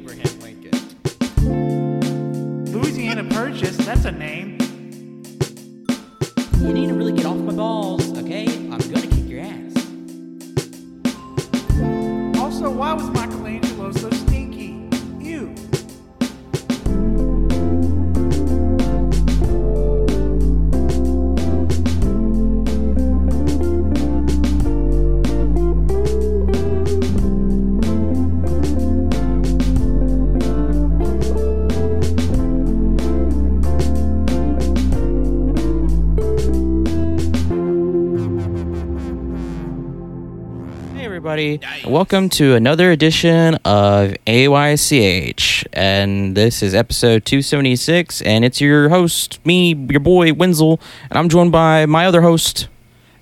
Abraham Lincoln. Louisiana Purchase, that's a name. Everybody. Welcome to another edition of AYCH. And this is episode 276. And it's your host, me, your boy, Wenzel. And I'm joined by my other host.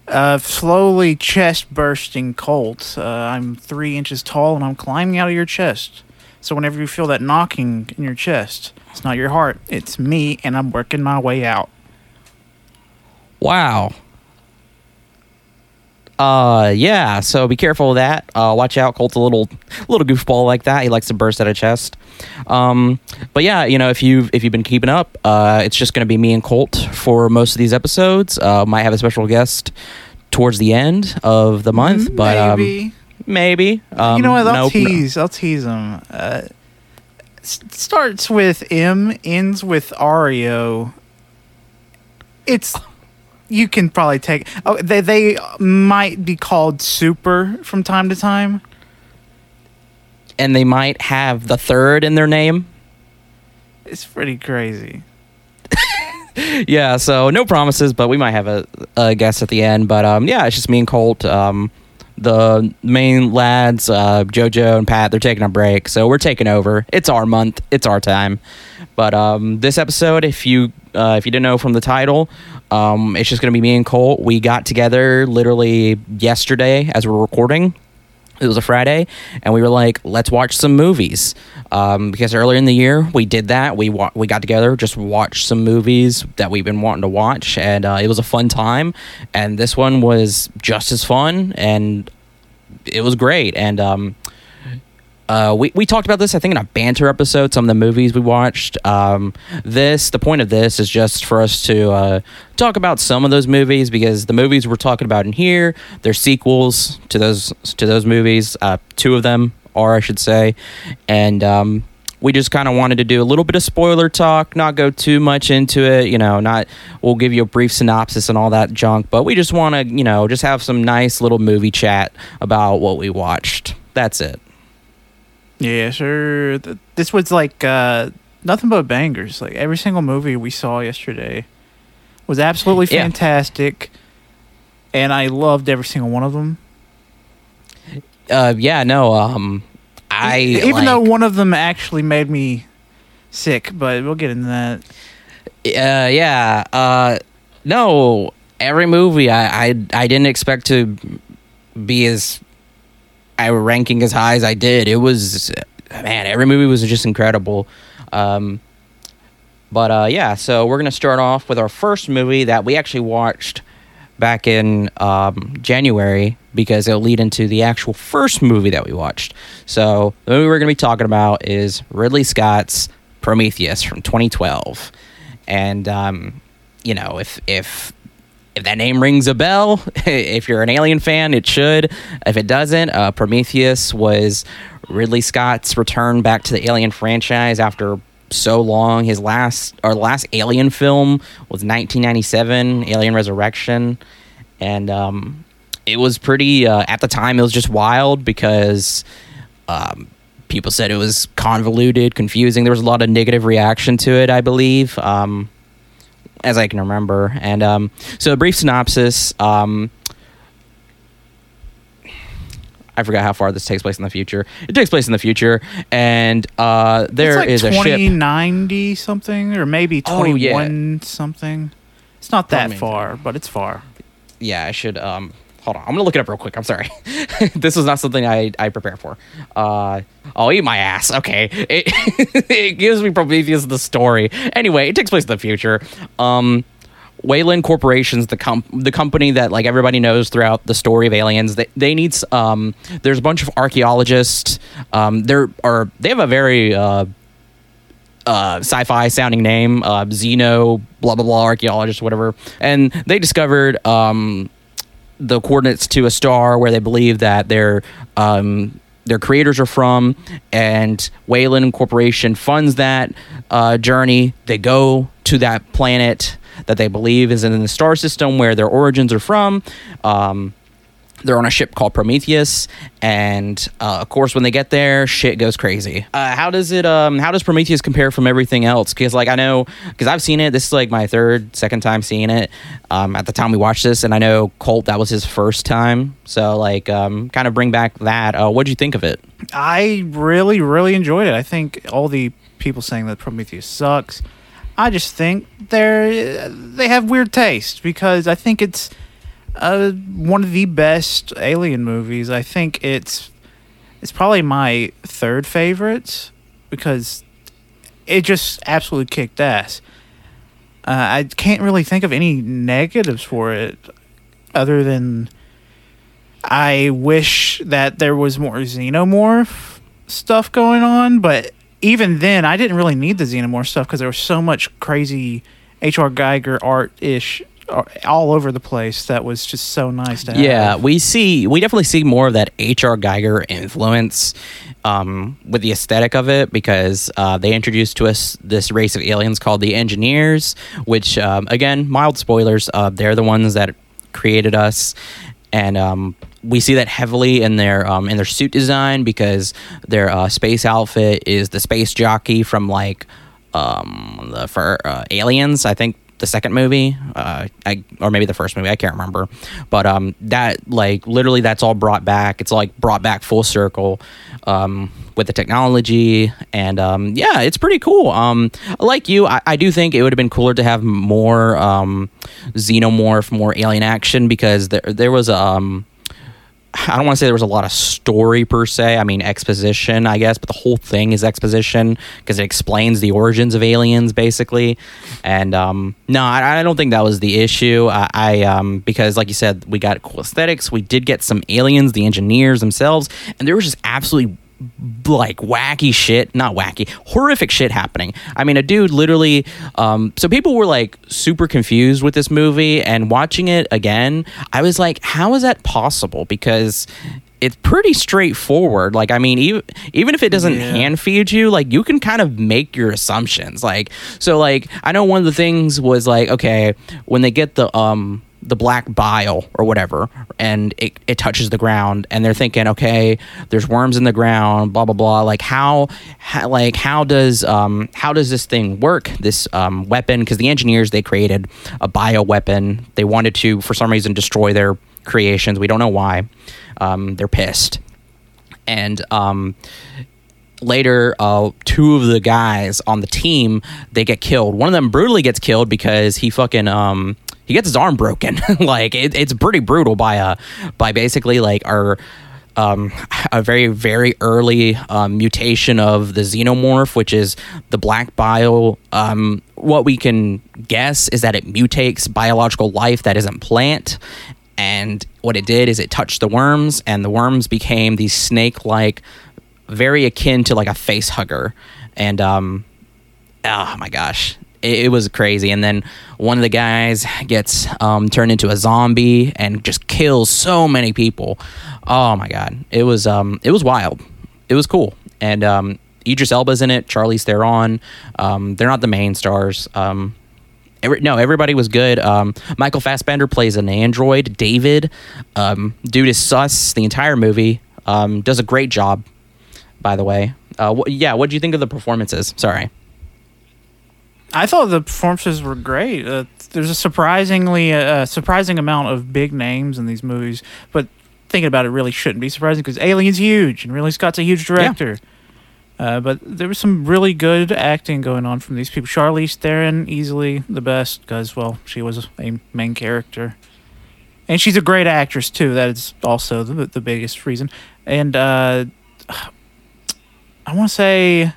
Uh, slowly chest bursting Colt. Uh, I'm three inches tall and I'm climbing out of your chest. So whenever you feel that knocking in your chest, it's not your heart, it's me, and I'm working my way out. Wow. Uh, yeah. So be careful of that. Uh, watch out. Colt's a little, little goofball like that. He likes to burst out of chest. Um, but yeah, you know, if you've if you've been keeping up, uh, it's just gonna be me and Colt for most of these episodes. Uh, might have a special guest towards the end of the month, but um, Maybe. maybe. Um, you know what? I'll nope, no- tease. I'll tease them. Uh, s- starts with M, ends with Ario. It's you can probably take. Oh, they they might be called Super from time to time. and they might have the third in their name. It's pretty crazy. yeah, so no promises, but we might have a, a guest at the end. But um, yeah, it's just me and Colt. Um, the main lads, uh, JoJo and Pat, they're taking a break, so we're taking over. It's our month. It's our time. But um, this episode, if you uh, if you didn't know from the title, um, it's just gonna be me and Colt. We got together literally yesterday as we're recording it was a Friday, and we were like, let's watch some movies. Um, because earlier in the year we did that. We wa- we got together, just watched some movies that we've been wanting to watch, and uh, it was a fun time. And this one was just as fun, and it was great. And um, uh, we, we talked about this, I think, in a banter episode, some of the movies we watched. Um, this, the point of this is just for us to uh, talk about some of those movies because the movies we're talking about in here, they're sequels to those to those movies. Uh, two of them are, I should say, and um, we just kind of wanted to do a little bit of spoiler talk, not go too much into it. You know, not we'll give you a brief synopsis and all that junk, but we just want to, you know, just have some nice little movie chat about what we watched. That's it. Yeah, sure. Th- This was like uh, nothing but bangers. Like every single movie we saw yesterday was absolutely Yeah. fantastic, and I loved every single one of them. Uh, yeah, no. Um, I even like- though one of them actually made me sick, but we'll get into that. uh, yeah, uh, no. Every movie I, I I didn't expect to be as I were ranking as high as I did. It was man, every movie was just incredible. Um, but uh, yeah, so we're gonna start off with our first movie that we actually watched back in um, January because it'll lead into the actual first movie that we watched. So the movie we're gonna be talking about is Ridley Scott's Prometheus from 2012, and um, you know if if if that name rings a bell, if you're an Alien fan, it should. If it doesn't, uh, Prometheus was Ridley Scott's return back to the Alien franchise after so long. His last or last Alien film was 1997, Alien Resurrection, and um, it was pretty. Uh, at the time, it was just wild because. Um, People said it was convoluted, confusing. There was a lot of negative reaction to it, I believe. Um, as I can remember. And um, so, a brief synopsis. Um, I forgot how far this takes place in the future. It takes place in the future, and uh, there it's is like a ship. 2090 something, or maybe Oh, yeah. 21 something. It's not that far, but it's far. Yeah, I should. Um, hold on, I'm gonna look it up real quick. I'm sorry. this was not something I I prepared for. Uh, I'll eat my ass. Okay, it, it gives me Prometheus the story. Anyway, it takes place in the future. Um, Weyland Corporation's the com- the company that like everybody knows throughout the story of aliens. They they need um there's a bunch of archaeologists. Um there are they have a very uh uh, sci-fi sounding name, uh, Xeno, blah blah blah, archaeologist, whatever, and they discovered um, the coordinates to a star where they believe that their um, their creators are from, and Weyland Corporation funds that uh, journey. They go to that planet that they believe is in the star system where their origins are from. Um, they're on a ship called Prometheus, and uh, of course, when they get there, shit goes crazy. Uh, how does it? Um, how does Prometheus compare from everything else? Because like I know, because I've seen it. This is like my third, second time seeing it. Um, at the time we watched this, and I know Colt that was his first time. So like, um, kind of bring back that. Uh, what would you think of it? I really, really enjoyed it. I think all the people saying that Prometheus sucks. I just think they're they have weird taste because I think it's uh, one of the best alien movies. I think it's it's probably my third favorite because it just absolutely kicked ass. Uh, I can't really think of any negatives for it other than I wish that there was more xenomorph stuff going on, but even then, I didn't really need the xenomorph stuff because there was so much crazy H.R. Giger art ish all over the place that was just so nice to have. Yeah, we see we definitely see more of that H.R. Giger influence um, with the aesthetic of it because uh, they introduced to us this race of aliens called the Engineers, which um, again, mild spoilers. Uh, they're the ones that created us, and um, we see that heavily in their um, in their suit design because their uh, space outfit is the space jockey from like um, the for uh, Aliens, I think the second movie, uh, I, or maybe the first movie, I can't remember. But um, that like literally that's all brought back. It's like brought back full circle um, with the technology, and um, yeah, it's pretty cool. Um, like you, I, I do think it would have been cooler to have more um, xenomorph, more alien action because there there was um. I don't want to say there was a lot of story per se. I mean, exposition, I guess, but the whole thing is exposition because it explains the origins of aliens, basically. And um, no, I, I don't think that was the issue. I, I um, because, like you said, we got cool aesthetics. We did get some aliens, the engineers themselves, and there was just absolutely like wacky shit not wacky horrific shit happening. I mean a dude literally um so people were like super confused with this movie and watching it again. I was like how is that possible? Because it's pretty straightforward. Like i mean even even if it doesn't Yeah. hand feed you like you can kind of make your assumptions. Like so like i know one of the things was like okay when they get the um the black bile or whatever and it, it touches the ground and they're thinking okay there's worms in the ground blah blah blah. Like how, how like how does um how does this thing work this um weapon? Because the engineers they created a bio weapon. They wanted to for some reason destroy their creations. We don't know why. Um they're pissed. And um later uh, two of the guys on the team they get killed. One of them brutally gets killed because he fucking um he gets his arm broken. Like it, it's pretty brutal by a by basically like our um, a very very early um, mutation of the xenomorph, which is the black bile. Um, what we can guess is that it mutates biological life that isn't plant, and what it did is it touched the worms, and the worms became these snake-like, very akin to like a face hugger, and um, oh my gosh it, it was crazy and then one of the guys gets um, turned into a zombie and just kills so many people oh my god it was um, it was wild it was cool and um, Idris Elba's in it Charlize Theron um, they're not the main stars um, Every, no, everybody was good. Um, Michael Fassbender plays an android, David. Um, dude is sus the entire movie. Um, does a great job, by the way. Uh, wh- yeah, what do you think of the performances? Sorry. I thought the performances were great. Uh, there's a surprisingly uh, surprising amount of big names in these movies, but thinking about it really shouldn't be surprising because Alien's huge and Ridley Scott's a huge director. Uh, but there was some really good acting going on from these people. Charlize Theron, easily the best because, well, she was a main character. And she's a great actress, too. That is also the, the biggest reason. And uh, I want to say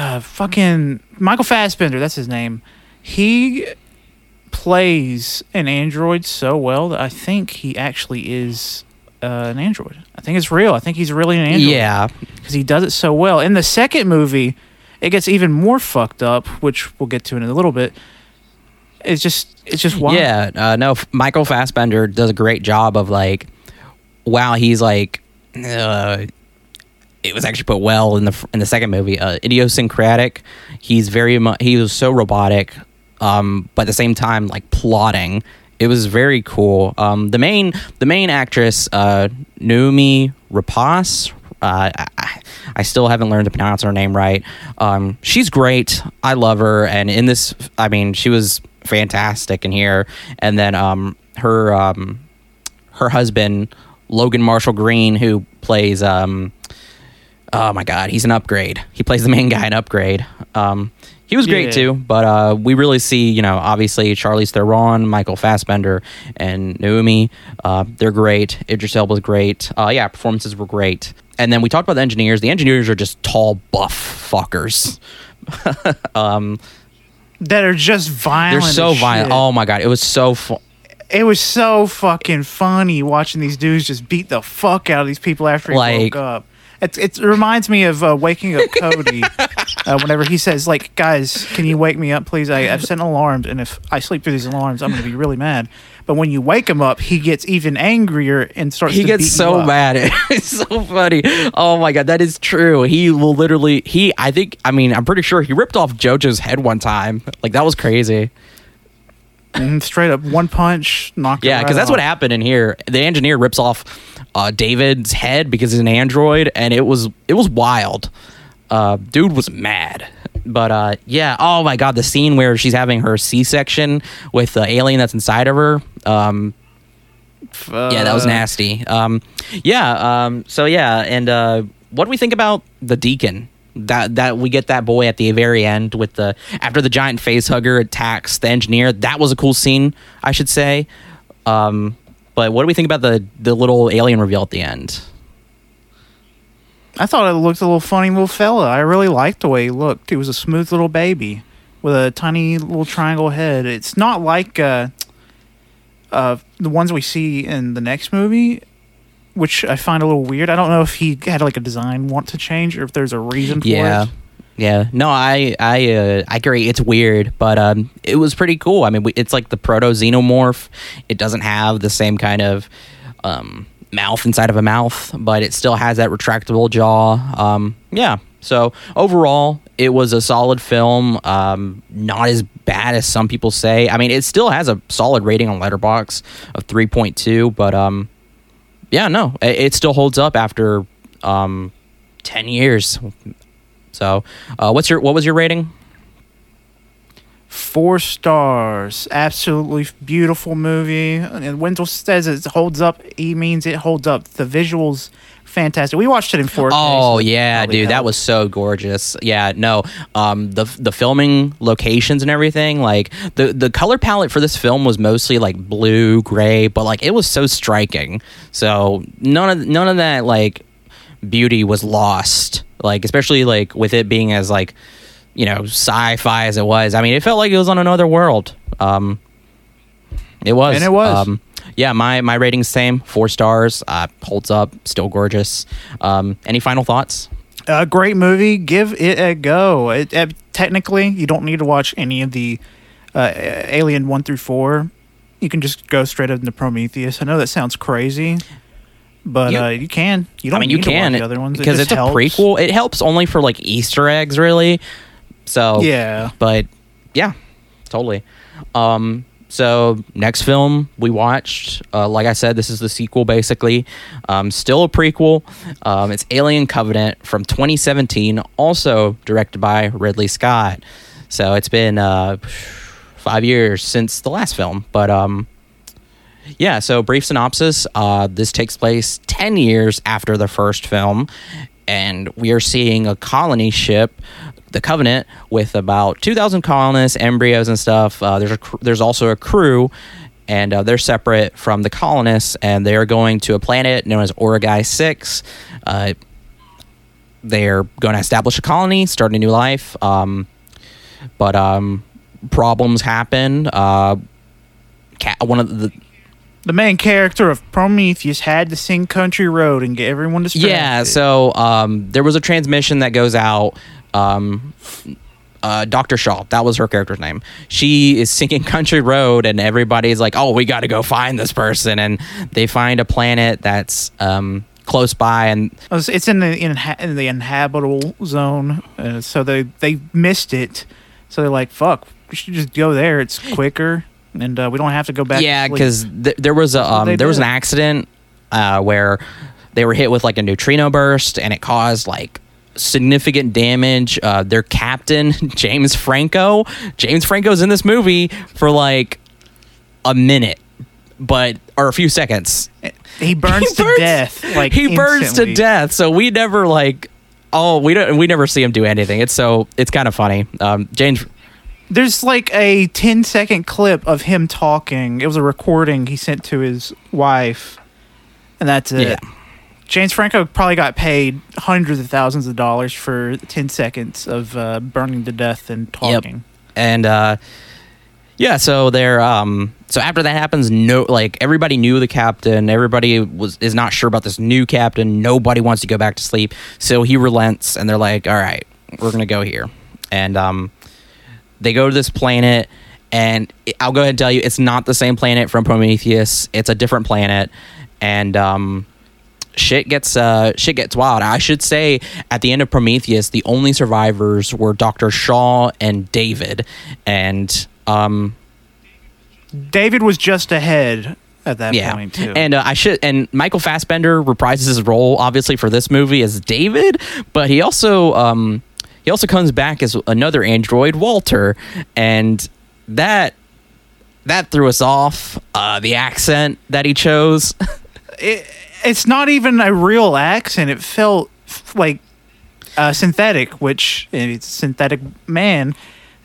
uh, fucking Michael Fassbender. That's his name. he plays an android so well that I think he actually is uh, an android. I think it's real. I think he's really an android. Yeah, because he does it so well. In the second movie, it gets even more fucked up, which we'll get to in a little bit. It's just, it's just wild. Yeah, uh, no, Michael Fassbender does a great job of like, wow, he's like, uh, it was actually put well in the in the second movie. Uh, idiosyncratic. He's very much. He was so robotic, um, but at the same time, like plotting. It was very cool. Um, the main the main actress, uh, Naomi Rapace. Uh, I, I still haven't learned to pronounce her name right. Um, she's great. I love her, and in this, I mean, she was fantastic in here. And then um, her um, her husband, Logan Marshall Green, who plays um, oh my god, he's an upgrade. He plays the main guy in Upgrade. Um, he was great Yeah. too, but uh, we really see, you know, obviously Charlize Theron, Michael Fassbender, and Naomi. Uh, they're great. Idris Elba's great. Uh, yeah, performances were great. And then we talked about the engineers. The engineers are just tall, buff fuckers. um, that are just violent. they're so violent. shit. Oh my god, it was so fun. It was so fucking funny watching these dudes just beat the fuck out of these people after he Like- woke up. It, it reminds me of uh, waking up Cody uh, whenever he says, like, guys, can you wake me up, please? I, I've set alarms, and if I sleep through these alarms, I'm going to be really mad. But when you wake him up, he gets even angrier and starts he gets so mad. It's so funny. Oh my god that is true. He will literally he i think i mean i'm pretty sure he ripped off jojo's head one time. Like that was crazy. And straight up one punch, knocked yeah because because that's what happened in here. The engineer rips off uh, david's head because he's an android and it was it was wild uh, dude was mad but uh, yeah oh my god the scene where she's having her c-section with the alien that's inside of her um, yeah, that was nasty. Um, yeah. Um, so yeah, and uh, what do we think about the deacon? That that we get that boy at the very end with the after the giant face hugger attacks the engineer. That was a cool scene, I should say. Um, but what do we think about the the little alien reveal at the end? I thought it looked a little funny little fella. I really liked the way he looked. He was a smooth little baby with a tiny little triangle head. It's not like uh, uh, the ones we see in the next movie, which I find a little weird. I don't know if he had like a design want to change or if there's a reason for Yeah. it. Yeah, no, I I uh, I agree. It's weird, but um, it was pretty cool. I mean, we, it's like the proto xenomorph. It doesn't have the same kind of um, mouth inside of a mouth, but it still has that retractable jaw. Um, yeah. So overall, it was a solid film. Um, not as bad as some people say. I mean, it still has a solid rating on Letterboxd of three point two, but um, yeah, no, it, it still holds up after um, ten years. So, uh, what's your what was your rating? Four stars. Absolutely beautiful movie. And Wenzel says it holds up. He means it holds up. The visuals, fantastic. We watched it in 4K. Oh so yeah, dude, that was so gorgeous. Yeah, no, um, the the filming locations and everything, like the the color palette for this film was mostly like blue, gray, but like it was so striking. So none of none of that like beauty was lost. Like especially like with it being as like you know sci-fi as it was. I mean, it felt like it was on another world. Um, it was, And it was. Um, yeah, my my rating's same, four stars. Uh, holds up, still gorgeous. Um, any final thoughts? A great movie. Give it a go. It, uh, technically, you don't need to watch any of the uh, Alien one through four. You can just go straight into Prometheus. I know that sounds crazy, but You- uh, you can. You don't. I mean, you need to can the other ones because just it's a helps. prequel. It helps only for like Easter eggs, really. So Yeah. but yeah, totally. Um, so next film we watched, uh, like I said, this is the sequel basically. Um, still a prequel. Um, it's Alien Covenant from 2017, also directed by Ridley Scott. So it's been uh, five years since the last film, but um, yeah, so brief synopsis. Uh, this takes place 10 years after the first film, and we are seeing a colony ship, the Covenant, with about 2,000 colonists, embryos, and stuff. Uh, there's, a, there's also a crew, and uh, they're separate from the colonists, and they're going to a planet known as Origae 6. Uh, they're going to establish a colony, start a new life. Um, but um, problems happen. Uh, one of the The main character of Prometheus had to sing Country Road and get everyone to distracted. Yeah, so um, there was a transmission that goes out. Um, uh, Dr. Shaw, that was her character's name. She is singing Country Road, and everybody's like, "Oh, we got to go find this person." And they find a planet that's um, close by, and It's- It's in the inha- in the inhabitable zone, uh, so they they missed it. So they're like, "Fuck, we should just go there. It's quicker, and uh, we don't have to go back." yeah, because th- there was a um, there was an accident uh, where they were hit with like a neutrino burst, and it caused like significant damage. Uh, their captain, James Franco, James Franco's in this movie for like a minute, but or a few seconds. he burns He to burns- death. Like he burns to death. So we never like. Oh, we don't. We never see him do anything. It's so. It's kind of funny. Um, James. There's like a 10 second clip of him talking. It was a recording he sent to his wife, and that's it. Yeah. James Franco probably got paid hundreds of thousands of dollars for 10 seconds of uh, burning to death and talking. and uh yeah so they're um so after that happens no like everybody knew the captain everybody was is not sure about this new captain nobody wants to go back to sleep so he relents and they're like all right we're gonna go here and um they go to this planet and i'll go ahead and tell you it's not the same planet from prometheus it's a different planet and um shit gets uh shit gets wild. I should say at the end of Prometheus, the only survivors were Dr. Shaw and David. And um David was just ahead at that yeah. point, too. And uh, I should and Michael Fassbender reprises his role obviously for this movie as David, but he also um he also comes back as another android, Walter, and that that threw us off. Uh the accent that he chose. it, it's not even a real accent. It felt like uh, synthetic, which it's a synthetic man.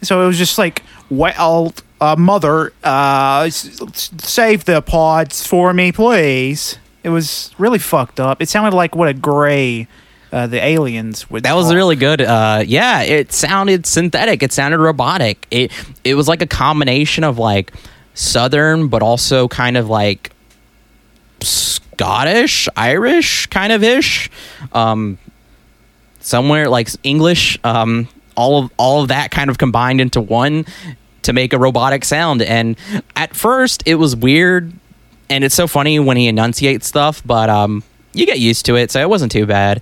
So it was just like, well, uh, mother, uh, save the pods for me, please. It was really fucked up. It sounded like what a gray, uh, the aliens would. That was really good. Uh, yeah, it sounded synthetic. It sounded robotic. It it was like a combination of like southern, but also kind of like Scottish, Irish, kind of ish. Um, somewhere like English. Um, all of all of that kind of combined into one to make a robotic sound. And at first, it was weird, and it's so funny when he enunciates stuff. But um, you get used to it, so it wasn't too bad.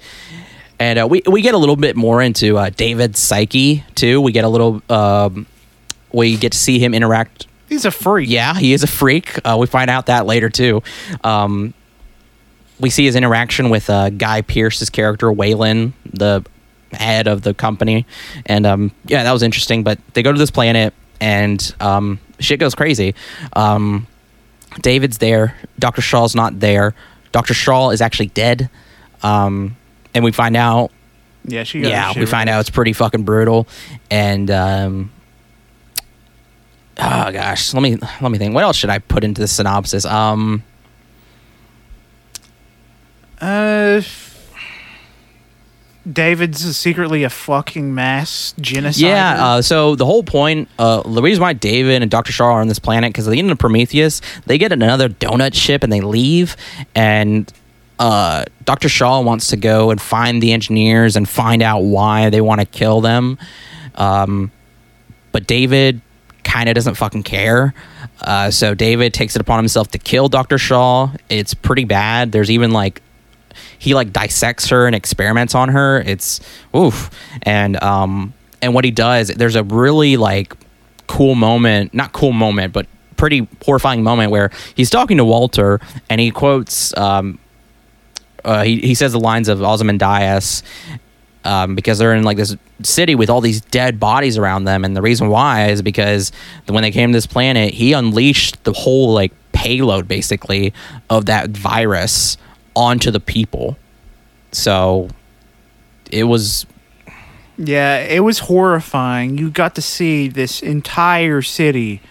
And uh, we we get a little bit more into uh, David's psyche too. We get a little. Um, we get to see him interact He's a freak. yeah, he is a freak. Uh, we find out that later too. Um, we see his interaction with uh, Guy Pearce's character Weyland, the head of the company, and um, yeah, that was interesting. But they go to this planet, and um, shit goes crazy. Um, David's there. Doctor Shaw's not there. Doctor Shaw is actually dead. Um, and we find out Yeah, she. yeah, we find out it's pretty fucking brutal, and um, oh gosh, let me let me think. What else should I put into the synopsis? Um, Uh, David's secretly a fucking mass genocide. yeah. Uh, so the whole point, uh, the reason why David and Doctor Shaw are on this planet because at the end of Prometheus, they get another donut ship and they leave, and uh, Doctor Shaw wants to go and find the engineers and find out why they want to kill them. Um, but David kind of doesn't fucking care. Uh, so David takes it upon himself to kill Dr. Shaw. It's pretty bad. There's even like he like dissects her and experiments on her. It's oof. And um and what he does, there's a really like cool moment, not cool moment, but pretty horrifying moment where he's talking to Walter and he quotes um uh, he, he says the lines of Ozymandias um, because they're in like this city with all these dead bodies around them, and the reason why is because when they came to this planet, he unleashed the whole like payload basically of that virus onto the people. So it was Yeah, it was horrifying. You got to see this entire city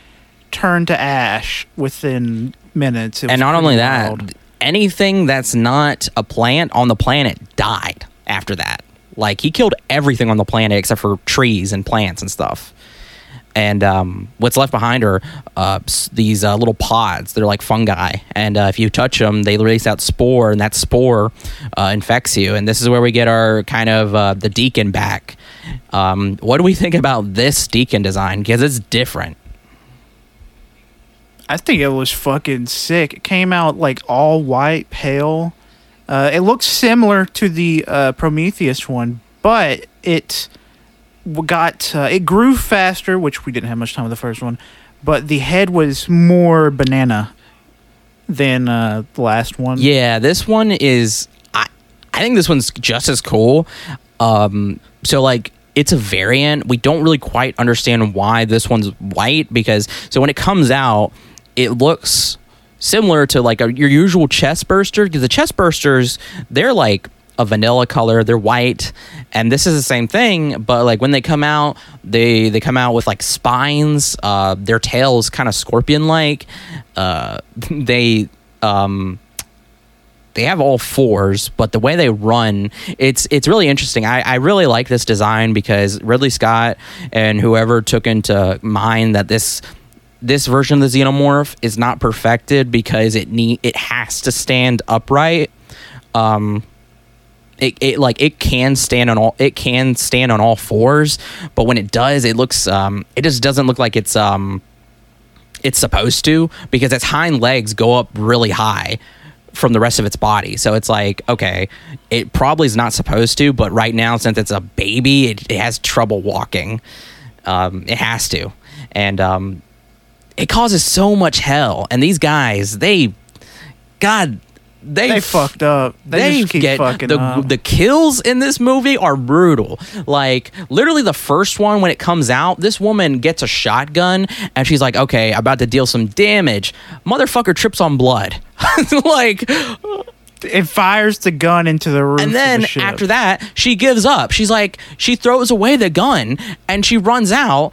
turn to ash within minutes. It and not only that, wild. Anything that's not a plant on the planet died after that. Like he killed everything on the planet except for trees and plants and stuff. and um, what's left behind are uh, these uh, little pods. They're like fungi, and uh, if you touch them, they release out spore, and that spore uh, infects you. And this is where we get our kind of uh, the deacon back. Um, what do we think about this deacon design? Because it's different. I think it was fucking sick. It came out like all white, pale. Uh, it looks similar to the uh, Prometheus one, but it got uh, it grew faster, which we didn't have much time with the first one. But the head was more banana than uh, the last one. Yeah, this one is. I, I think this one's just as cool. Um, so like, it's a variant. We don't really quite understand why this one's white because so when it comes out, it looks similar to like a, your usual chest burster because the chest bursters they're like a vanilla color they're white and this is the same thing but like when they come out they they come out with like spines uh their tails kind of scorpion like uh they um they have all fours, but the way they run, it's it's really interesting. I, I really like this design because Ridley Scott and whoever took into mind that this this version of the xenomorph is not perfected because it need it has to stand upright. Um, it, it like it can stand on all it can stand on all fours, but when it does, it looks um it just doesn't look like it's um it's supposed to because its hind legs go up really high from the rest of its body. So it's like, okay, it probably is not supposed to, but right now, since it's a baby, it, it has trouble walking. Um, it has to. And um, it causes so much hell. And these guys, they, God, they, They fucked up. They, just keep get fucking the up. the kills in this movie are brutal. Like literally the first one when it comes out, this woman gets a shotgun and she's like, "Okay, I'm about to deal some damage." Motherfucker trips on blood. like it fires the gun into the roof. and then the after that, she gives up. She's like, she throws away the gun and she runs out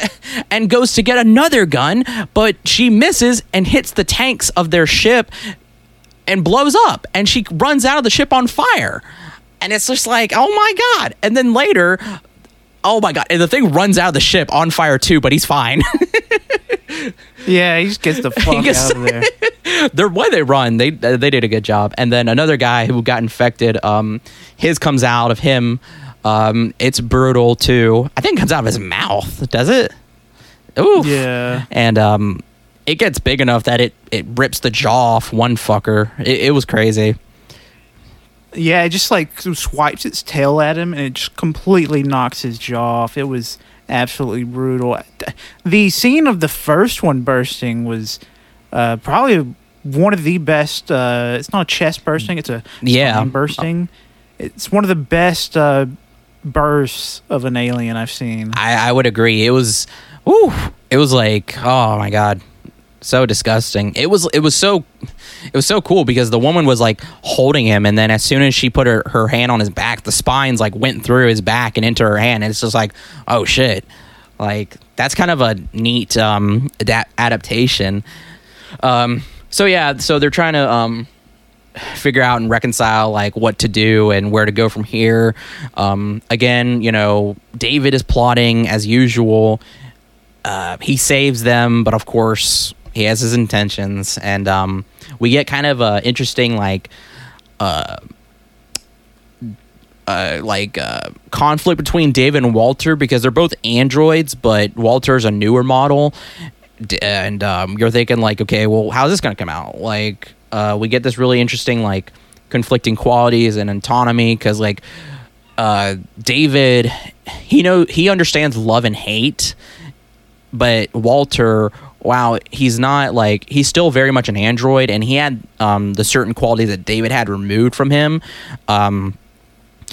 and goes to get another gun, but she misses and hits the tanks of their ship and blows up. And she runs out of the ship on fire. And it's just like, oh my God. And then later, oh my God. And the thing runs out of the ship on fire too, but he's fine. yeah, he just gets the fuck gets- out of there. the way they run, they they did a good job. And then another guy who got infected, um, his comes out of him. Um, it's brutal too. I think it comes out of his mouth. Does it? Ooh. Yeah. And um, it gets big enough that it it rips the jaw off one fucker. It, it was crazy. Yeah, it just like swipes its tail at him and it just completely knocks his jaw off. It was absolutely brutal. The scene of the first one bursting was uh, probably one of the best. Uh, it's not a chest bursting; it's a Yeah. bursting. It's one of the best uh, bursts of an alien I've seen. I, I would agree. It was, ooh, it was like, oh my god, so disgusting. It was, it was so, it was so cool because the woman was like holding him, and then as soon as she put her her hand on his back, the spines like went through his back and into her hand, and it's just like, oh shit, like that's kind of a neat um adapt- adaptation. Um, so yeah, so they're trying to um figure out and reconcile like what to do and where to go from here. Um, again, you know, David is plotting as usual. Uh, he saves them, but of course he has his intentions, and um, we get kind of a interesting like. Uh, uh, like uh, conflict between David and Walter because they're both androids, but Walter's a newer model, and um, you're thinking like, okay, well, how's this gonna come out? Like, uh, we get this really interesting like conflicting qualities and autonomy because like uh, David, he know he understands love and hate, but Walter, wow, he's not like he's still very much an android, and he had um, the certain qualities that David had removed from him. Um,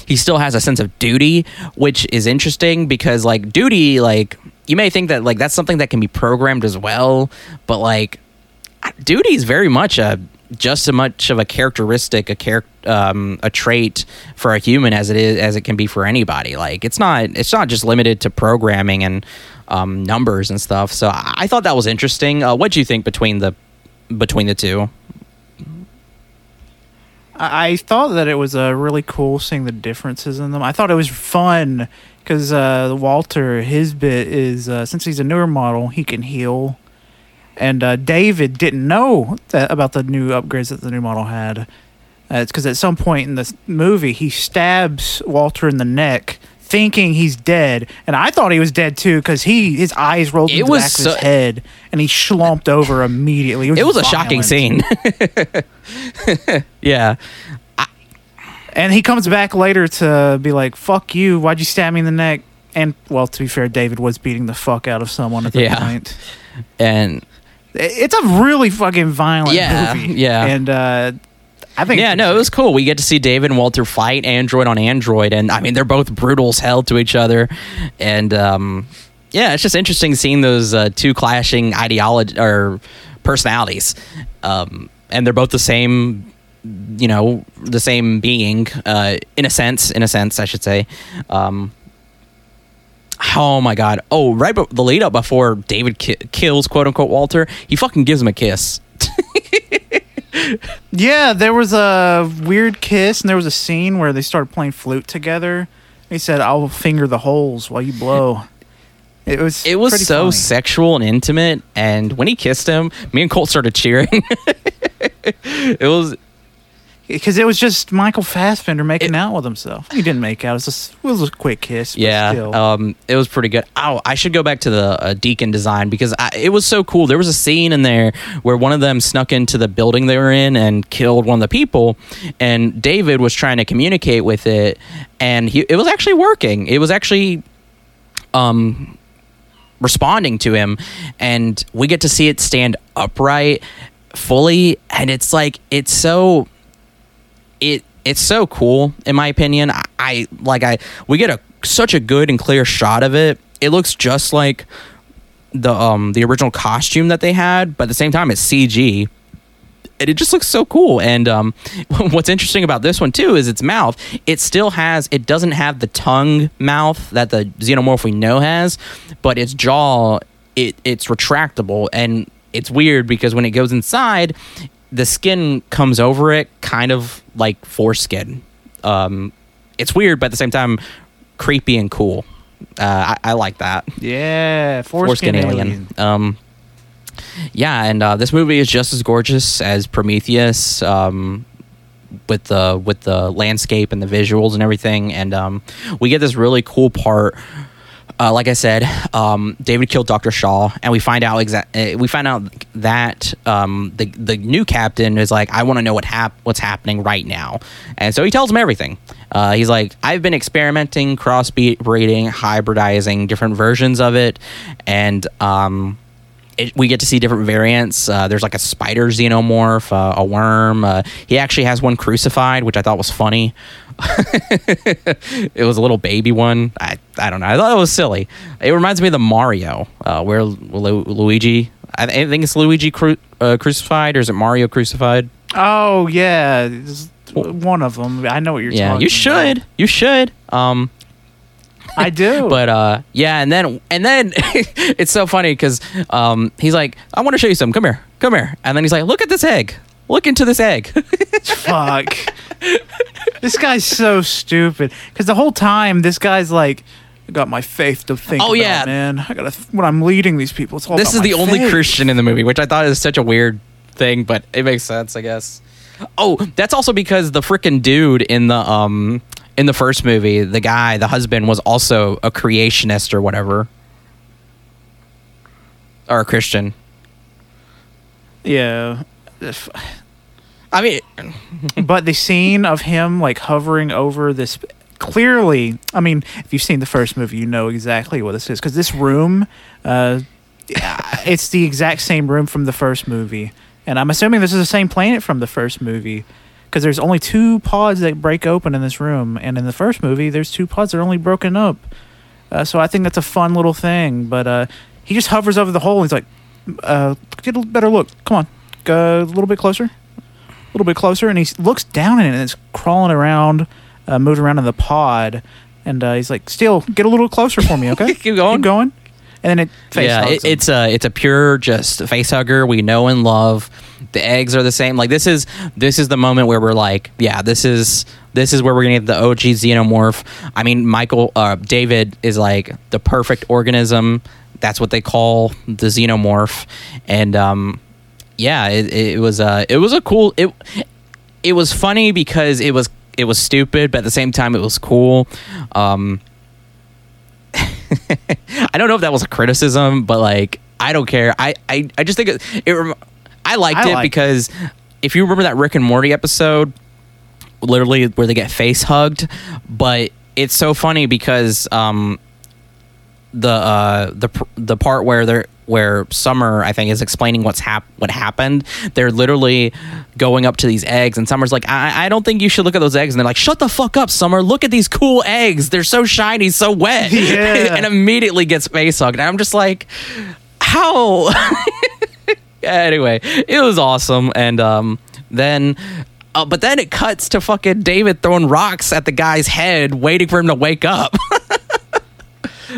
he still has a sense of duty, which is interesting because like duty, like you may think that like that's something that can be programmed as well, but like duty is very much a just as much of a characteristic, a char- um, a trait for a human as it is as it can be for anybody. Like it's not it's not just limited to programming and um, numbers and stuff. So I, I thought that was interesting. Uh, what do you think between the between the two? I, thought that it was uh, really cool seeing the differences in them. I thought it was fun because uh, Walter, his bit is uh, since he's a newer model, he can heal, and uh, David didn't know that, about the new upgrades that the new model had. Uh, it's because at some point in the movie, he stabs Walter in the neck. Thinking he's dead, and I thought he was dead too, because he his eyes rolled It into the was back so- of his head, and he slumped over immediately. It was a shocking scene. yeah. And he comes back later to be like, "Fuck you! Why'd you stab me in the neck?" And well, to be fair, David was beating the fuck out of someone at that Yeah. point. And It's a really fucking violent Yeah, movie. yeah. And uh, I think yeah, no, it was cool. We get to see David and Walter fight android on android, and I mean they're both brutal as hell to each other, and um, yeah, it's just interesting seeing those uh, two clashing ideology or personalities, um, and they're both the same, you know, the same being uh, in a sense. In a sense, I should say. Um, Oh my god! Oh, right, but the lead up before David ki- kills quote unquote Walter, he fucking gives him a kiss. Yeah, there was a weird kiss, and there was a scene where they started playing flute together. He said, "I'll finger the holes while you blow." It was. It was so funny. sexual and intimate, and when he kissed him, me and Colt started cheering. it was because it was just Michael Fassbender making out with himself. He didn't make out; it was, just, it was a quick kiss. but yeah, still. um, it was pretty good. Oh, I should go back to the uh, Deacon design because I, it was so cool. There was a scene in there where one of them snuck into the building they were in and killed one of the people, and David was trying to communicate with it, and he, it was actually working. It was actually, um, responding to him and we get to see it stand upright fully and it's like it's so it it's so cool in my opinion i, I like i we get a such a good and clear shot of it it looks just like the um the original costume that they had but at the same time it's cg and it just looks so cool. And um, what's interesting about this one too is its mouth. It still has. It doesn't have the tongue mouth that the xenomorph we know has, but its jaw it it's retractable and it's weird because when it goes inside, the skin comes over it, kind of like foreskin. Um, it's weird, but at the same time, creepy and cool. Uh, I, I like that yeah, foreskin, foreskin, alien. alien. Um, yeah, and uh, this movie is just as gorgeous as Prometheus, um, with the with the landscape and the visuals and everything. And um, we get this really cool part. Uh, like I said, um, David killed Doctor Shaw, and we find out exact. Uh, we find out that um, the the new captain is like, I want to know what hap- what's happening right now, and so he tells him everything. Uh, he's like, I've been experimenting, crossbreeding, hybridizing different versions of it, and um, it, we get to see different variants. Uh, there's like a spider xenomorph, uh, a worm. Uh, he actually has one crucified, which I thought was funny. it was a little baby one. I, I don't know. I thought it was silly. It reminds me of the Mario, uh, where Lu- Luigi. I, think it's Luigi cru- uh, crucified, or is it Mario crucified? Oh yeah, it's one of them. I know what you're yeah, talking. Yeah, you should. about. You should. Um, I do. but uh yeah and then and then it's so funny because um he's like i want to show you something come here come here and then he's like look at this egg look into this egg fuck. this guy's so stupid. Because the whole time, this guy's like, I got my faith to think. Oh, about, yeah. man. I gotta when I'm leading these people. It's all this is the only christian in the movie which i thought is such a weird thing but it makes sense i guess oh that's also because the freaking dude in the um in the first movie the guy the husband was also a creationist or whatever. Or a christian. Yeah. i mean but the scene of him like hovering over this clearly i mean if you've seen the first movie you know exactly what this is. Because this room uh it's the exact same room from the first movie. And i'm assuming this is the same planet from the first movie because there's only two pods that break open in this room and in the first movie there's two pods that are only broken up uh, so i think that's a fun little thing but uh he just hovers over the hole and he's like uh get a better look come on go a little bit closer a little bit closer, and he looks down at it, and it's crawling around, uh, moving around in the pod, and uh, he's like, "Still, get a little closer for me, okay? Keep going. keep going." And then it face yeah, hugs it, it's a it's a pure just face hugger we know and love. The eggs are the same. Like this is this is the moment where we're like, yeah, this is this is where we're gonna get the OG xenomorph. I mean, Michael uh, David is like the perfect organism. That's what they call the xenomorph, and um, yeah, it, it was uh, it was a cool it it was funny because it was it was stupid, but at the same time it was cool. Um, I don't know if that was a criticism, but like I don't care. I I, I just think it. it I liked I it because if you remember that Rick and Morty episode, literally where they get face hugged, but it's so funny because um the uh the the part where they're where Summer I think is explaining what's hap- what happened. They're literally going up to these eggs, and Summer's like, I-, "I don't think you should look at those eggs." And they're like, "Shut the fuck up, Summer! Look at these cool eggs. They're so shiny, so wet." Yeah. and immediately gets face hugged. And I'm just like, how? anyway, it was awesome, and um, then. Uh, but then it cuts to fucking David throwing rocks at the guy's head, waiting for him to wake up.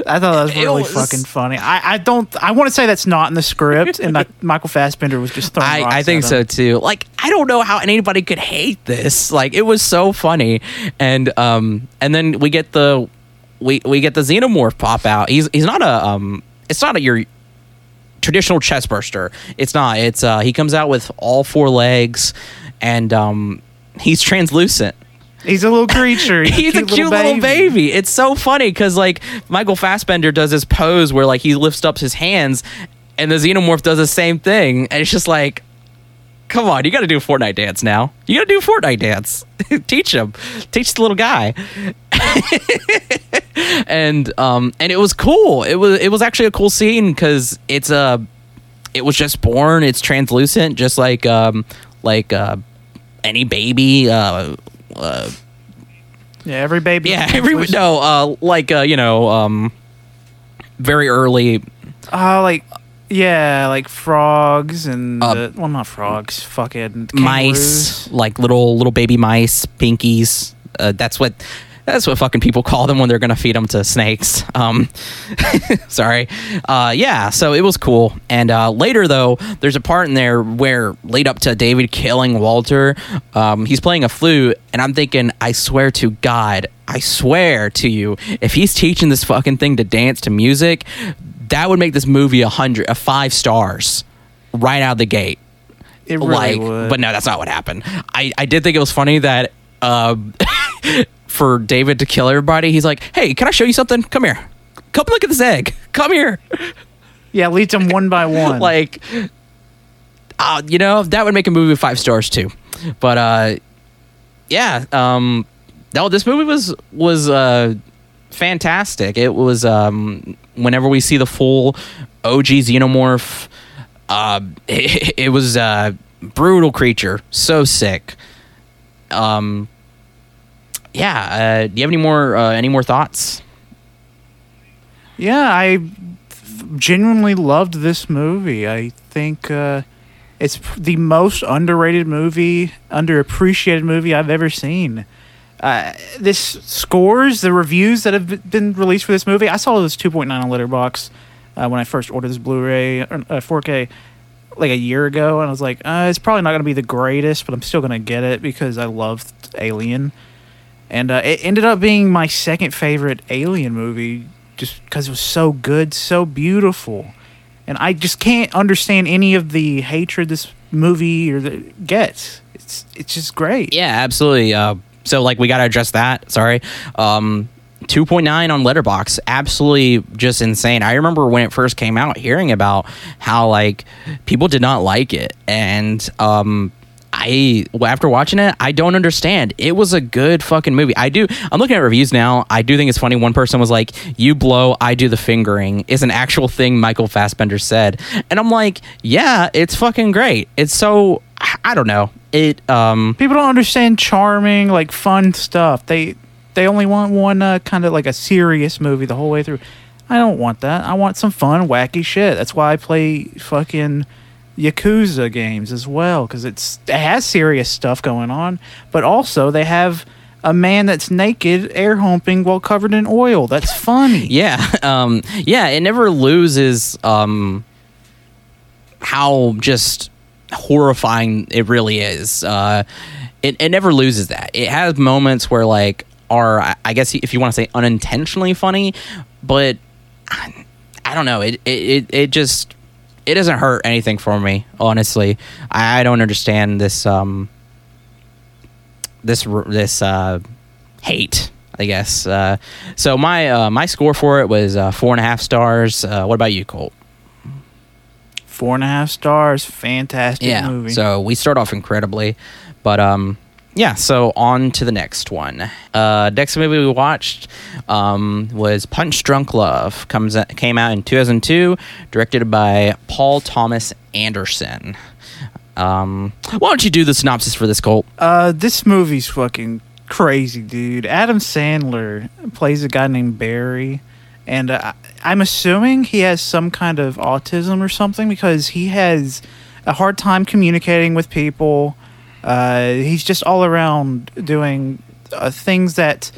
I thought that was really was- fucking funny. I, I don't. I want to say that's not in the script, and that Michael Fassbender was just throwing. I, rocks I think so too. Like I don't know how anybody could hate this. Like it was so funny, and um, and then we get the we we get the xenomorph pop out. He's he's not a um, it's not a your traditional chest burster. It's not. It's uh, he comes out with all four legs, and um, he's translucent. He's a little creature. He's a cute little baby. It's so funny because like Michael Fassbender does this pose where like he lifts up his hands, and the xenomorph does the same thing, and it's just like, come on, you got to do a Fortnite dance now. You got to do a Fortnite dance. Teach him. Teach the little guy. and um and it was cool. It was it was actually a cool scene because it's a it was just born. It's translucent, just like um like uh any baby uh. Uh, Yeah, every baby. yeah, every no, uh, like uh, you know, um, very early. Oh, like yeah, like frogs and Uh, uh, well, not frogs. Fucking mice, like little little baby mice, pinkies. Uh, that's what that's what fucking people call them when they're gonna feed them to snakes. Um, sorry. Uh, yeah. So it was cool. And uh, later though, there's a part in there where lead up to David killing Walter. Um, he's playing a flute, and I'm thinking, I swear to God, I swear to you, if he's teaching this fucking thing to dance to music, that would make this movie a hundred, a five stars, right out of the gate It really like would. but no that's not what happened i i did think it was funny that um for david to kill everybody he's like hey can i show you something? Come here. Come look at this egg. Come here. Yeah, leads them one by one. like uh, you know that would make a movie five stars too. But uh yeah um no this movie was was uh fantastic. It was um whenever we see the full og xenomorph uh it, it was a brutal creature. So sick. Um yeah uh do you have any more uh any more thoughts yeah, I genuinely loved this movie. I think uh, it's the most underrated movie, underappreciated movie I've ever seen. Uh, this scores the reviews that have been released for this movie. I saw this 2.9 on Letterboxd uh, when I first ordered this Blu-ray, or, uh, 4K, like a year ago, and I was like, uh, it's probably not going to be the greatest, but I'm still going to get it because I loved Alien, and uh, it ended up being my second favorite Alien movie just because it was so good, so beautiful, and I just can't understand any of the hatred this movie or the, gets. It's it's just great. Yeah, absolutely. Uh, so like we got to address that. Sorry. Um, 2.9 on Letterboxd, absolutely just insane. I remember when it first came out, hearing about how like people did not like it, and um, I after watching it, I don't understand. It was a good fucking movie. I do. I'm looking at reviews now. I do think it's funny. One person was like, "You blow, I do the fingering," is an actual thing Michael Fassbender said, and I'm like, "Yeah, it's fucking great. It's so I don't know it." Um, People don't understand charming, like fun stuff. They they only want one uh, kind of like a serious movie the whole way through. I don't want that. I want some fun, wacky shit. That's why I play fucking Yakuza games as well because it's it has serious stuff going on, but also they have a man that's naked air humping while covered in oil. That's funny. Yeah, um, yeah, it never loses um, how just horrifying it really is. Uh, it, it never loses that. It has moments where like are I- guess if you want to say unintentionally funny, but I, I don't know. It, it it it just it doesn't hurt anything for me. Honestly, I, I don't understand this um this this uh hate. I guess. Uh, so my uh, my score for it was uh, four and a half stars. Uh, what about you, Colt? Four and a half stars. Fantastic yeah. movie. So we start off incredibly, but um, yeah. So on to the next one. Uh, next movie we watched um was Punch Drunk Love. comes came out in 2002, directed by Paul Thomas Anderson. Um, why don't you do the synopsis for this, Colt? Uh, this movie's fucking crazy, dude. Adam Sandler plays a guy named Barry, and uh, I'm assuming he has some kind of autism or something because he has a hard time communicating with people. Uh, he's just all around doing uh, things that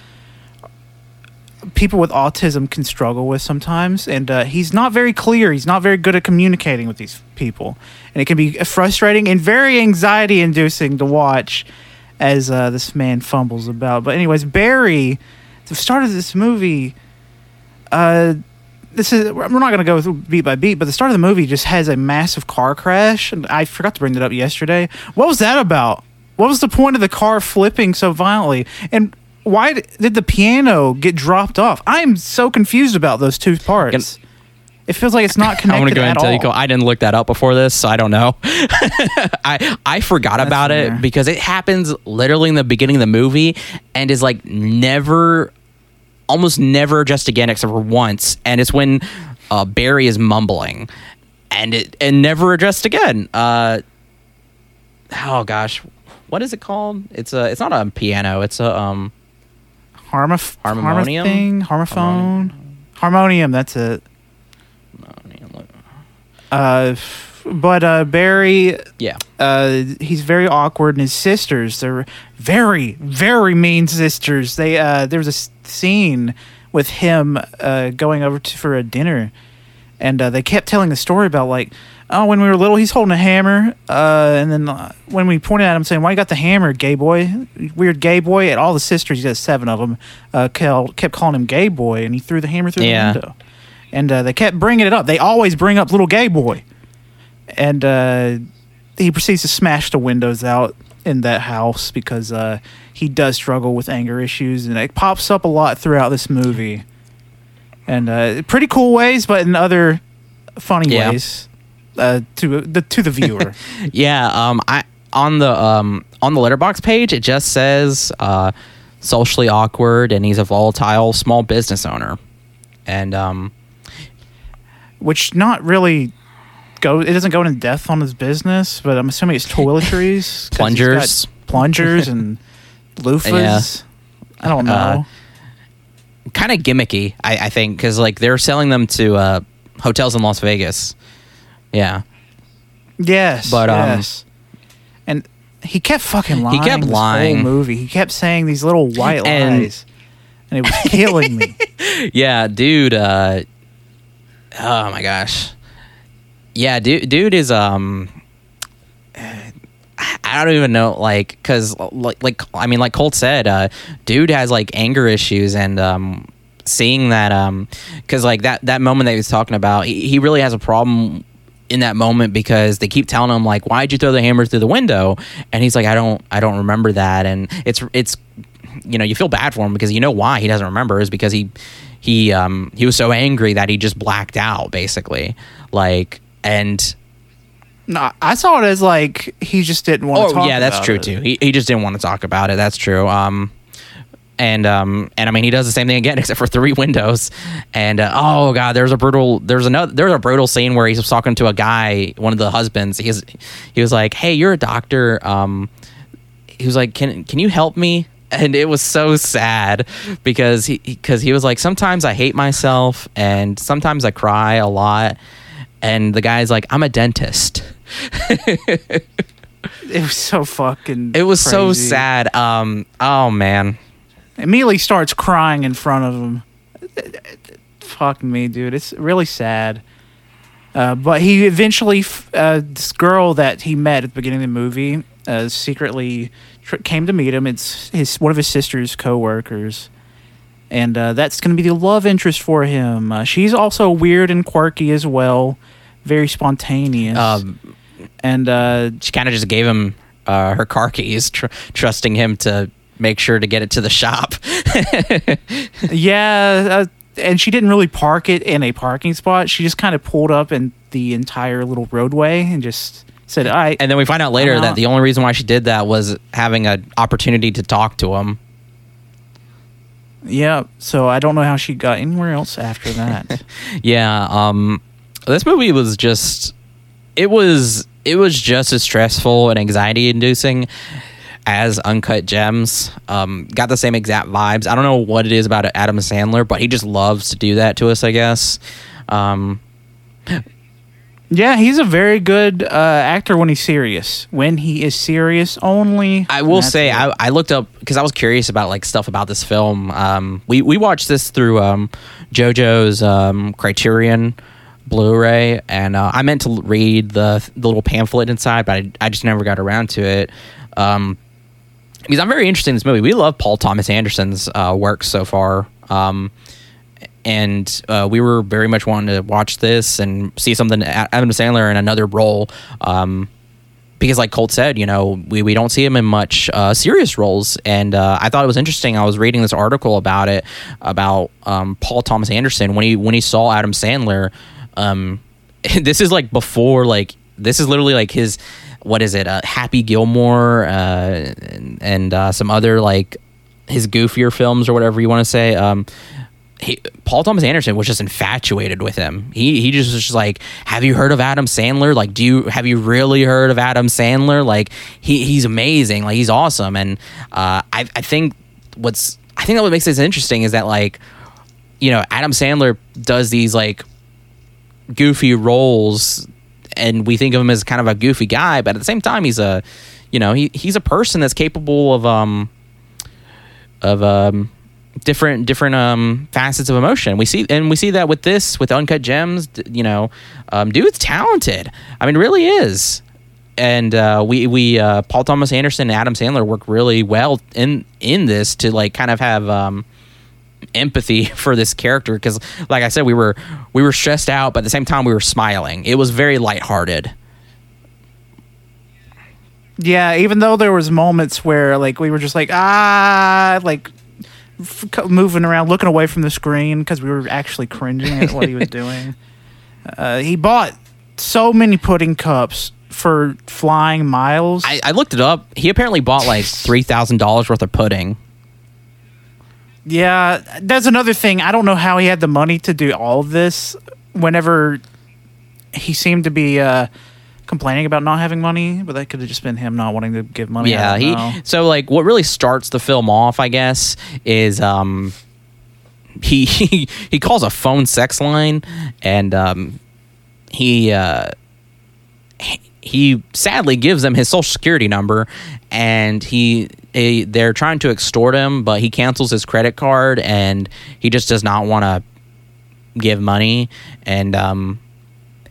people with autism can struggle with sometimes. And uh, he's not very clear. He's not very good at communicating with these people. And it can be frustrating and very anxiety inducing to watch as uh, this man fumbles about. But anyways barry the start of this movie uh this is we're not going to go through beat by beat but the start of the movie just has a massive car crash and i forgot to bring that up yesterday what was that about what was the point of the car flipping so violently and why d- did the piano get dropped off i'm so confused about those two parts it feels like it's not connected. I'm gonna go ahead and tell you, all. Colt, I didn't look that up before this, so I don't know. I I forgot That's about fair. it because it happens literally in the beginning of the movie and is like never, almost never just again except for once, and it's when uh, Barry is mumbling, and it and never addressed again. Uh, oh gosh, what is it called? It's a it's not a piano. It's a um. Harmoph- Harmonium? thing, harmophone, harmonium. That's it. Uh, f- but uh, Barry, Yeah. uh, he's very awkward, and his sisters, they're very, very mean sisters. They uh, there was a scene with him uh, going over to, for a dinner, and uh, they kept telling the story about like, oh, when we were little, he's holding a hammer, uh, and then uh, when we pointed at him, saying, "Why you got the hammer, gay boy? Weird gay boy." And all the sisters, he has seven of them, uh, kept calling him gay boy, and he threw the hammer through Yeah. the window. And uh, they kept bringing it up. They always bring up little gay boy, and uh, he proceeds to smash the windows out in that house because uh, he does struggle with anger issues, and it pops up a lot throughout this movie, and uh, pretty cool ways, but in other funny Yeah. ways uh, to the to the viewer. Yeah, um, I on the um on the Letterboxd page it just says uh, socially awkward, and he's a volatile small business owner, and um, Which not really go. It doesn't go into depth on his business, but I'm assuming it's toiletries, 'cause he's got Plungers. plungers, and loofahs. I don't know. Uh, kind of gimmicky, I, I think, because like they're selling them to uh, hotels in Las Vegas. Yeah, Yes, But, um, yes. and he kept fucking lying. He kept lying. Whole movie. He kept saying these little white And- lies, and it was killing me. yeah, dude. Uh, oh my gosh. Yeah, dude. Dude is um. I don't even know, like, because like, like I mean, like Colt said, uh, dude has like anger issues, and um, seeing that, um, because like that that moment that he was talking about, he, he really has a problem in that moment because they keep telling him like, why'd you throw the hammer through the window? And he's like, I don't, I don't remember that, and it's it's you know you feel bad for him because you know why he doesn't remember is because he he um he was so angry that he just blacked out basically like and no, I saw it as like he just didn't want to oh talk. yeah that's about true it. too. He, he just didn't want to talk about it that's true. Um and um and I mean he does the same thing again except for three windows. And uh, oh god there's a brutal there's another there's a brutal scene where he's talking to a guy one of the husbands. He's he was like hey you're a doctor. Um he was like can can you help me? And it was so sad because he because he was like sometimes I hate myself and sometimes I cry a lot and the guy's like I'm a dentist It was so fucking. it was so sad um oh man Immediately starts crying in front of him. Fuck me, dude. It's really sad. Uh, but he eventually, f- uh, this girl that he met at the beginning of the movie, uh, secretly tr- came to meet him. It's his one of his sister's co-workers, and uh, that's going to be the love interest for him. Uh, she's also weird and quirky as well, very spontaneous. Um, and uh, she kind of just gave him uh, her car keys, tr- trusting him to make sure to get it to the shop. yeah, uh, and she didn't really park it in a parking spot. She just kind of pulled up in the entire little roadway and just said, "I." And then we find out later that the only reason why she did that was having an opportunity to talk to him. Yeah, so I don't know how she got anywhere else after that. Yeah, um this movie was just it was it was just as stressful and anxiety inducing as Uncut Gems. Um got the same exact vibes. I don't know what it is about Adam Sandler, but he just loves to do that to us, I guess. Um yeah, he's a very good uh, actor when he's serious. When he is serious only. I will say. I, I looked up because I was curious about like stuff about this film. Um, we we watched this through um, JoJo's um, Criterion Blu-ray, and uh, I meant to read the, the little pamphlet inside, but I, I just never got around to it. Um, because I'm very interested in this movie. We love Paul Thomas Anderson's uh, work so far. Um, and uh, we were very much wanting to watch this and see something Adam Sandler in another role. Um, because like Colt said, you know, we, we don't see him in much uh, serious roles. And uh, I thought it was interesting. I was reading this article about it about um, Paul Thomas Anderson when he when he saw Adam Sandler. Um, this is like before like this is literally like his what is it? Uh, Happy Gilmore uh, and, and uh, some other like his goofier films or whatever you want to say. Um, he, Paul Thomas Anderson was just infatuated with him. He he just was just like, have you heard of Adam Sandler? Like, do you have you really heard of Adam Sandler? Like, he he's amazing. Like, he's awesome. And uh, I I think what's I think that what makes this interesting is that like, you know, Adam Sandler does these like goofy roles and we think of him as kind of a goofy guy but at the same time he's a you know he, he's a person that's capable of um of um different different um facets of emotion. We see and we see that with this with uncut gems you know um dude's talented. I mean really is. And uh, we we uh, Paul Thomas Anderson and Adam Sandler work really well in in this to like kind of have um, empathy for this character because like I said we were we were stressed out but at the same time we were smiling it was very lighthearted Yeah, even though there was moments where like we were just like ah, like f- moving around, looking away from the screen because we were actually cringing at what he was doing. Uh, he bought so many pudding cups for flying miles. I, I looked it up he apparently bought like three thousand dollars worth of pudding yeah, that's another thing. I don't know how he had the money to do all of this. Whenever he seemed to be uh, complaining about not having money, but that could have just been him not wanting to give money. Yeah he know. so like what really starts the film off i guess is um he he, he calls a phone sex line and um he uh he- he sadly gives them his social security number and he eh, they're trying to extort him but he cancels his credit card and he just does not want to give money. And um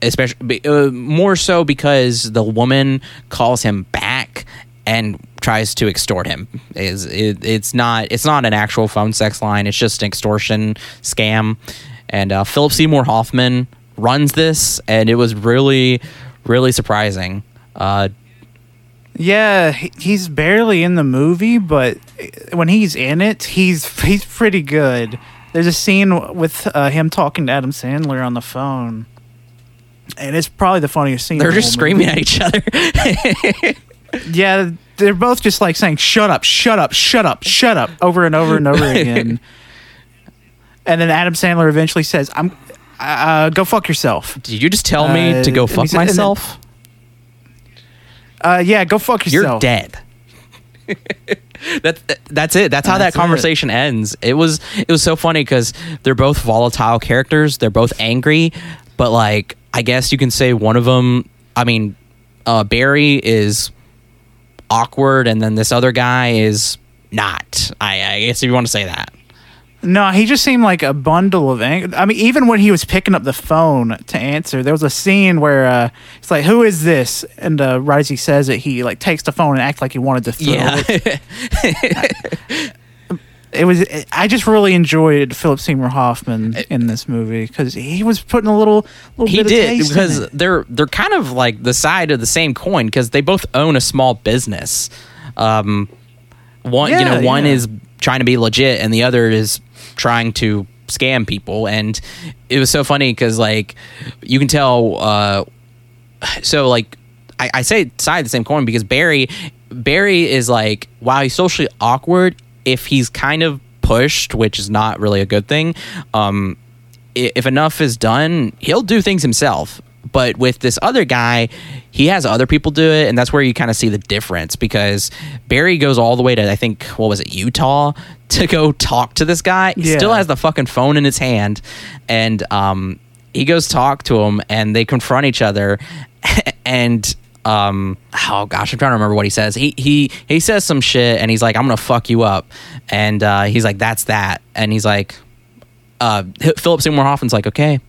especially uh, more so because the woman calls him back and tries to extort him. Is it, it's not it's not an actual phone sex line. It's just an extortion scam. And uh, philip seymour hoffman runs this and it was really really surprising uh, Yeah, he's barely in the movie, but when he's in it, he's he's pretty good. There's a scene with uh, him talking to Adam Sandler on the phone, and it's probably the funniest scene. they're the just screaming movie. at each other Yeah, they're both just like saying "shut up, shut up, shut up, shut up" over and over and over again. And then Adam Sandler eventually says, "I'm uh, go fuck yourself." did you just tell me Uh, to go fuck said- and then- myself? Uh, yeah, go fuck yourself. you're dead that's that's it. That's how That's that conversation ends. It was it was so funny because they're both volatile characters. They're both angry but like i guess you can say one of them i mean uh, barry is awkward and then this other guy is not. I, I guess if you want to say that No, he just seemed like a bundle of anger. I mean, even when he was picking up the phone to answer, there was a scene where uh, it's like, "Who is this?" And uh, right as he says it, he like takes the phone and acts like he wanted to throw it. It was. I just really enjoyed Philip Seymour Hoffman in this movie because he was putting a little, little he bit of did because they're they're kind of like the side of the same coin because they both own a small business. Um, one you know one yeah. is trying to be legit and the other is trying to scam people. And it was so funny because like you can tell uh so like I, I say side the same coin because Barry Barry is like while he's socially awkward if he's kind of pushed which is not really a good thing um if enough is done he'll do things himself. But with this other guy he has other people do it and that's where you kind of see the difference because Barry goes all the way to I think what was it Utah to go talk to this guy. He Yeah. still has the fucking phone in his hand and um he goes talk to him and they confront each other and um oh gosh i'm trying to remember what he says. He he he says some shit and he's like i'm gonna fuck you up and uh he's like that's that and he's like uh philip seymour hoffman's like okay.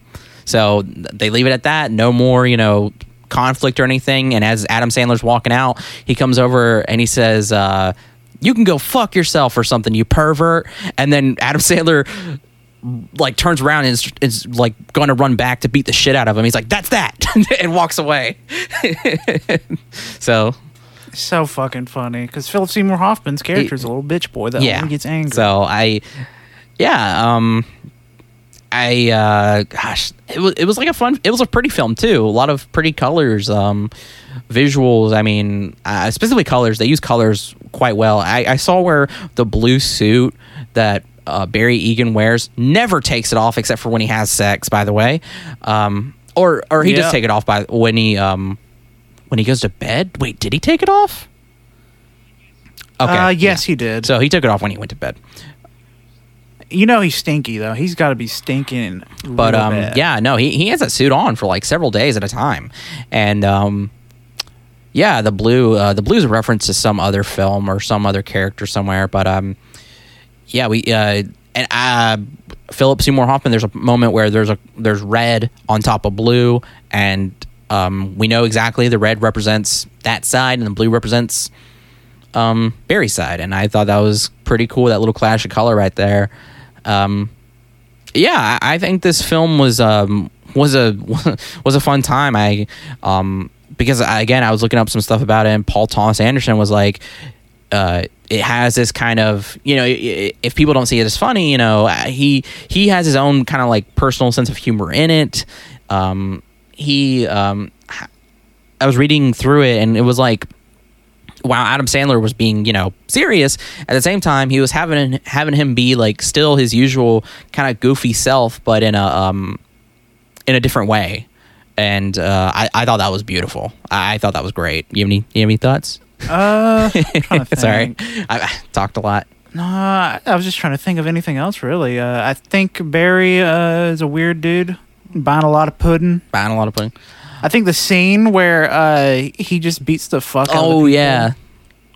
So they leave it at that no more you know conflict or anything and as adam sandler's walking out he comes over and he says uh you can go fuck yourself or something you pervert and then adam sandler like turns around and is, is like going to run back to beat the shit out of him. He's like, "That's that," and walks away. so so fucking funny because Philip Seymour Hoffman's character is a little bitch boy that yeah, gets angry. So I, yeah, um, I uh, gosh, it was it was like a fun. It was a pretty film too. A lot of pretty colors, um, visuals. I mean, uh, specifically colors. They use colors quite well. I, I saw where the blue suit that uh, Barry Egan wears never takes it off except for when he has sex. By the way, um, or or he Yeah. does take it off by when he um when he goes to bed. Wait, did he take it off? Okay. uh, yes, yeah. he did. So he took it off when he went to bed. You know he's stinky though. He's got to be stinking. But um, bad. yeah, no, he, he has that suit on for like several days at a time, and um, yeah, the blue uh, the blue's a reference to some other film or some other character somewhere. But um, yeah, we uh, and uh, Philip Seymour Hoffman. There's a moment where there's a there's red on top of blue, and um, we know exactly the red represents that side, and the blue represents um, Barry's side, and I thought that was pretty cool. That little clash of color right there. Um, yeah, I think this film was um, was a was a fun time. I um, because again I was looking up some stuff about it, and Paul Thomas Anderson was like, uh, it has this kind of you know if people don't see it as funny, you know uh, he he has his own kind of like personal sense of humor in it. Um, he um, I was reading through it, and it was like while Adam Sandler was being, you know, serious, at the same time he was having having him be like still his usual kind of goofy self, but in a um in a different way. And uh, I, I thought that was beautiful. I, I thought that was great. You have any you have any thoughts? Uh, Sorry. I, I talked a lot. No, I I was just trying to think of anything else really. Uh, I think Barry uh, is a weird dude, buying a lot of pudding. Buying a lot of pudding. I think the scene where uh, he just beats the fuck out of the Oh people yeah,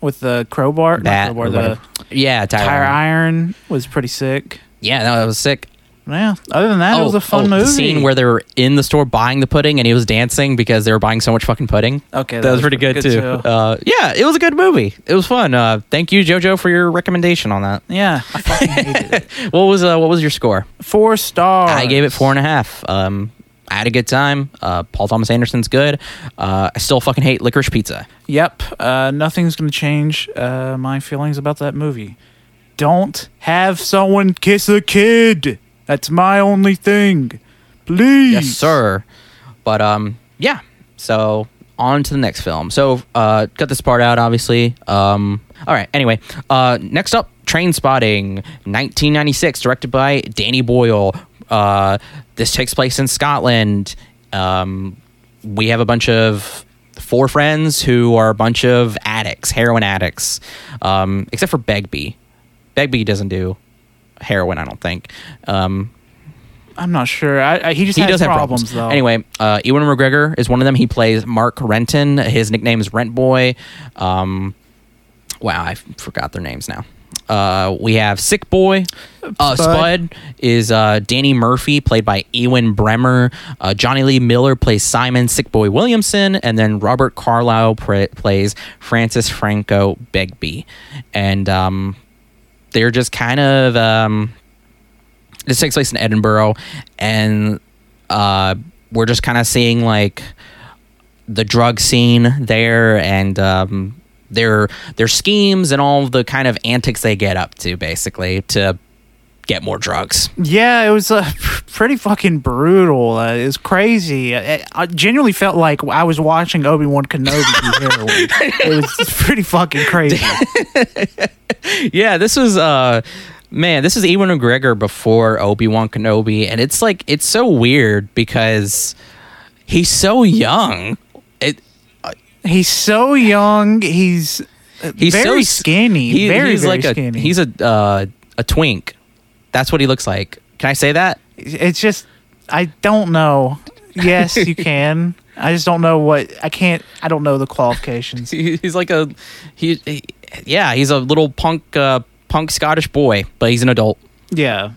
with the crowbar, not that crowbar, or the whatever. yeah, tire, tire iron. iron was pretty sick. Yeah, no, that was sick. Yeah. Other than that, it was a fun oh, movie. The scene where they were in the store buying the pudding and he was dancing because they were buying so much fucking pudding. okay, that, was pretty good, too. Uh, yeah, it was a good movie. It was fun. Uh, thank you, JoJo, for your recommendation on that. yeah, I fucking hated it. What was uh, what was your score? Four stars. I gave it four and a half. Um, I had a good time. Uh, Paul Thomas Anderson's good. Uh, I still fucking hate licorice pizza. Yep. Uh, nothing's gonna change uh, my feelings about that movie. Don't have someone kiss a kid. That's my only thing. Please. Yes, sir. But um, yeah. So on to the next film. So uh, cut this part out, obviously. Um, all right. Anyway, uh, next up, Trainspotting, 1996, directed by Danny Boyle. Uh, this takes place in Scotland. Um, we have a bunch of four friends who are a bunch of addicts, heroin addicts, um, except for Begbie. Begbie doesn't do heroin, I don't think. Um, I'm not sure. I, I, he just he has does have problems, problems though. Anyway, uh, Ewan McGregor is one of them. He plays Mark Renton. His nickname is Rent Boy. Um, wow, I forgot their names now. Uh, we have Sick Boy. Uh, Spud. Spud is uh, Danny Murphy, played by Ewen Bremner. Uh, Jonny Lee Miller plays Simon Sick Boy Williamson, and then Robert Carlyle plays Francis Franco Begbie. And um, they're just kind of um, this takes place in Edinburgh, and uh, we're just kind of seeing like the drug scene there and um, their their schemes and all the kind of antics they get up to, basically to get more drugs. Yeah, it was uh, pretty fucking brutal. Uh, it was crazy. I, I genuinely felt like I was watching Obi Wan Kenobi do heroin. It was pretty fucking crazy. yeah, this was uh man, this is Ewan McGregor before Obi-Wan Kenobi and it's like it's so weird because he's so young. He's so young. He's uh, he's very so skinny. He, very he's very like skinny. a he's a uh, a twink. That's what he looks like. Can I say that? It's just I don't know. Yes, you can. I just don't know what I can't. I don't know the qualifications. He- He's like a he, he yeah, he's a little punk uh, punk Scottish boy, but he's an adult. Yeah,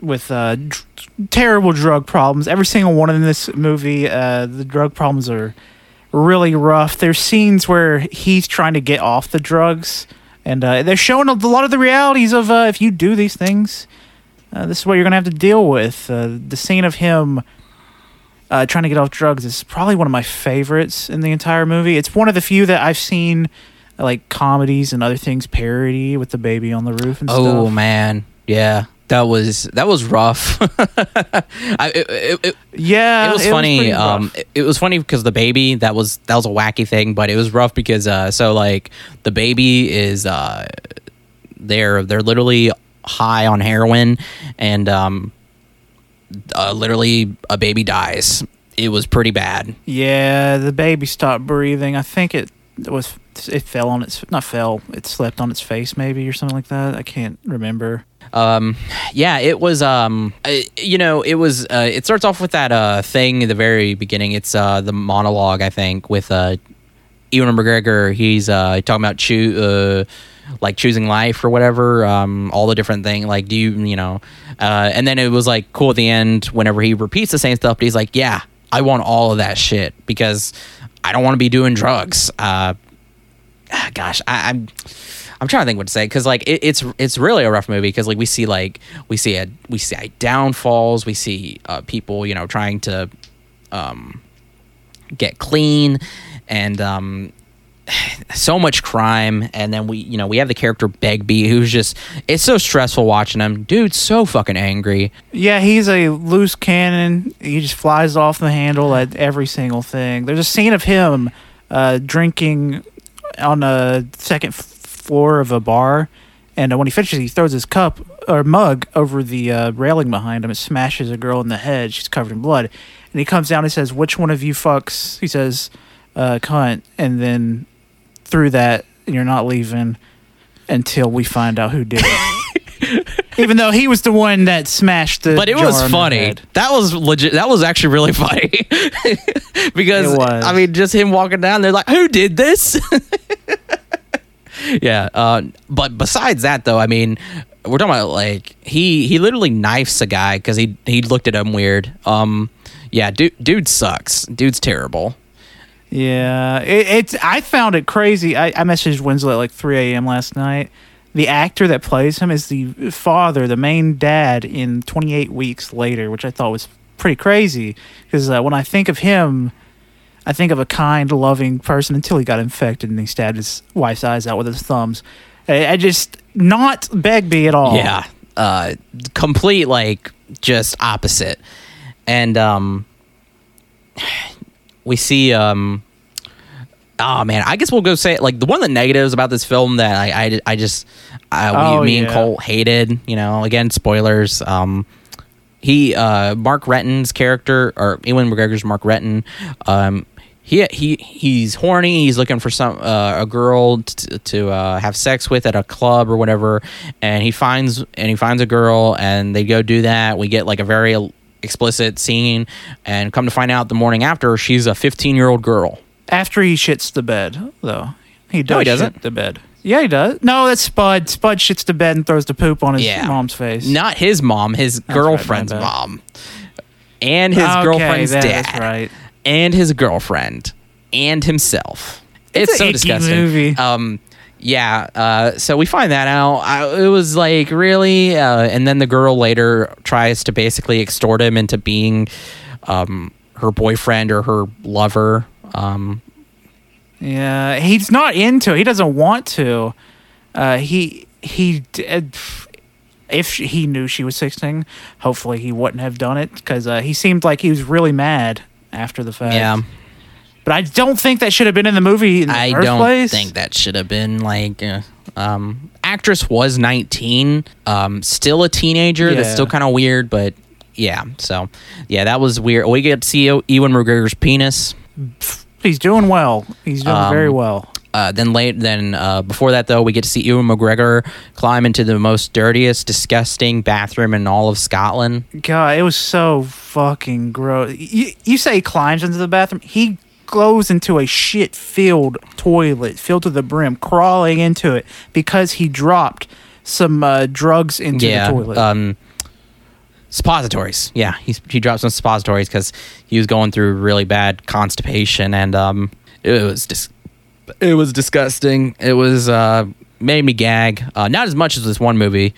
with uh, terrible drug problems. Every single one in this movie, uh, the drug problems are really rough. There's scenes where he's trying to get off the drugs, and uh, they're showing a lot of the realities of uh, if you do these things, uh, this is what you're gonna have to deal with. Uh, the scene of him. Uh, trying to get off drugs is probably one of my favorites in the entire movie. It's one of the few that I've seen, like comedies and other things, parody with the baby on the roof and Oh stuff. Oh man, yeah, that was that was rough. I, it, it, it, Yeah, it was funny. pretty um, it, it was funny because the baby that was that was a wacky thing, but it was rough because uh, so like the baby is uh, they're they're literally high on heroin, and um, uh, literally a baby dies. It was pretty bad. yeah, the baby stopped breathing. I think it, it was it fell on its not fell. It slept on its face maybe or something like that. I can't remember. Um, yeah, it was. Um, uh, you know, it was. Uh, it starts off with that uh thing in the very beginning. It's uh the monologue I think with uh Ewan McGregor. He's uh talking about uh like choosing life or whatever. Um, all the different thing. Like, do you you know? Uh, and then it was like cool at the end whenever he repeats the same stuff. But he's like, yeah, I want all of that shit because I don't want to be doing drugs. Uh, ah, gosh, I, I'm. I'm trying to think what to say because like it, it's it's really a rough movie because like we see like we see a we see downfalls we see uh, people you know trying to um, get clean and um, so much crime and then we you know we have the character Begbie who's just it's so stressful watching him dude's so fucking angry Yeah, he's a loose cannon. He just flies off the handle at every single thing. There's a scene of him uh, drinking on a second f- floor of a bar, and when he finishes, he throws his cup or mug over the uh, railing behind him. It smashes a girl in the head. She's covered in blood, and he comes down and says, "Which one of you fucks?" He says, uh, "Cunt," and then through that, you're not leaving until we find out who did it. Even though he was the one that smashed the. but it was funny that was legit that was actually really funny because It was. i mean just him walking down they're like who did this yeah uh, but besides that though i mean we're talking about like he he literally knifes a guy because he he looked at him weird um yeah dude dude sucks dude's terrible Yeah, it, it's. I found it crazy. I, I messaged Winslow at like 3 a.m. last night. The actor that plays him is the father, the main dad in 28 Weeks Later, which I thought was pretty crazy. Because uh, when I think of him, I think of a kind, loving person until he got infected and he stabbed his wife's eyes out with his thumbs. I, I just not Begbie at all. Yeah. Uh complete like just opposite. And um we see um oh man, I guess we'll go say it like the one of the negatives about this film that I I, I just uh, Oh, we, me and yeah. Colt hated, you know, again spoilers. Um he uh Mark Renton's character or Ewan McGregor's Mark Renton um he he he's horny. He's looking for some uh, a girl t- to uh, have sex with at a club or whatever, and he finds and he finds a girl, and they go do that. We get like a very explicit scene, and come to find out the morning after, she's a 15 year old girl. After he shits the bed, though, he does he doesn't. shit the bed. Yeah, he does. No, that's Spud. Spud shits the bed and throws the poop on his Yeah. mom's face. Not his mom, his right, girlfriend's bad. mom, and his Okay, girlfriend's that- dad, right. and his girlfriend, and himself. It's It's, so disgusting. movie. Um, yeah. Uh, so we find that out. I, it was like really, uh, and then the girl later tries to basically extort him into being um, her boyfriend or her lover. Um, Yeah, he's not into it. He doesn't want to. Uh, he he did. If she- he knew she was 16, hopefully he wouldn't have done it because uh, he seemed like he was really mad after the fact. yeah. But I don't think that should have been in the movie in the I first don't place. think that should have been like. Uh, um, actress was 19, um, still a teenager. That's still kind of weird, but yeah. So yeah, that was weird. We get to see Ewan McGregor's penis. he's doing well. He's doing Um, very well. Uh, then late, then uh, before that though, we get to see Ewan McGregor climb into the most dirtiest, disgusting bathroom in all of Scotland. God, it was so fucking gross. You, you say he climbs into the bathroom. He goes into a shit filled toilet, filled to the brim, crawling into it because he dropped some uh, drugs into yeah, the toilet. um, suppositories. Yeah, he he dropped some suppositories because he was going through really bad constipation, and um, it was dis- it was disgusting. It was uh, made me gag. Uh, not as much as this one movie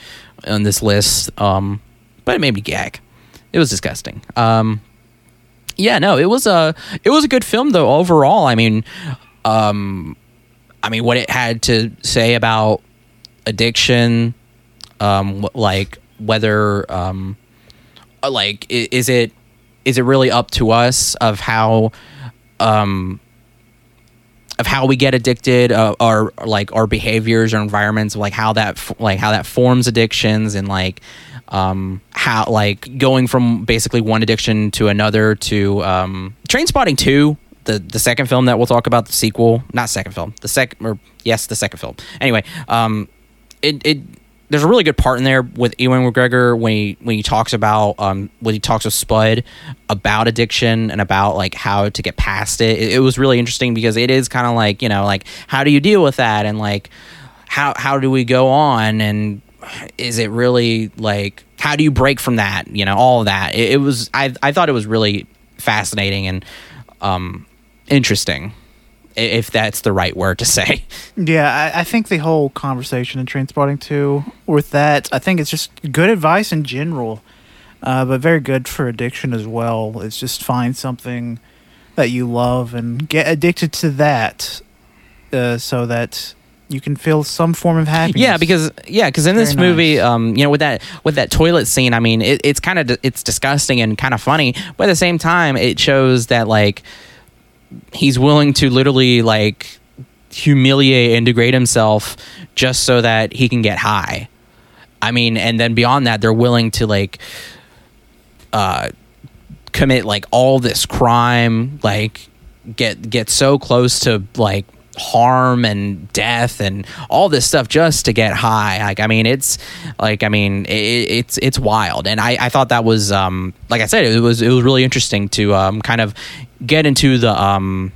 on this list, um, but it made me gag. It was disgusting. Um, yeah, no, it was a it was a good film though overall. I mean, um, I mean what it had to say about addiction, um, like whether um, uh, like is it is it really up to us of how um of how we get addicted uh, or like our behaviors or environments like how that like how that forms addictions and like um how like going from basically one addiction to another to um Trainspotting 2 the the second film that we'll talk about the sequel not second film the second or yes the second film. Anyway um it it there's a really good part in there with Ewan McGregor when he when he talks about um when he talks with Spud about addiction and about like how to get past it. It, it was really interesting because it is kind of like you know like how do you deal with that? And like how how do we go on? And is it really like how do you break from that you know all of that it, it was I I thought it was really fascinating and um interesting if that's the right word to say. Yeah, I, I think the whole conversation in Trainspotting 2 with that, I think it's just good advice in general, uh, but very good for addiction as well. It's just find something that you love and get addicted to that uh, so that you can feel some form of happiness. Yeah, because yeah, because in this movie, nice. um, you know, with that with that toilet scene, I mean, it, it's kind of it's disgusting and kind of funny, but at the same time, it shows that like he's willing to literally like humiliate and degrade himself just so that he can get high. I mean, and then beyond that, they're willing to like uh commit like all this crime, like get get so close to like harm and death and all this stuff just to get high. Like I mean, it's like I mean, it, it's it's wild, and I I thought that was um like I said, it was it was really interesting to um kind of get into the um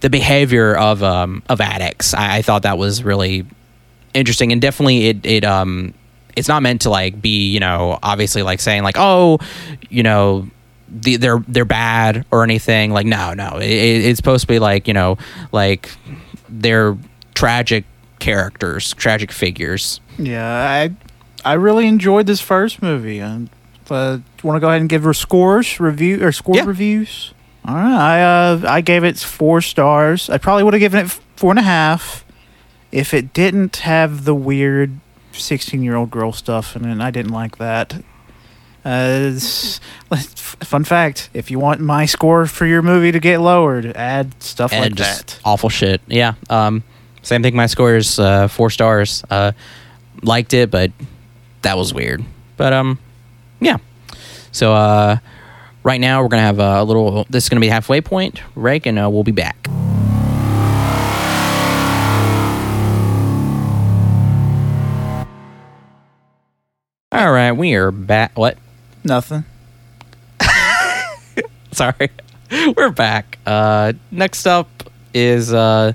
the behavior of um of addicts. I, I thought that was really interesting and definitely it it um it's not meant to like be you know obviously like saying like oh you know the, they're they're bad or anything like no no it, it's supposed to be like you know like they're tragic characters tragic figures Yeah, I I really enjoyed this first movie. And uh, want to go ahead and give her scores review or score Yeah. reviews? All right, I uh I gave it four stars. I probably would have given it four and a half if it didn't have the weird sixteen year old girl stuff and. I didn't like that. Uh, fun fact: if you want my score for your movie to get lowered, add stuff and like that. awful shit. Yeah um same thing my score is uh four stars. Uh liked it but that was weird. But um yeah. So uh right now we're gonna have a little this is gonna be halfway point. Rake and uh, we'll be back. All right we are back what Nothing. sorry we're back uh next up is uh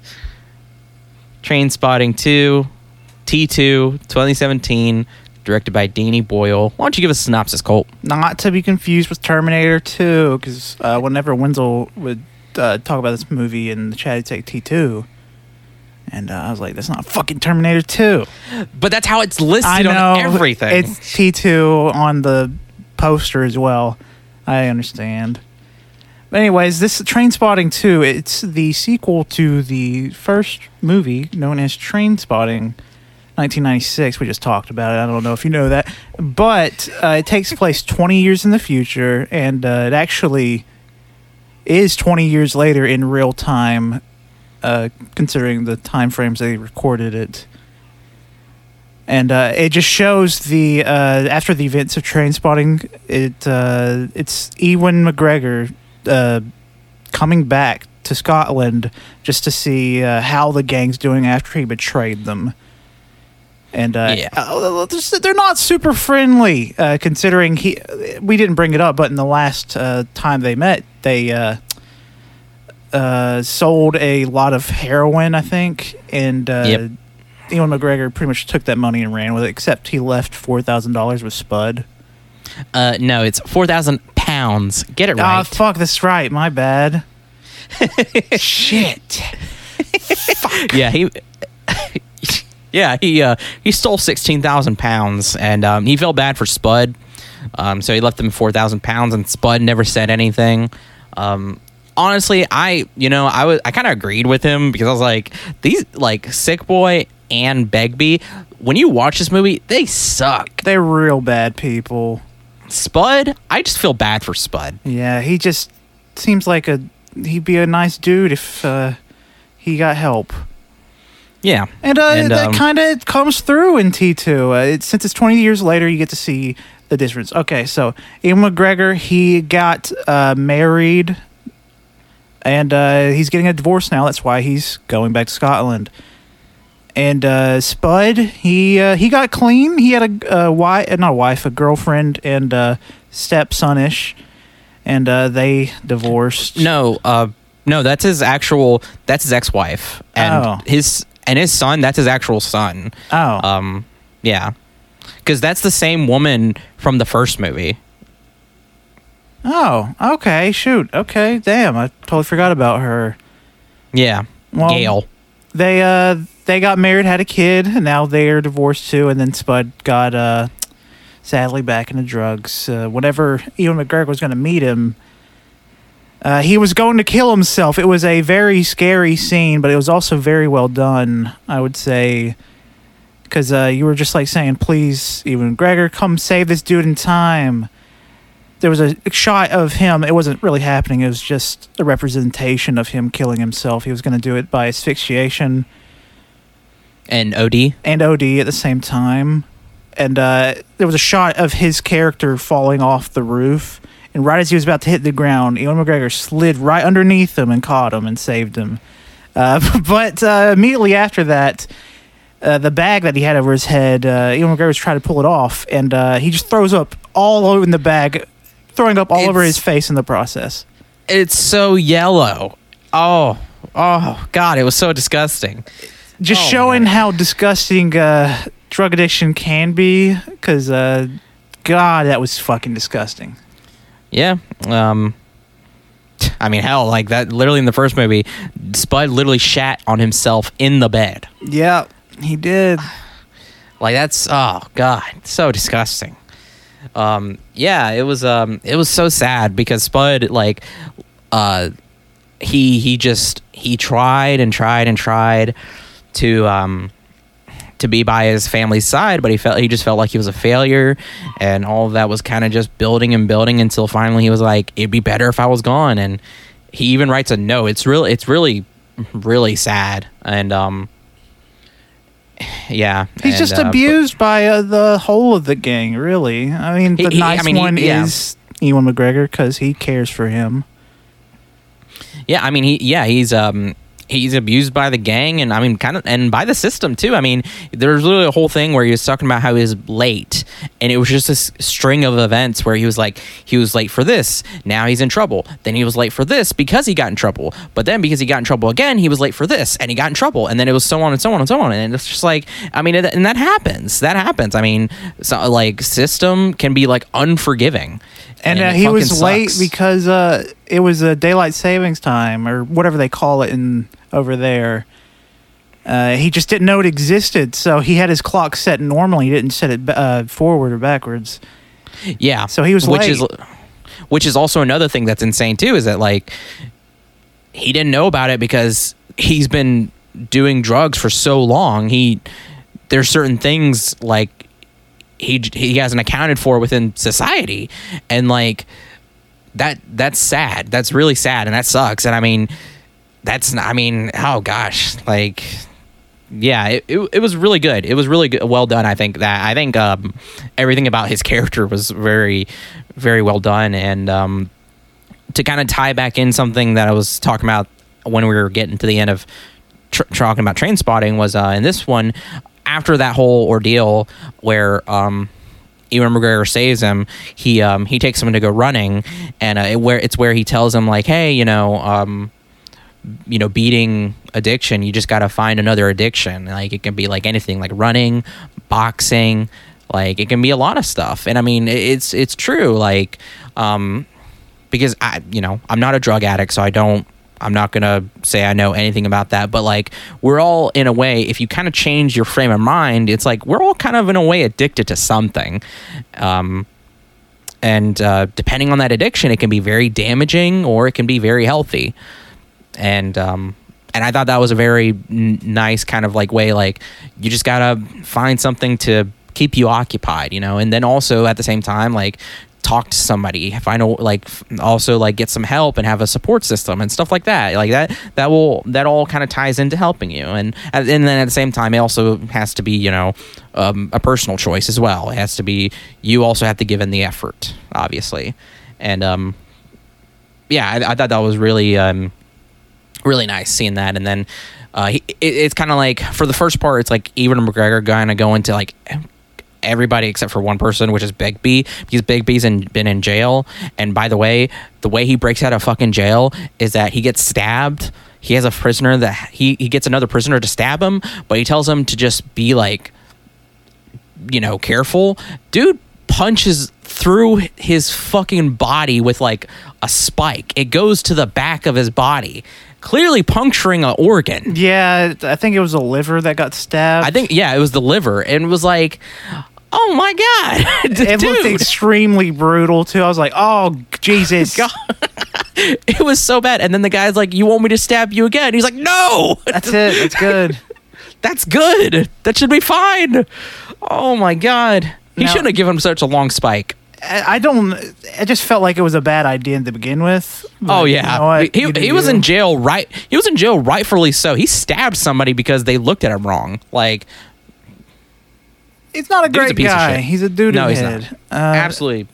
Trainspotting 2, T2, 2017, directed by Danny Boyle. Why don't you give us a synopsis, Colt? Not to be confused with Terminator 2, because uh, whenever Wenzel would uh, talk about this movie in the chat, he'd say T2. And uh, I was like, that's not fucking Terminator 2. But that's how it's listed I know. on everything. It's T2 on the poster as well. I understand. But anyways, this Trainspotting 2, it's the sequel to the first movie known as Trainspotting 1996. We just talked about it. I don't know if you know that. But uh, it takes place 20 years in the future, and uh, it actually is 20 years later in real time, uh, considering the time frames they recorded it and uh, it just shows the uh, after the events of Trainspotting it uh, it's ewan mcgregor uh, coming back to scotland just to see uh, how the gang's doing after he betrayed them and uh, Yeah. they're not super friendly uh, considering he we didn't bring it up but in the last uh, time they met they uh, uh, sold a lot of heroin i think and uh, Yep. Ewan McGregor pretty much took that money and ran with it, except he left four thousand dollars with Spud. uh, no, it's 4,000 pounds. Get it Ah, right. fuck, that's right. My bad. Shit. fuck. yeah, he. yeah, he uh, he stole sixteen thousand pounds, and um, he felt bad for Spud. Um, so he left him four thousand pounds, and Spud never said anything. Um, honestly, I you know I was I kind of agreed with him because I was like these like Sick Boy and Begbie. When you watch this movie, they suck. They're real bad people. Spud, I just feel bad for Spud. Yeah, he just seems like a he'd be a nice dude if uh, he got help. Yeah, And, uh, And, that um, kind of comes through in T2. Uh, it, since it's 20 years later, you get to see the difference. Okay, so Ian McGregor, he got uh, married and uh, he's getting a divorce now. That's why he's going back to Scotland. And uh, Spud, he uh, he got clean. He had a, a wife, not a wife, a girlfriend and uh, stepsonish, and uh, they divorced. No, uh, no, that's his actual. That's his ex-wife, and Oh. his and his son. That's his actual son. Oh, Um, yeah, because that's the same woman from the first movie. oh, okay. Shoot. Okay, damn. I totally forgot about her. Yeah, Well, Gail. they uh they got married, had a kid, and now they're divorced too. And then Spud got uh sadly back into drugs. Uh, whenever Ewan McGregor was going to meet him, uh, he was going to kill himself. It was a very scary scene, but it was also very well done. I would say. Because uh, you were just like saying, please, Ewan McGregor, come save this dude in time. There was a shot of him. It wasn't really happening. It was just a representation of him killing himself. He was going to do it by asphyxiation and OD. and OD at the same time. And uh, there was a shot of his character falling off the roof. And right as he was about to hit the ground, Ewan McGregor slid right underneath him and caught him and saved him. Uh, but uh, immediately after that, uh, the bag that he had over his head, uh, Ewan McGregor was trying to pull it off, and uh, he just throws up all over in the bag, throwing up all over his face in the process. It's so yellow. Oh, oh, God! It was so disgusting. Just Oh, showing man. how disgusting uh, drug addiction can be, because uh, God, that was fucking disgusting. Yeah. Um. I mean, hell, like that. Literally in the first movie, Spud literally shat on himself in the bed. Yeah, he did. Like that's oh god, so disgusting. Um yeah, it was um it was so sad because Spud like uh he he just he tried and tried and tried to um to be by his family's side, but he felt he just felt like he was a failure and all of that was kind of just building and building until finally he was like it'd be better if I was gone and he even writes a note. It's really it's really really sad and um yeah. He's and, just uh, but- abused by uh, the whole of the gang, really. I mean, He- the he- I nice mean, he- one yeah. is Ewan McGregor because he cares for him. Yeah, I mean, he yeah, he's um he's abused by the gang and I mean kind of and by the system too. I mean, there's literally a whole thing where he was talking about how he was late and it was just this string of events where he was like he was late for this, now he's in trouble. Then he was late for this because he got in trouble. But then because he got in trouble again, he was late for this and he got in trouble and then it was so on and so on and so on and it's just like I mean and that happens. That happens. I mean, so like system can be like unforgiving. And, uh, he was fucking late because uh, it was a daylight savings time or whatever they call it in over there. Uh, he just didn't know it existed, so he had his clock set normally. He didn't set it uh, forward or backwards. Yeah. So he was which late. is which is also another thing that's insane too is that like he didn't know about it because he's been doing drugs for so long. He there's certain things like he he hasn't accounted for within society and like that that's sad. That's really sad and that sucks. And I mean that's I mean, oh gosh, like yeah, it, it, it was really good. It was really good, well done. I think that I think um, everything about his character was very, very well done. And um, to kind of tie back in something that I was talking about when we were getting to the end of tr- talking about Trainspotting was uh, in this one after that whole ordeal where um, Ewan McGregor saves him. He um, he takes him to go running, and uh, it, where it's where he tells him like, hey, you know. Um, you know beating addiction you just got to find another addiction like it can be like anything like running boxing like it can be a lot of stuff and i mean it's it's true like um because i you know i'm not a drug addict so i don't i'm not gonna say i know anything about that but like we're all in a way if you kind of change your frame of mind it's like we're all kind of in a way addicted to something. Um and uh, depending on that addiction it can be very damaging or it can be very healthy. And um and I thought that was a very n- nice kind of like way like you just gotta find something to keep you occupied you know? And then also at the same time like talk to somebody find a like also like get some help and have a support system and stuff like that like that that will that all kind of ties into helping you. And and then at the same time it also has to be you know um, a personal choice as well. It has to be you also have to give in the effort obviously. And um yeah I, I thought that was really um really nice seeing that. And then uh he, it, it's kind of like for the first part it's like Ewan McGregor kind of going to like everybody except for one person which is Begbie because Begbie's in, been in jail and by the way the way he breaks out of fucking jail is that he gets stabbed he has a prisoner that he, he gets another prisoner to stab him but he tells him to just be like you know, careful. Dude punches through his fucking body with like a spike. It goes to the back of his body, clearly puncturing an organ. Yeah, I think it was a liver that got stabbed. I think, yeah, it was the liver, and it was like, oh my god, it dude, looked extremely brutal too. I was like, "Oh Jesus!" God. it was so bad. And then the guy's like, "You want me to stab you again?" He's like, "No, That's it. That's good. that's good. That should be fine." Oh my god, he Now- shouldn't have given him such a long spike. I I don't. I just felt like it was a bad idea to begin with. but Oh you yeah, know what? he You he was in jail right. He was in jail rightfully so. He stabbed somebody because they looked at him wrong. Like He's not a Dude's a great piece of guy. shit. He's a dude No, he's head. Uh, absolutely.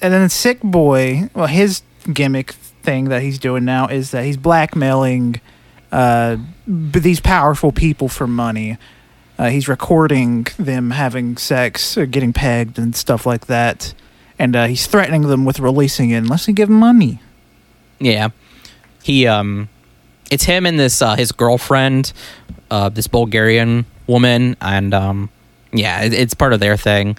And then Sick Boy. Well, his gimmick thing that he's doing now is that he's blackmailing uh, these powerful people for money. Uh, he's recording them having sex, or getting pegged, and stuff like that. And uh, he's threatening them with releasing it unless they give him money. Yeah, he um, it's him and this uh, his girlfriend, uh, this Bulgarian woman, and um, yeah, it, it's part of their thing.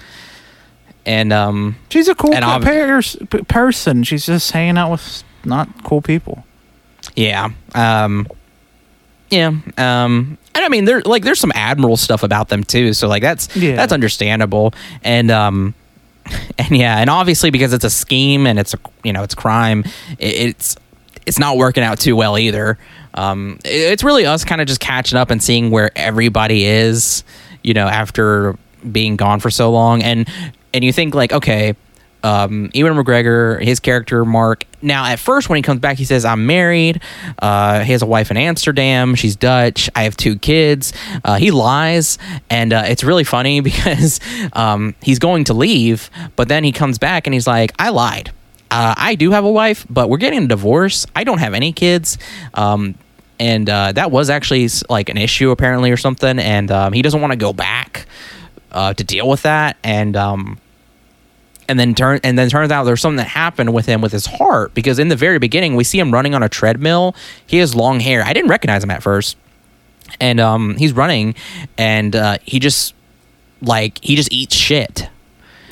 And um, She's a cool pers- person. She's just hanging out with not cool people. Yeah. Um yeah. Um and I mean there like there's some admiral stuff about them too. So like that's Yeah. that's understandable. And um and yeah, and obviously because it's a scheme and it's a you know, it's crime, it's it's not working out too well either. Um it's really us kind of just catching up and seeing where everybody is, you know, after being gone for so long and and you think like okay, um, Ewan McGregor, his character Mark. Now, at first, when he comes back, he says, "I'm married. Uh, he has a wife in Amsterdam. She's Dutch. I have two kids." Uh, he lies, and uh, it's really funny because um, he's going to leave, but then he comes back and he's like, "I lied. Uh, I do have a wife, but we're getting a divorce. I don't have any kids." Um, and uh, that was actually like an issue apparently or something, and um, he doesn't want to go back uh, to deal with that, and um, and then turn and then turns out there's something that happened with him with his heart because in the very beginning we see him running on a treadmill. He has long hair. I didn't recognize him at first, and um, he's running, and uh, he just like he just eats shit.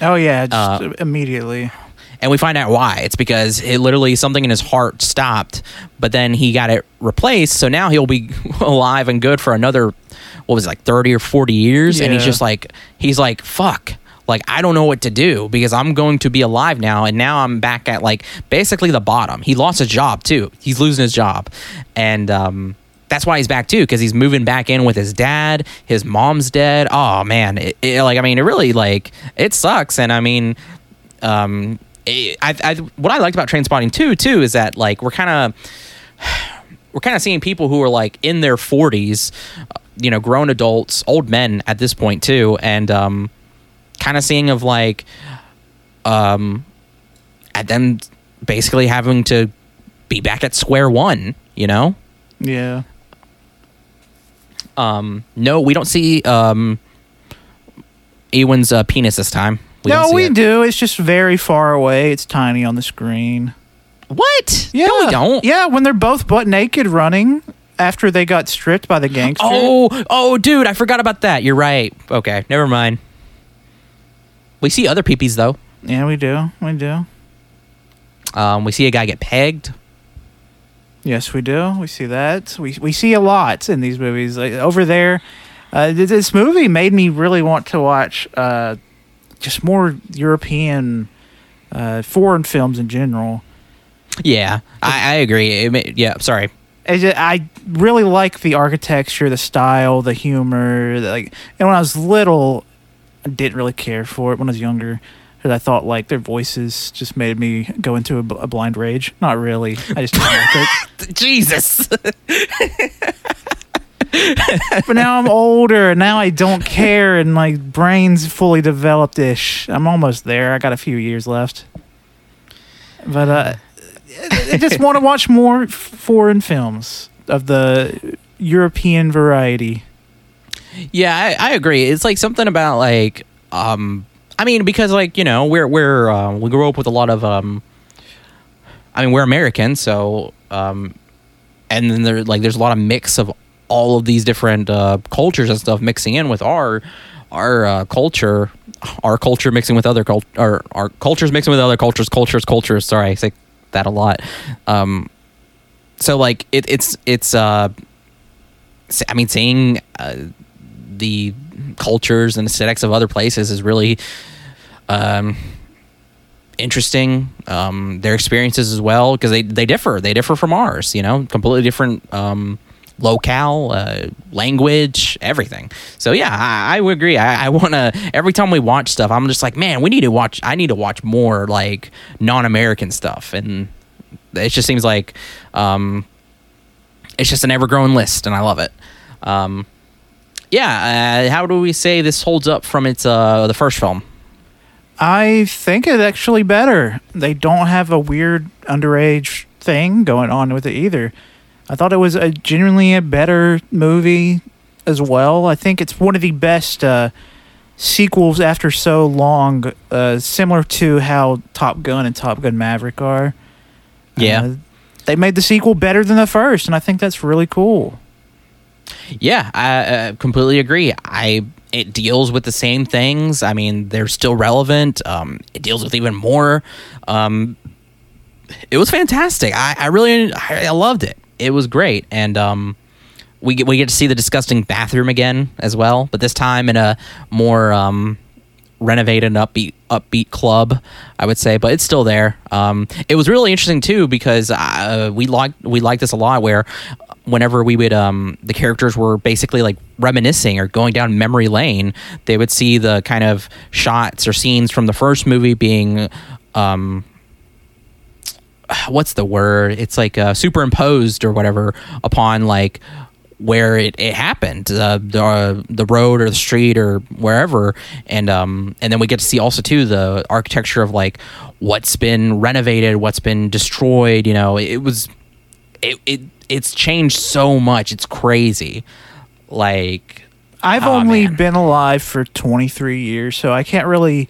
Oh yeah, just Uh, immediately. and we find out why. It's because it literally something in his heart stopped, but then he got it replaced. So now he'll be alive and good for another, what was it, like thirty or forty years. And he's just like, he's like, fuck. Like I don't know what to do because I'm going to be alive now, and now I'm back at like basically the bottom. He lost his job too. He's losing his job, and um, that's why he's back too because he's moving back in with his dad. His mom's dead. Oh man, it, it, like I mean, it really like it sucks. And I mean, um, I, I, what I liked about Train too, too, is that like we're kind of we're kind of seeing people who are like in their 40s, uh, you know, grown adults, old men at this point too, and um, kind of seeing of like, um, at them basically having to be back at square one, you know. Yeah. Um, no, we don't see um, Ewan's uh, penis this time. don't no, we it. do. It's just very far away. It's tiny on the screen. What? Yeah, No, we don't. Yeah, when they're both butt naked running after they got stripped by the gangster. Oh, oh, dude, I forgot about that. You're right. Okay, never mind. We see other peepees though. yeah, we do. We do. Um, we see a guy get pegged. Yes, we do. We see that. We we see a lot in these movies. Like, over there, uh, this movie made me really want to watch uh, just more European, uh, foreign films in general. Yeah, I, I agree. It ma- yeah, sorry. I, I really like the architecture, the style, the humor. the, like, and when I was little, didn't really care for it. When I was younger, because I thought like their voices just made me go into a, a blind rage. Not really. I just like it. Jesus. But now I'm older. Now I don't care, and my brain's fully developed ish. I'm almost there. I got a few years left. But uh, I just want to watch more f- foreign films of the European variety. Yeah, I, I agree. It's like something about like, um, I mean, because like you know, we're we're uh, we grew up with a lot of um, I mean, we're American, so um, and then there like there's a lot of mix of all of these different uh, cultures and stuff mixing in with our our uh, culture, our culture mixing with other cult or our cultures mixing with other cultures, cultures, cultures. Sorry, I say that a lot. Um, so like it, it's it's uh, I mean, seeing uh, the cultures and aesthetics of other places is really um, interesting. Um, their experiences as well because they they differ. They differ from ours. You know, completely different um, locale, uh, language, everything. So yeah, I, I would agree. I, I want to every time we watch stuff, I'm just like, man, we need to watch. I need to watch more like non-American stuff, and it just seems like um, it's just an ever-growing list, and I love it. Um, yeah, uh, how do we say this holds up from its uh, the first film? I think it's actually better. They don't have a weird underage thing going on with it either. I thought it was a genuinely a better movie as well. I think it's one of the best uh, sequels after so long, uh, similar to how Top Gun and Top Gun Maverick are. Yeah. Uh, they made the sequel better than the first, and I think that's really cool. Yeah, I uh, completely agree. I it deals with the same things. I mean, they're still relevant. Um, it deals with even more. Um, it was fantastic. I, I really I, I loved it. It was great, and um, we get we get to see the disgusting bathroom again as well, but this time in a more um, renovated upbeat upbeat club, I would say, but it's still there. Um, it was really interesting too because uh, we liked we liked this a lot. Where whenever we would um, the characters were basically like reminiscing or going down memory lane, they would see the kind of shots or scenes from the first movie being. Um, what's the word? It's like uh, superimposed or whatever upon like where it, it happened, uh, the uh, the road or the street or wherever, and um and then we get to see also too the architecture of like what's been renovated, what's been destroyed. You know, it was it it it's changed so much. It's crazy. Like I've Aw, only man. been alive for 23 years, so I can't really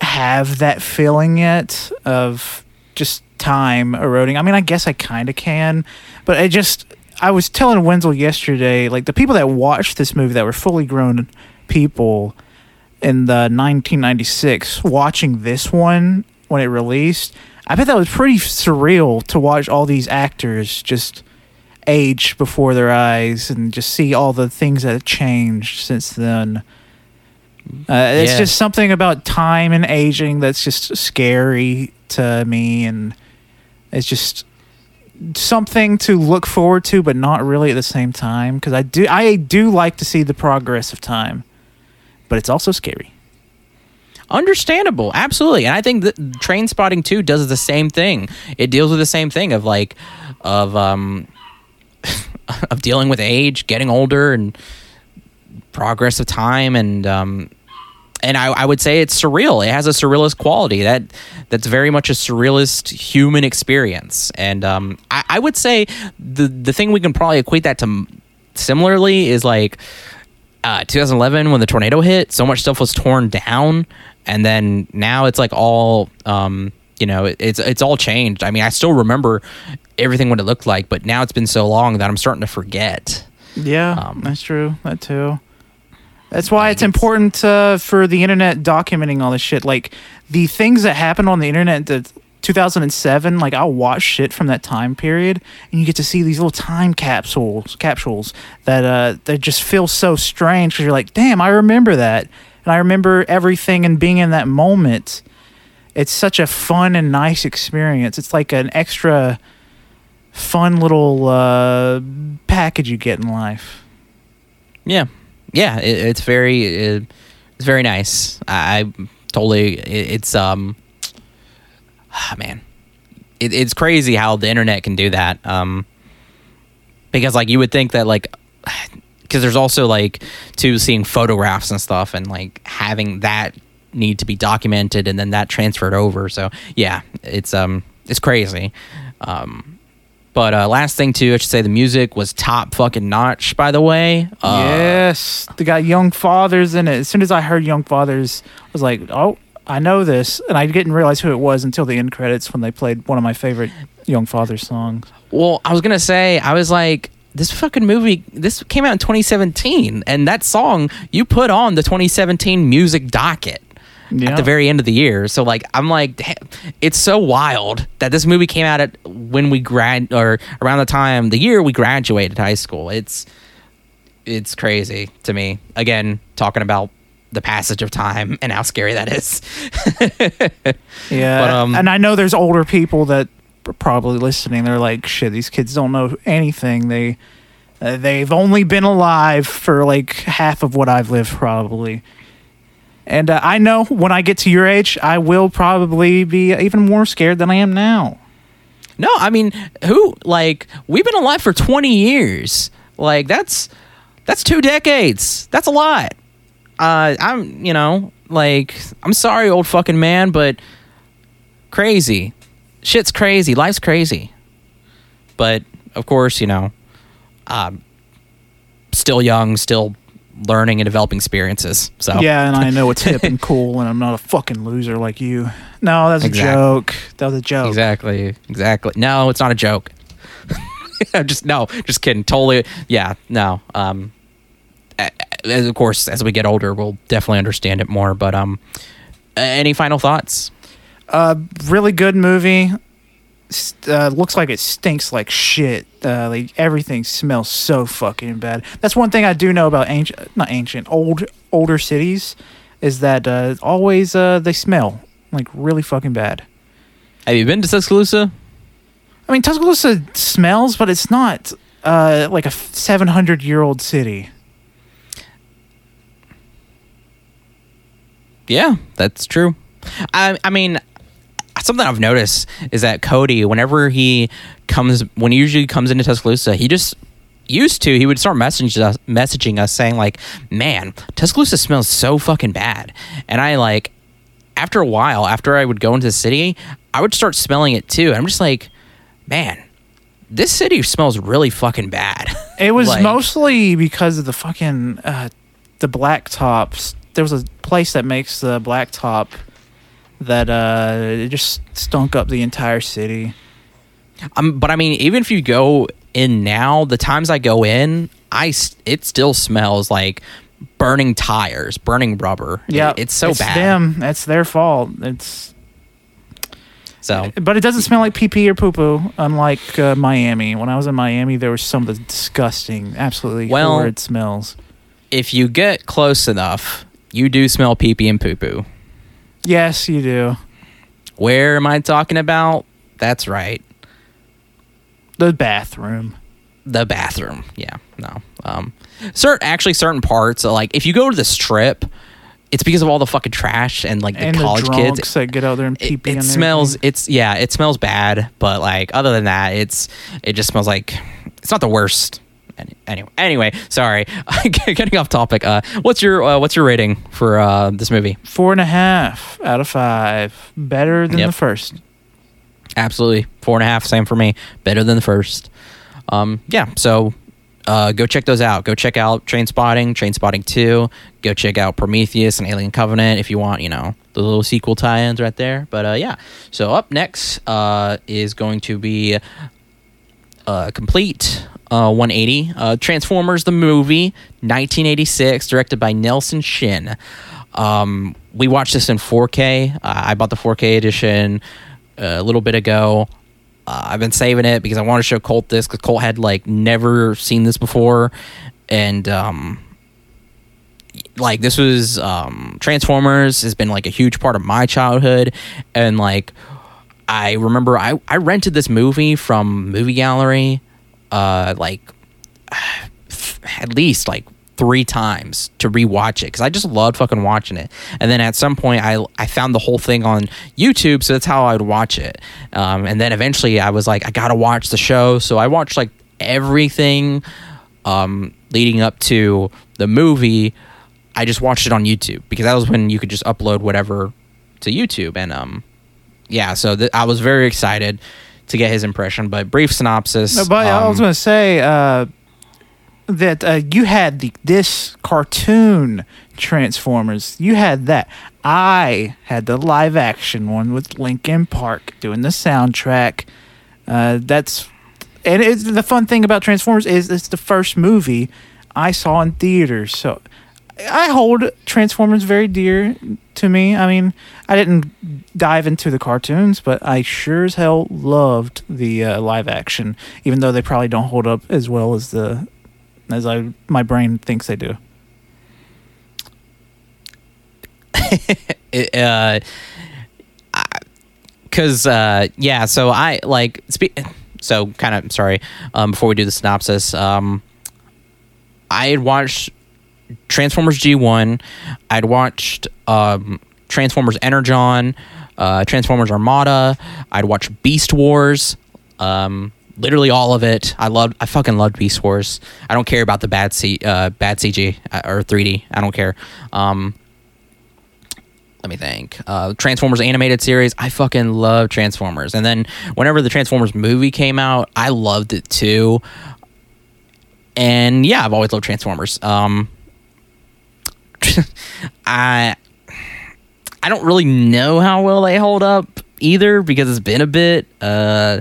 have that feeling yet of just time eroding. I mean, I guess I kind of can, but I just I was telling Wenzel yesterday, like the people that watched this movie that were fully grown people in the 1996 watching this one when it released, I bet that was pretty surreal to watch all these actors just age before their eyes and just see all the things that have changed since then. Uh, it's Yeah. just something about time and aging that's just scary to me, and it's just something to look forward to, but not really at the same time. Because I do, I do like to see the progress of time, but it's also scary. Understandable, absolutely, and I think that Trainspotting Two does the same thing. It deals with the same thing of like, of um, of dealing with age, getting older, and progress of time, and um, and I, I would say it's surreal. It has a surrealist quality that that's very much a surrealist human experience, and um, I, I would say the the thing we can probably equate that to similarly is like uh, 2011 when the tornado hit, so much stuff was torn down, and then now it's like all um, you know, it, it's it's all changed. I mean, I still remember everything what it looked like, but now it's been so long that I'm starting to forget. Yeah, Um, that's true. That too. That's why it's it's- important uh, for the internet documenting all this shit. Like the things that happened on the internet that 2007. Like I'll watch shit from that time period, and you get to see these little time capsules, capsules that uh that just feel so strange because you're like, damn, I remember that, and I remember everything and being in that moment. It's such a fun and nice experience. It's like an extra fun little uh, package you get in life. Yeah, yeah, it, it's very it, it's very nice. I, I totally it, it's um ah, man, it, it's crazy how the internet can do that. Um, because like you would think that like because there's also like to seeing photographs and stuff and like having that need to be documented and then that transferred over. So yeah, it's um it's crazy. Um, but uh, last thing too, I should say the music was top fucking notch. By the way, uh, yes, they got Young Fathers in it. As soon as I heard Young Fathers, I was like, oh, I know this, and I didn't realize who it was until the end credits when they played one of my favorite Young Fathers songs. Well, I was gonna say, I was like, this fucking movie, this came out in 2017, and that song you put on the 2017 music docket Yeah. at the very end of the year. So like, I'm like, it's so wild that this movie came out at when we grad or around the time the year we graduated high school. It's it's crazy to me. Again, talking about the passage of time and how scary that is. Yeah, But, um, and I know there's older people that are probably listening. They're like, "Shit, these kids don't know anything. They uh, they've only been alive for like half of what I've lived, probably." And uh, I know when I get to your age, I will probably be even more scared than I am now. No, I mean, who like we've been alive for 20 years. Like that's that's two decades. That's a lot. Uh I'm, you know, like I'm sorry old fucking man, but crazy. Shit's crazy. Life's crazy. But of course, you know, um still young, still learning and developing experiences. So Yeah, and I know it's hip and cool, and I'm not a fucking loser like you. No, that's a joke. That was a joke. Exactly. Exactly. No, it's not a joke. just no, just kidding. Totally. Yeah. No. Um. a- a- Of course, as we get older, we'll definitely understand it more. But um, any final thoughts? Uh, really good movie. Uh, looks like it stinks like shit. Uh, like everything smells so fucking bad. That's one thing I do know about ancient, not ancient, old, older cities, is that uh, always uh, they smell like really fucking bad. Have you been to Tuscaloosa? I mean, Tuscaloosa smells, but it's not uh, like a seven hundred year old city. Yeah, that's true. I I mean, something I've noticed is that Cody, whenever he comes, when he usually comes into Tuscaloosa, he just used to he would start messaging us, messaging us saying like, "Man, Tuscaloosa smells so fucking bad," and I like after a while, after I would go into the city, I would start smelling it too. I'm just like, man, this city smells really fucking bad. It was Like- mostly because of the fucking uh, the black tops. There was a place that makes the black top that uh it just stunk up the entire city. Um, but I mean, even if you go in now, the times I go in, I it still smells like burning tires, burning rubber. It- Yeah, it's so it's bad. Them, it's their fault. It's So but it doesn't smell like pee pee or poo poo. Unlike uh, Miami, when I was in Miami, there was some of the disgusting, absolutely Well- horrid smells. if you get close enough, you do smell pee pee and poo poo. Yes, you do. Where am I talking about? That's right. The bathroom. the bathroom. Yeah, no. Um, certain actually certain parts like if you go to the strip, it's because of all the fucking trash and like the and college the kids. that get out there and pee It, pee. it smells. It's yeah. It smells bad, but like other than that, it's it just smells like it's not the worst. Any- Anyway, anyway, sorry, getting off topic. Uh, what's your uh, what's your rating for uh, this movie? Four and a half out of five. Better than Yep. the first. Absolutely, four and a half. Same for me. Better than the first. Um, yeah. So, uh, go check those out. Go check out Trainspotting, Train Spotting Two. Go check out Prometheus and Alien Covenant if you want. You know the little sequel tie-ins right there. But uh, yeah. So up next uh, is going to be uh, complete uh, 180 uh, Transformers the movie 1986 directed by Nelson Shin. Um, we watched this in 4K. Uh, I bought the 4K edition uh, a little bit ago. Uh, I've been saving it because I want to show Colt this because Colt had like never seen this before, and um, like this was um, Transformers has been like a huge part of my childhood, and like I remember I I rented this movie from Movie Gallery, uh, like at least like three times to rewatch it because I just loved fucking watching it. And then at some point, I I found the whole thing on YouTube, so that's how I'd watch it. Um, and then eventually, I was like, I gotta watch the show, so I watched like everything um, leading up to the movie. I just watched it on YouTube because that was when you could just upload whatever to YouTube, and um, yeah, so th- I was very excited to get his impression. But brief synopsis. No, but I was um, going to say uh, that uh, you had the this cartoon Transformers. You had that. I had the live action one with Linkin Park doing the soundtrack. Uh, that's and it's, the fun thing about Transformers is it's the first movie I saw in theaters. So I hold Transformers very dear to me. I mean, I didn't dive into the cartoons, but I sure as hell loved the uh, live action, even though they probably don't hold up as well as the as I my brain thinks they do. it, uh because uh yeah so i like spe- so kind of sorry um before we do the synopsis um i had watched transformers g1 i'd watched um transformers energon uh transformers armada i'd watched beast wars um literally all of it i loved i fucking loved beast wars i don't care about the bad c uh bad cg uh, or 3d i don't care um let me think. Uh, Transformers animated series. I fucking love Transformers. And then whenever the Transformers movie came out, I loved it too. And yeah, I've always loved Transformers. Um, I I don't really know how well they hold up either because it's been a bit. Uh,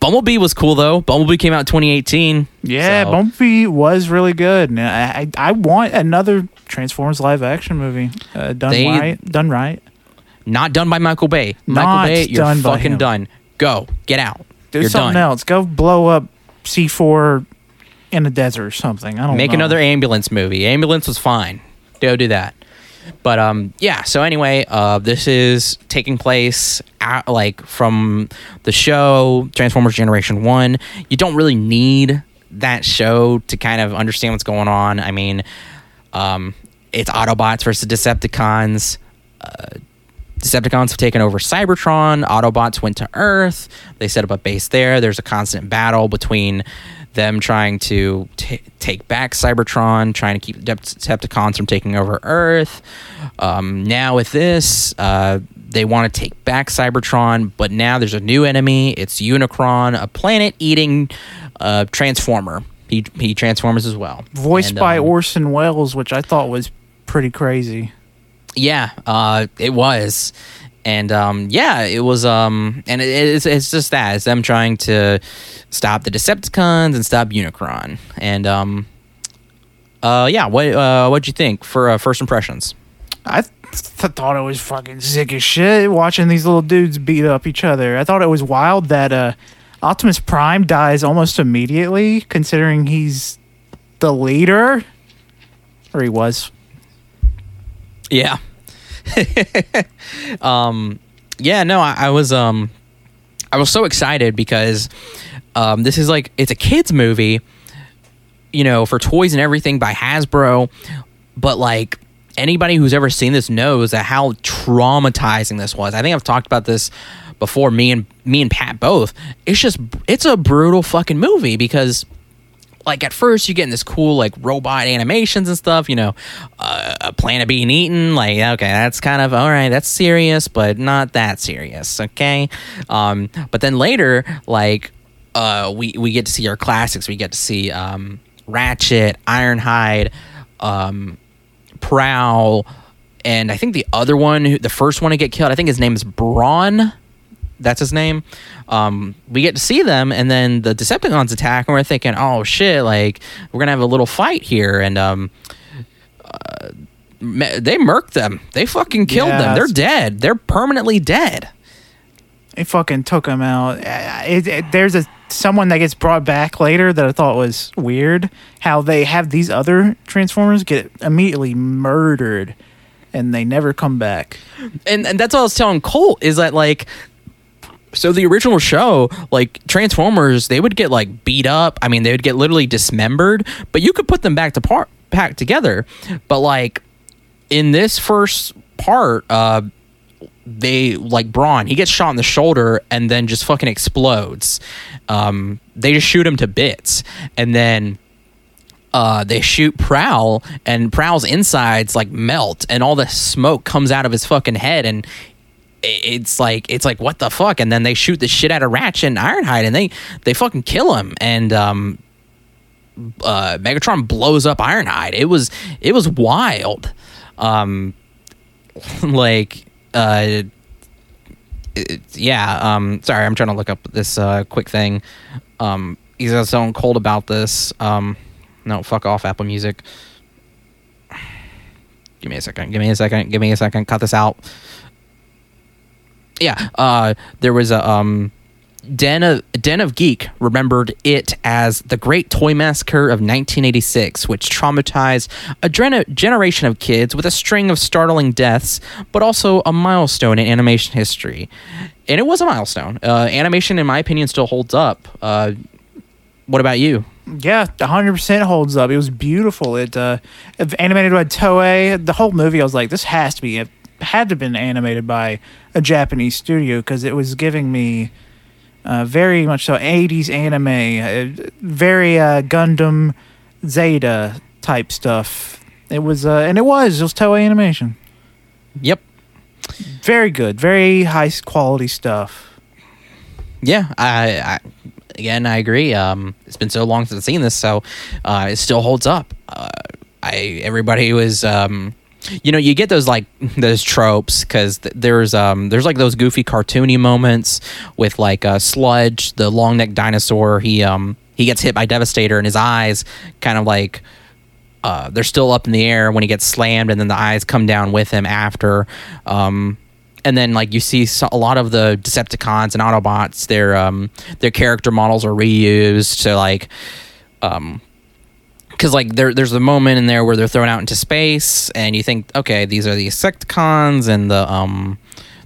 Bumblebee was cool though. Bumblebee came out in 2018. Yeah, so- Bumblebee was really good. I, I I want another Transformers live action movie uh, done They- right. Done right. not done by Michael Bay. Michael Bay, you're done fucking done. Go, get out. Do you're something done. else. Go blow up C four in a desert or something. I don't Make know. another ambulance movie. Ambulance was fine. Go do that. But um, yeah. So anyway, uh, this is taking place at, like from the show Transformers Generation One. You don't really need that show to kind of understand what's going on. I mean, um, it's Autobots versus Decepticons. Uh, Decepticons have taken over Cybertron. Autobots went to Earth. They set up a base there. There's a constant battle between them trying to t- take back Cybertron, trying to keep the Decepticons from taking over Earth. Um, now with this, uh, they want to take back Cybertron, but now there's a new enemy. It's Unicron, a planet-eating uh, transformer. He he transforms as well. Voiced And, by um, Orson Welles, which I thought was pretty crazy. Yeah, uh, it was, and um, yeah, it was. Um, and it, it's it's just that it's them trying to stop the Decepticons and stop Unicron. And um, uh, yeah, what uh, what'd you think for uh, first impressions? I th- thought it was fucking sick as shit watching these little dudes beat up each other. I thought it was wild that uh, Optimus Prime dies almost immediately, considering he's the leader, or he was. Yeah. um, yeah, no, I, I was um, I was so excited because um, this is like it's a kids movie, you know, for toys and everything by Hasbro, but like anybody who's ever seen this knows that how traumatizing this was. I think I've talked about this before. Me and me and Pat both. It's just it's a brutal fucking movie because like at first you get in this cool like robot animations and stuff you know uh, a planet being eaten like okay that's kind of all right that's serious but not that serious okay? Um, but then later like uh, we we get to see our classics. We get to see um, ratchet ironhide um, prowl and i think the other one the first one to get killed i think his name is Brawn that's his name. Um, we get to see them, and then the Decepticons attack, and we're thinking, oh shit, like we're gonna have a little fight here, and um, uh, they murked them. They fucking killed Yeah, them. They're dead. They're permanently dead. They fucking took them out. It, it- there's a someone that gets brought back later that I thought was weird. How they have these other Transformers get immediately murdered, and they never come back. and and that's what I was telling Colt is that like so the original show like Transformers they would get like beat up. I mean they would get literally dismembered but you could put them back to part back together. But like in this first part uh they like Brawn he gets shot in the shoulder and then just fucking explodes. Um they just shoot him to bits. And then uh, they shoot Prowl, and Prowl's insides like melt, and all the smoke comes out of his fucking head, and it's like it's like what the fuck, and then they shoot the shit out of Ratchet and Ironhide, and they they fucking kill him, and um, uh, Megatron blows up Ironhide. It was it was wild, um, like uh. it- yeah, um, sorry, I'm trying to look up this uh, quick thing. Um, he's got so cold about this. Um, no, fuck off, Apple Music. Give me a second. Give me a second. Give me a second. Cut this out. Yeah, uh, there was a um, Den of Den of Geek remembered it as the Great Toy Massacre of 1986, which traumatized a gen- generation of kids with a string of startling deaths, but also a milestone in animation history. And it was a milestone. Uh, animation, in my opinion, still holds up. Uh, what about you? Yeah, 100% holds up. It was beautiful. It uh animated by Toei. The whole movie I was like this has to be had to have been animated by a Japanese studio cuz it was giving me uh, very much so 80s anime, uh, very uh, Gundam Zeta type stuff. It was uh and it was it was Toei animation. Yep. Very good, very high quality stuff. Yeah, I, I again I agree. Um, it's been so long since I've seen this, so uh, it still holds up. Uh, I everybody was um, you know you get those like those tropes because th- there's um there's like those goofy cartoony moments with like uh, Sludge, the long necked dinosaur. He um he gets hit by Devastator and his eyes kind of like uh, they're still up in the air when he gets slammed, and then the eyes come down with him after. Um, and then like you see a lot of the Decepticons and Autobots, their um, their character models are reused. So like, um, because like there there's a moment in there where they're thrown out into space, and you think, okay, these are the Insecticons and the um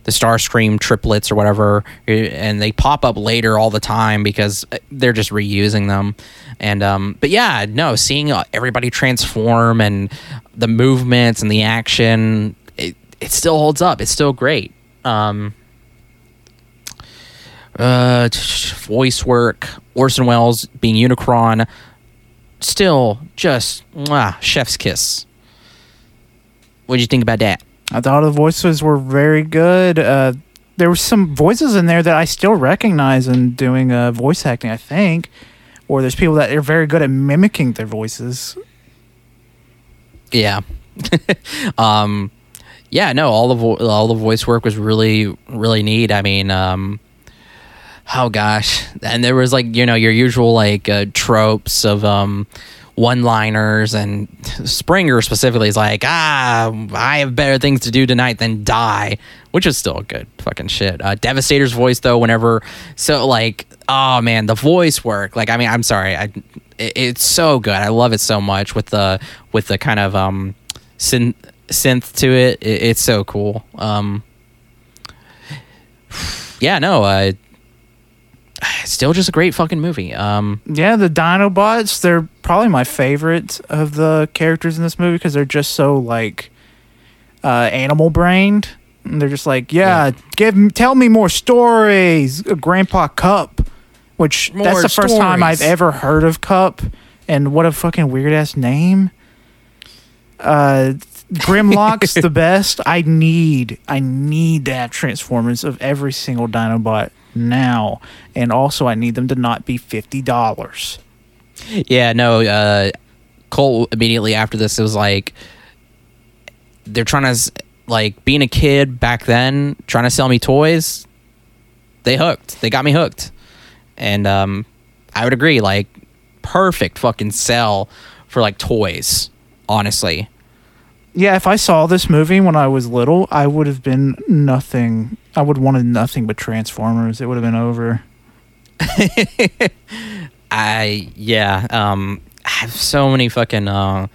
the Starscream triplets or whatever, eh, and they pop up later all the time because uh, they're just reusing them. And um, but yeah, no, seeing uh, everybody transform and the movements and the action, it it still holds up. It's still great. Um, uh, voice work, Orson Welles being Unicron, still just mwah, chef's kiss. What do you think about that? I thought the voices were very good. Uh, there were some voices in there that I still recognize in doing uh, voice acting. I think, or there's people that are very good at mimicking their voices. Yeah. um yeah, no, all the vo- all the voice work was really really neat. I mean, um oh gosh. And there was like, you know, your usual like uh, tropes of um one-liners and Springer specifically is like, "Ah, I have better things to do tonight than die," which is still good fucking shit. Uh Devastator's voice though whenever so like, oh man, the voice work. Like I mean, I'm sorry. I it, it's so good. I love it so much with the with the kind of um synth synth to it. it it's so cool. Um, yeah, no, uh, still just a great fucking movie. Um, Yeah, the Dinobots, they're probably my favorite of the characters in this movie because they're just so like uh, animal brained. And they're just like, yeah, Yeah. give me, tell me more stories, uh, Grandpa Kup. Which that's More the first time I've ever heard of Kup, and what a fucking weird ass name. Uh, Grimlock's the best. I need, I need that Transformers of every single Dinobot now, and also I need them to not be fifty dollars. yeah, no, uh, Colt immediately after this it was like they're trying to like being a kid back then trying to sell me toys. They hooked. They got me hooked, and um, I would agree. Like perfect fucking sell for like toys. Honestly, Yeah, if I saw this movie when I was little, I would have been nothing. I would have wanted nothing but Transformers. It would have been over. I yeah, um I have so many fucking uh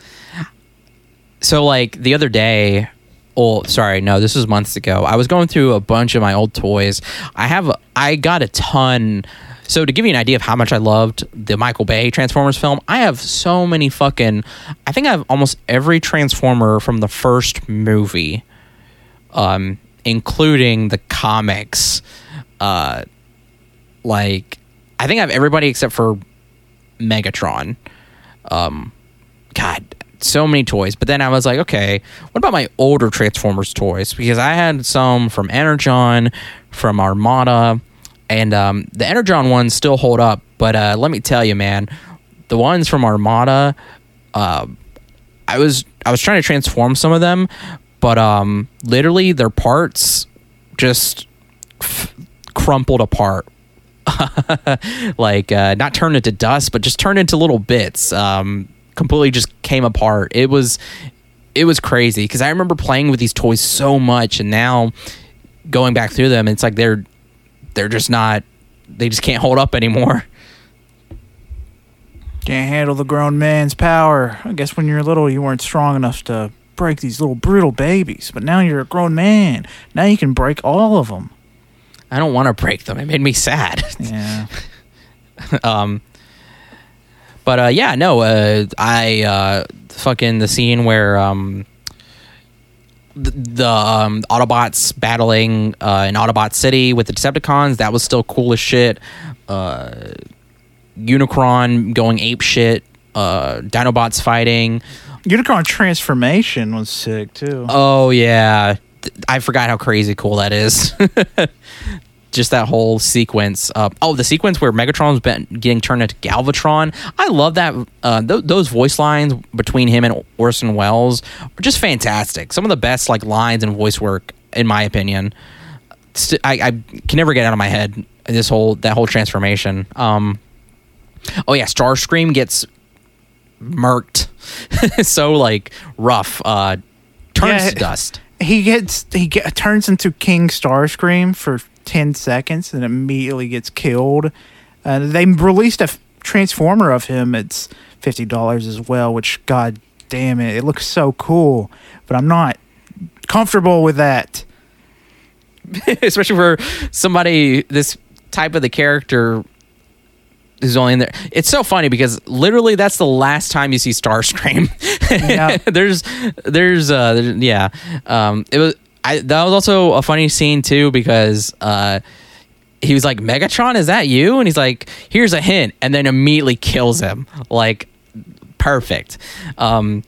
so like the other day oh sorry, no, this was months ago. I was going through a bunch of my old toys. I have I got a ton so to give you an idea of how much I loved the Michael Bay Transformers film, I have so many fucking I think I have almost every Transformer from the first movie. Um including the comics. Uh like I think I have everybody except for Megatron. Um, God, so many toys. But then I was like, okay, what about my older Transformers toys? Because I had some from Energon, from Armada, and um, the Energon ones still hold up. But uh, let me tell you, man, the ones from Armada, uh, I was I was trying to transform some of them, but um, literally their parts just f- crumpled apart like uh, not turned into dust, but just turned into little bits. Um, completely just came apart. It was it was crazy because I remember playing with these toys so much, and now going back through them, it's like they're they're just not they just can't hold up anymore. Can't handle the grown man's power. I guess when you're little, you weren't strong enough to break these little brutal babies. But now you're a grown man. Now you can break all of them. I don't want to break them. It made me sad. Yeah. um but uh yeah no uh i uh fucking the scene where um the, the um autobots battling uh in autobot city with the decepticons that was still cool as shit. Uh unicron going ape shit uh dinobots fighting. Unicron transformation was sick too. oh yeah. I forgot how crazy cool that is just that whole sequence. Uh, oh, the sequence where Megatron's been getting turned into Galvatron. I love that. Uh, th- those voice lines between him and Orson Welles are just fantastic. Some of the best like lines and voice work, in my opinion. St- I, I can never get out of my head this whole that whole transformation. Um, oh yeah, Starscream gets murked, so like rough. Uh, turns Yeah. to dust. He gets he get, turns into King Starscream for ten seconds and immediately gets killed. Uh, they released a transformer of him. It's fifty dollars as well. Which God damn it, it looks so cool, but I'm not comfortable with that. especially for somebody this type of the character who's only in there. It's so funny because literally that's the last time you see Starscream. Yeah. there's, there's, uh, there's, yeah. Um, it was. I that was also a funny scene too because uh, he was like, "Megatron, is that you?" And he's like, "Here's a hint," and then immediately kills him. Like, perfect. Um,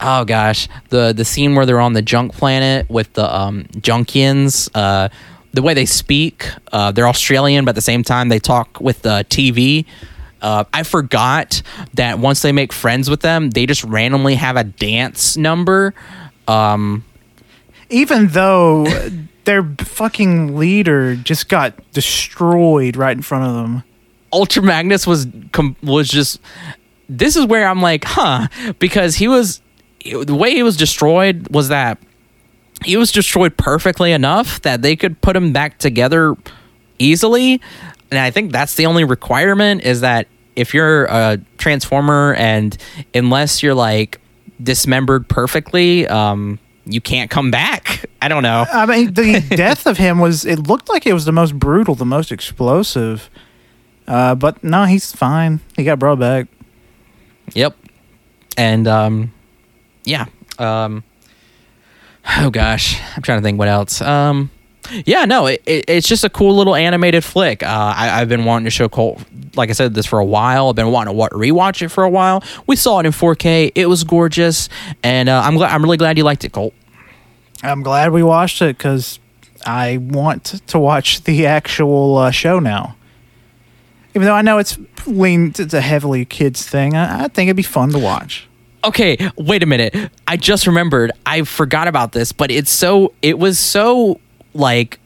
oh gosh, the the scene where they're on the junk planet with the um, Junkions. Uh, the way they speak, uh, they're Australian, but at the same time they talk with the TV. Uh, I forgot that once they make friends with them, they just randomly have a dance number. Um, Even though their fucking leader just got destroyed right in front of them. Ultra Magnus was com- was just. This is where I'm like, huh, because he was the way he was destroyed was that he was destroyed perfectly enough that they could put him back together easily. And I think that's the only requirement is that if you're a transformer and unless you're like dismembered perfectly, um, you can't come back. I don't know. I mean, the death of him was, it looked like it was the most brutal, the most explosive. Uh, but no, he's fine. He got brought back. Yep. And um yeah. Um oh gosh, I'm trying to think what else. Um yeah, no, it, it, it's just a cool little animated flick. Uh, I, I've been wanting to show Colt, like I said, this for a while. I've been wanting to wa- rewatch it for a while. We saw it in 4K. It was gorgeous, and uh, I'm glad. I'm really glad you liked it, Colt. I'm glad we watched it because I want to watch the actual uh, show now. Even though I know it's leaned, it's a heavily kids thing, I, I think it'd be fun to watch. Okay, wait a minute. I just remembered. I forgot about this, but it's so. It was so like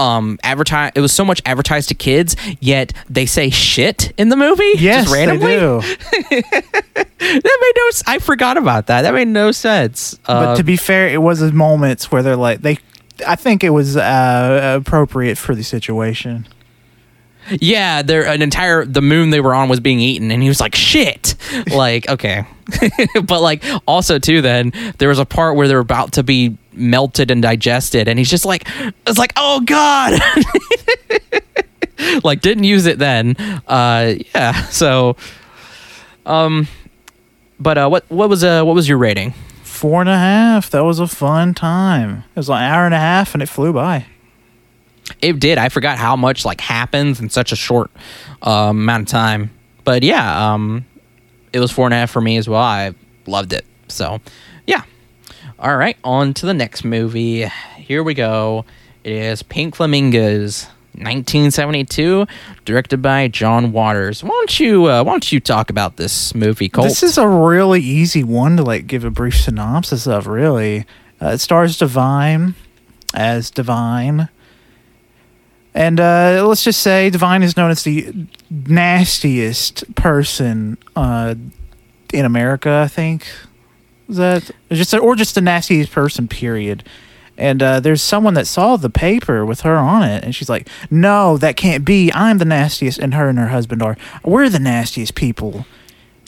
um advertise it was so much advertised to kids yet they say shit in the movie Yes, just randomly they do. that made no s- i forgot about that that made no sense uh, but to be fair, it was moments where they're like they. I think it was uh, appropriate for the situation. Yeah there an entire the moon they were on was being eaten and he was like shit like okay but like also too then there was a part where they're about to be melted and digested and he's just like it's like oh god like didn't use it then uh yeah so um but uh what what was uh what was your rating Four and a half. That was a fun time. It was like an hour and a half, and it flew by. It did. I forgot how much like happens in such a short um, amount of time. But yeah um it was four and a half for me as well. I loved it. So yeah. All right on to the next movie. Here we go. It is pink flamingos 1972 directed by john waters. Why don't you uh, why don't you talk about this movie Colt? This is a really easy one to like give a brief synopsis of. Really, uh, it stars Divine as Divine, and uh, let's just say Divine is known as the nastiest person uh, in America. I think is that just or just the nastiest person. Period. And uh, there's someone that saw the paper with her on it, and she's like, "No, that can't be. I'm the nastiest, and her and her husband are. We're the nastiest people."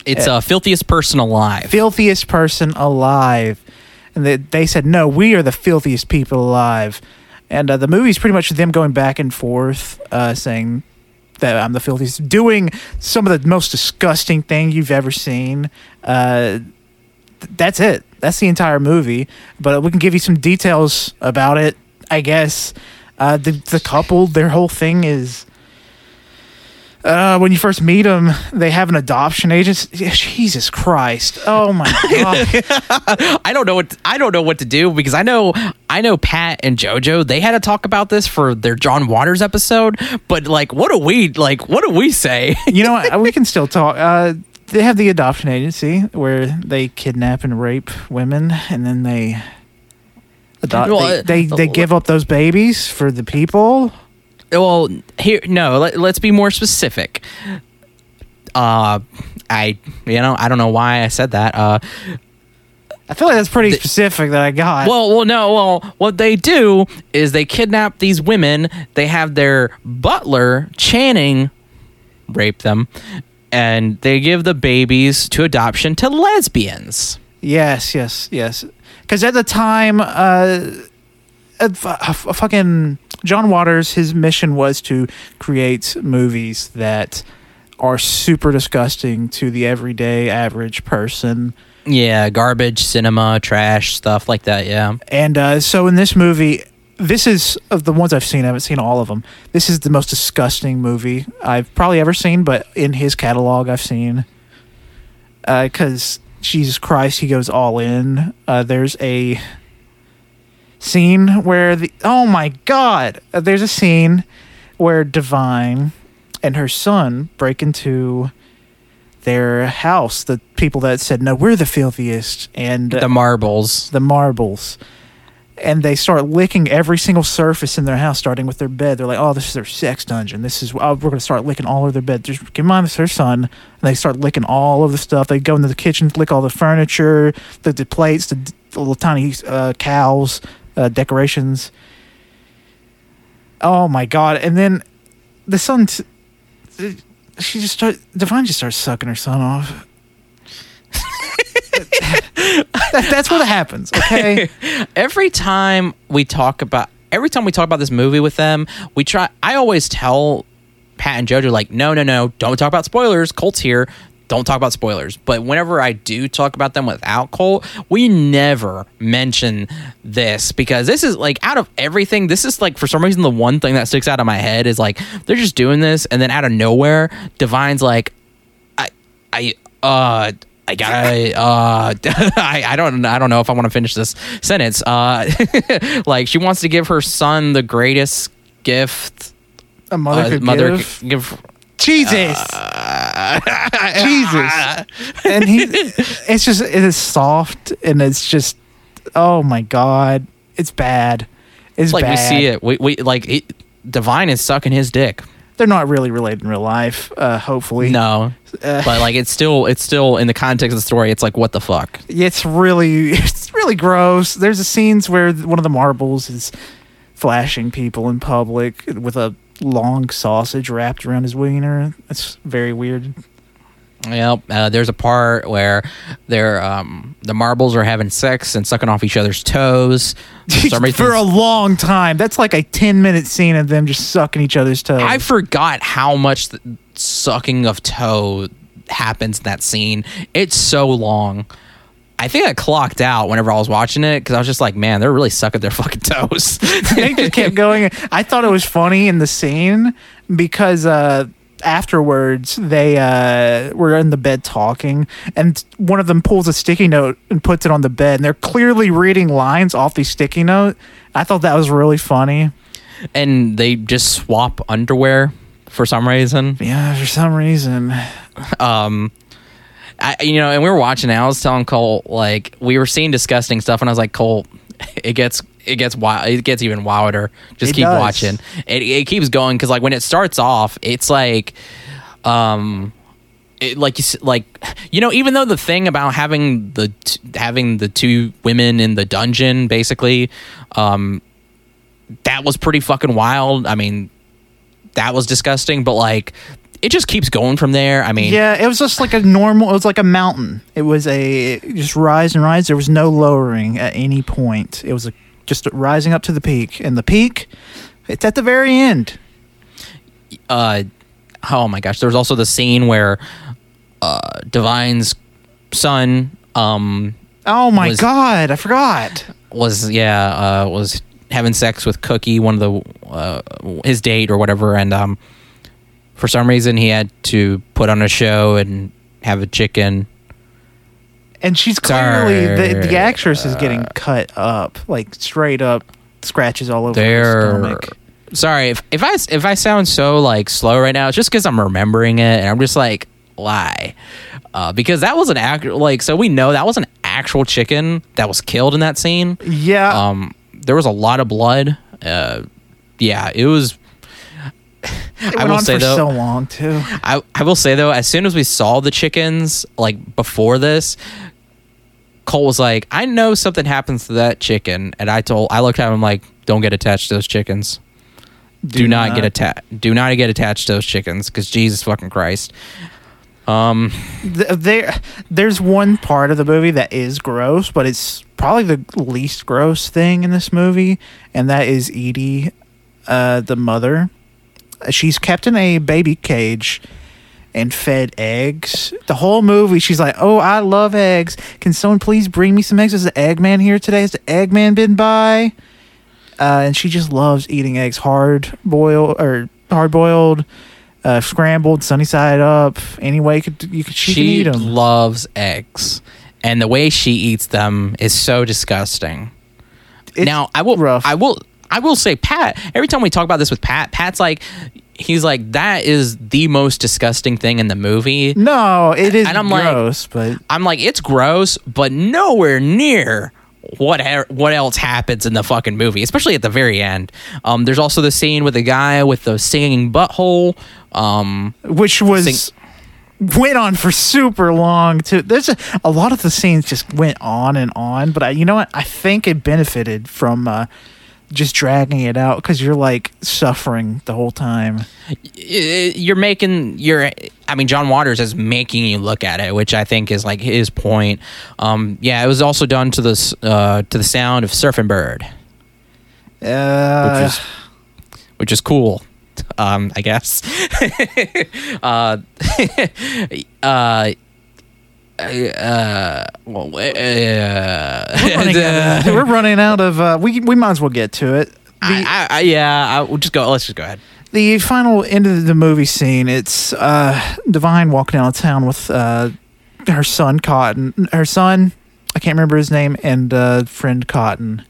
it's uh, filthiest person alive filthiest person alive. And they, they said, no, we are the filthiest people alive. And uh, the movie's pretty much them going back and forth, uh, saying that I'm the filthiest, doing some of the most disgusting thing you've ever seen. Uh, th- that's it. That's the entire movie. But we can give you some details about it, I guess. Uh, the, the couple, their whole thing is uh, when you first meet them, they have an adoption agency. Jesus Christ! Oh my god! I don't know what I don't know what to do because I know I know Pat and JoJo they had to talk about this for their John Waters episode, but like what do we like what do we say? you know what? We can still talk. Uh, they have the adoption agency where they kidnap and rape women, and then they adopt. Well, they, uh, they they give up those babies for the people. Well, here no, let, let's be more specific. Uh I you know, I don't know why I said that. Uh I feel like that's pretty specific that I got. Well, well, no. Well, what they do is they kidnap these women. They have their butler Channing rape them, and they give the babies to adoption to lesbians. Yes, yes, yes. Because at the time, uh, uh, f- f- fucking John Waters, his mission was to create movies that are super disgusting to the everyday average person. Yeah, garbage, cinema, trash, stuff like that. Yeah. And uh, so in this movie, this is of the ones I've seen. I haven't seen all of them. This is the most disgusting movie I've probably ever seen, but in his catalog, I've seen. Because Jesus Christ, he goes all in. Uh, there's a scene where the oh my god, uh, there's a scene where Divine and her son break into their house. The people that said no, we're the filthiest, and The marbles. the marbles. And they start licking every single surface in their house, starting with their bed. They're like, "Oh, this is their sex dungeon. This is oh, we're gonna start licking all of their bed. Just keep in mind, it's their son." And they start licking all of the stuff. They go into the kitchen, lick all the furniture, the, the plates, the, d- little tiny uh, cows, uh, decorations. Oh my god! And then the son, t- she just start. Divine just starts sucking her son off. That- that's what happens. Okay. every time we talk about every time we talk about this movie with them, we try I always tell Pat and Jojo like, no, no, no, don't talk about spoilers. Colt's here. Don't talk about spoilers. But whenever I do talk about them without Colt, we never mention this because this is like out of everything, this is like for some reason the one thing that sticks out of my head is like they're just doing this and then out of nowhere, Divine's like, I I uh I gotta uh I, I don't I don't know if I want to finish this sentence. Uh like she wants to give her son the greatest gift A mother uh, could mother give. give Jesus. Jesus. And he it's just it is soft and it's just oh my god. It's bad. It's like we see it. We we like it, Divine is sucking his dick. They're not really related in real life, uh hopefully. No. Uh, but like it's still it's still in the context of the story it's like what the fuck. it's really it's really gross. There's a scenes where one of the marbles is flashing people in public with a long sausage wrapped around his wiener. That's very weird. Yep. Uh, there's a part where they're um the marbles are having sex and sucking off each other's toes. For a long time. That's like a 10 minute scene of them just sucking each other's toes. I forgot how much sucking of toe happens in that scene. It's so long. I think I clocked out whenever I was watching it because I was just like, man, they're really sucking their fucking toes. they just kept going. I thought it was funny in the scene because uh, afterwards they uh, were in the bed talking, and one of them pulls a sticky note and puts it on the bed, and they're clearly reading lines off the sticky note. I thought that was really funny. and they just swap underwear for some reason. Yeah, for some reason. Um, I, you know, and we were watching. it, I was telling Colt like we were seeing disgusting stuff, and I was like, Colt, it gets it gets wild. It gets even wilder. Just It keep does. watching. It it keeps going because like when it starts off, it's like, um. It, like you like you know even though the thing about having the t- having the two women in the dungeon basically um that was pretty fucking wild i mean that was disgusting but like it just keeps going from there i mean Yeah, it was just like a normal. It was like a mountain. It was a just rise and rise. There was no lowering at any point. It was a, just rising up to the peak, and the peak, it's at the very end. uh oh my gosh there was also the scene where uh divine's son um Oh my Was- god, I forgot. was yeah uh was having sex with cookie one of the uh his date or whatever and um for some reason he had to put on a show and have a chicken And she's clearly the, the actress is getting cut up, like straight up scratches all over her stomach. sorry if, if I if I sound so like slow right now. It's just because I'm remembering it and I'm just like why? Uh, because that was an act like so we know that was an actual chicken that was killed in that scene. Yeah, Um, there was a lot of blood. Uh, yeah, it was. It I will say for though, so long too. I, I will say though, as soon as we saw the chickens, like before this, Colt was like, I know something happens to that chicken. And I told, I looked at him like, don't get attached to those chickens. Do, not, get attached. Do not get attached to those chickens because Jesus fucking Christ. Um, there there's one part of the movie that is gross but it's probably the least gross thing in this movie and that is edie uh, the mother she's kept in a baby cage and fed eggs. The whole movie she's like oh i love eggs. Can someone please bring me some eggs? Is the eggman here today. Has the eggman been by? Uh, and she just loves eating eggs. Hard boiled or hard boiled uh, scrambled sunny side up. Any way you could you could she, she eat them loves eggs. and the way she eats them is so disgusting. It's now I will rough. I will I will say Pat every time we talk about this with Pat Pat's like he's like that is the most disgusting thing in the movie. no, it is And I'm like- gross, but I'm like it's gross but nowhere near what what else happens in the fucking movie especially at the very end. Um there's also the scene with the guy with the singing butthole um which was Think- went on for super long too. There's a, a lot of the scenes just went on and on, but I, you know what? I think it benefited from uh, just dragging it out because you're like suffering the whole time. you're making you're I mean John Waters is making you look at it, which I think is like his point. Um, yeah, it was also done to this uh, to the sound of Surfing Bird, which Uh, is which is cool. Um, I guess. uh, uh, uh, well, uh, we're, running out of, we're running out of. Uh, we we might as well get to it. The, I, I, I, yeah, I, we'll just go. Let's just go ahead. the final end of the movie scene. It's uh, Divine walking down town with uh, her son Cotton. Her son, I can't remember his name, and uh, friend Cotton.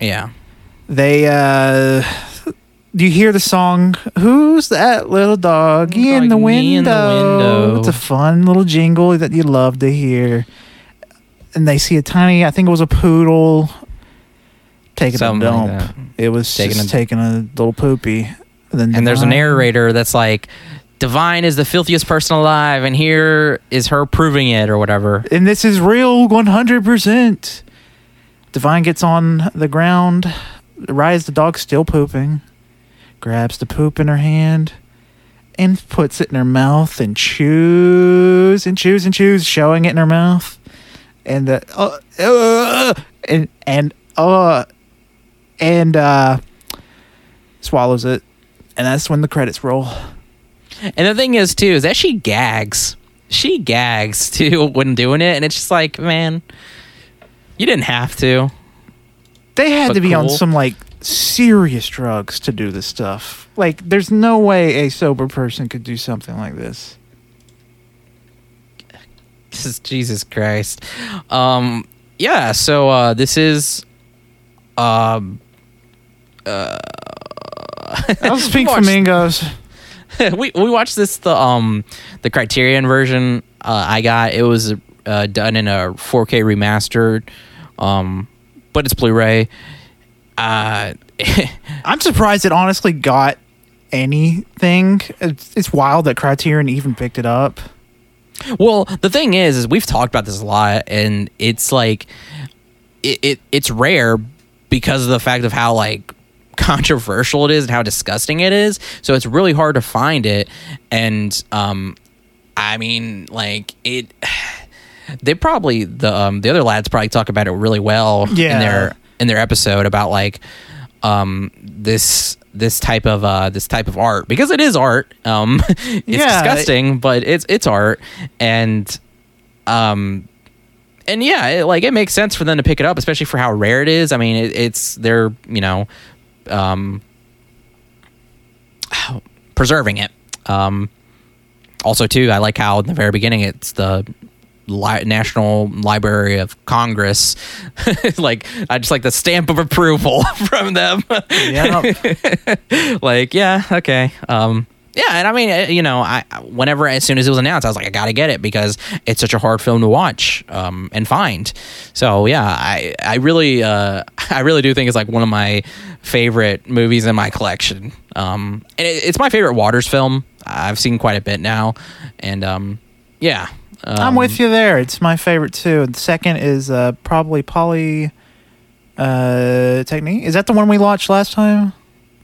Yeah. They uh do you hear the song Who's that little doggy in the, Doggy in the window? It's a fun little jingle that you love to hear. And they see a tiny I think it was a poodle taking Something a dump. that. it was Taking just a- taking a little poopy. And, then and there's a narrator that's like divine is the filthiest person alive and here is her proving it or whatever And this is real 100%. Divine gets on the ground. Rise, the dog still pooping, grabs the poop in her hand and puts it in her mouth and chews and chews and chews, showing it in her mouth. And uh, uh, uh and and uh and uh swallows it. And that's when the credits roll. and the thing is too is that she gags she gags too when doing it and it's just like man you didn't have to They had But to be on some like serious drugs to do this stuff. Like, there's no way a sober person could do something like this. This is Jesus Christ. Um, yeah. So uh, this is. Um, uh, I was Pink watched- Flamingos. we we watched this the um the Criterion version. Uh, I got it was uh, done in a 4K remastered, um, but it's Blu-ray. Uh, I'm surprised it honestly got anything. It's, it's wild that Criterion even picked it up. Well, the thing is, is we've talked about this a lot, and it's like it, it it's rare because of the fact of how like controversial it is and how disgusting it is. So it's really hard to find it, and um, I mean, like it. They probably the um the other lads probably talk about it really well Yeah. in their in their episode about like um this this type of uh this type of art. Because it is art um it's Yeah, it- disgusting but it's it's art. And um and yeah it, like it makes sense for them to pick it up especially for how rare it is. I mean it, it's they're you know um preserving it. Um also too i like how in the very beginning it's the Li- National Library of Congress, like I just like the stamp of approval from them. Yeah. like yeah okay um yeah and i mean uh, you know i whenever as soon as it was announced i was like i gotta get it because it's such a hard film to watch um and find. So yeah i i really uh i really do think it's like one of my favorite movies in my collection. Um and it, it's my favorite waters film. I've seen quite a bit now and um yeah um, I'm with you there. It's my favorite too. The second is uh, probably Poly uh, Technique. Is that the one we watched last time?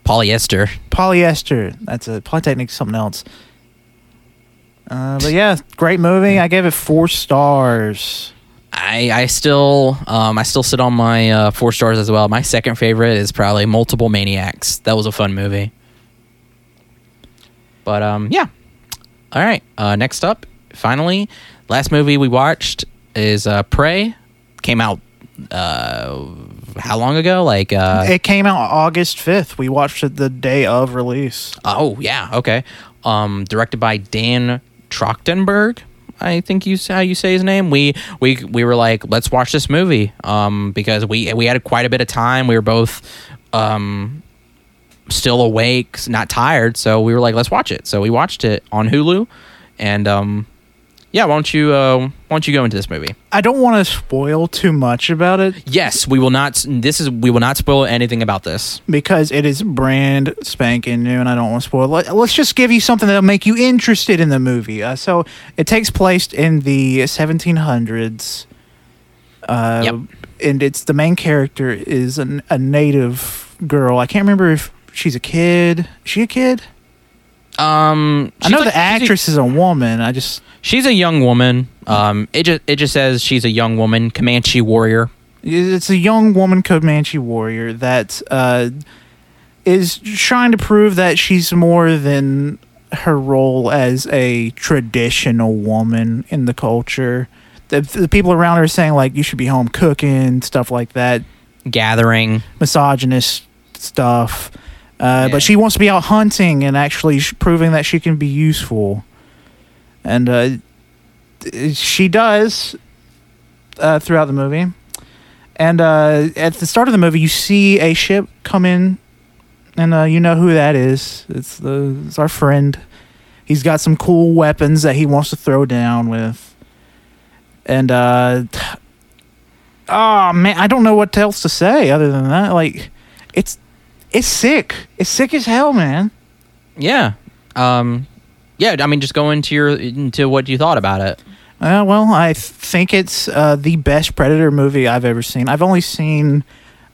polyester Polyester. That's a Polytechnique. Something else. Uh, but yeah, great movie. I gave it four stars. I I still um I still sit on my uh, four stars as well. My second favorite is probably Multiple Maniacs. That was a fun movie. But um yeah. All right. Uh, next up, finally, last movie we watched is uh, Prey. Came out uh how long ago? Like uh it came out August fifth. We watched it the day of release. oh yeah okay. Um directed by Dan Trachtenberg. I think you how you say his name. We we we were like, let's watch this movie, um, because we we had quite a bit of time. We were both, um, still awake, not tired, so we were like, let's watch it. So we watched it on Hulu, and um, yeah, why don't you uh, why don't you go into this movie? I don't want to spoil too much about it Yes, we will not. This is we will not spoil anything about this. because it is brand spanking new, and I don't want to spoil. it. Let, let's just give you something that'll make you interested in the movie. Uh, so it takes place in the 1700s. Uh, Yep. And it's the main character is an, a native girl. I can't remember if she's a kid. Is she a kid? Um, I know she's the like- she's a- actress is a woman. I just She's a young woman. Um, it just it just says she's a young woman, Comanche warrior. it's a young woman Comanche warrior that uh, is trying to prove that she's more than her role as a traditional woman in the culture. The, the people around her are saying like you should be home cooking stuff like that, Gathering. misogynist stuff. Uh, Yeah. But she wants to be out hunting and actually sh- proving that she can be useful, and uh, she does uh, throughout the movie. And uh, at the start of the movie, you see a ship come in, and uh, you know who that is. It's the it's our friend. He's got some cool weapons that he wants to throw down with, and uh, oh man, I don't know what else to say other than that. Like, it's it's sick. It's sick as hell, man. Yeah. Um, yeah. I mean, just go into your into what you thought about it. Uh, well, I think it's uh, the best Predator movie I've ever seen. I've only seen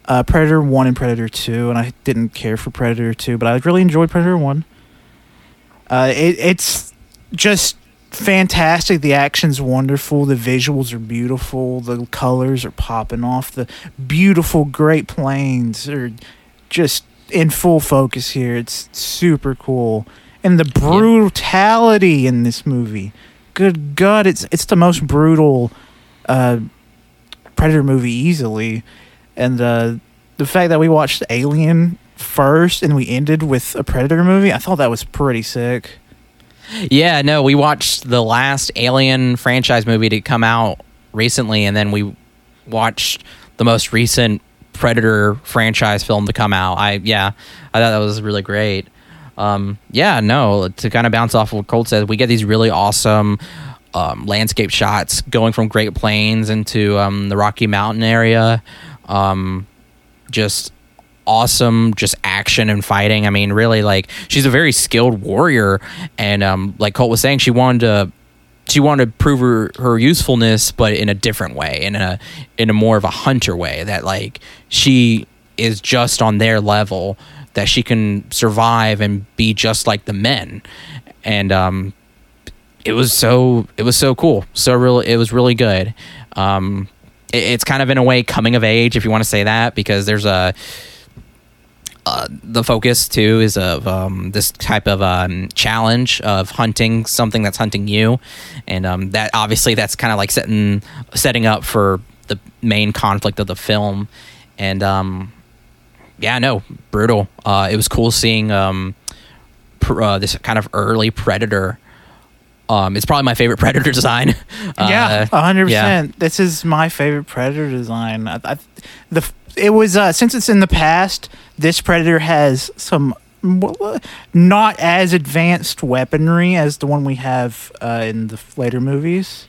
uh, Predator 1 and Predator 2, and I didn't care for Predator 2, but I really enjoyed Predator 1. Uh, it, it's just fantastic. The action's wonderful. The visuals are beautiful. The colors are popping off. The beautiful Great Plains are just in full focus here. It's super cool. And the brutality in this movie good god it's it's the most brutal uh predator movie easily and uh the fact that we watched alien first and we ended with a predator movie i thought that was pretty sick Yeah. No, we watched the last Alien franchise movie to come out recently, and then we watched the most recent Predator franchise film to come out. I yeah, I thought that was really great. Um, yeah, no, to kind of bounce off of what Colt said, we get these really awesome um, landscape shots going from Great Plains into um, the Rocky Mountain area. Um, just awesome just action and fighting i mean really like she's a very skilled warrior and um like colt was saying she wanted to she wanted to prove her, her usefulness but in a different way in a in a more of a hunter way that like she is just on their level that she can survive and be just like the men. And um it was so it was so cool. So really it was really good. Um it, it's kind of in a way coming of age if you want to say that because there's a uh, the focus too is of um, this type of um, challenge of hunting something that's hunting you, and um, that obviously that's kind of like setting setting up for the main conflict of the film, and um, yeah, no, brutal. Uh, it was cool seeing um, pr- uh, this kind of early predator. Um, it's probably my favorite predator design. Uh, yeah a hundred yeah. percent this is my favorite predator design I, I, the it was uh since it's in the past this predator has some not as advanced weaponry as the one we have uh, in the later movies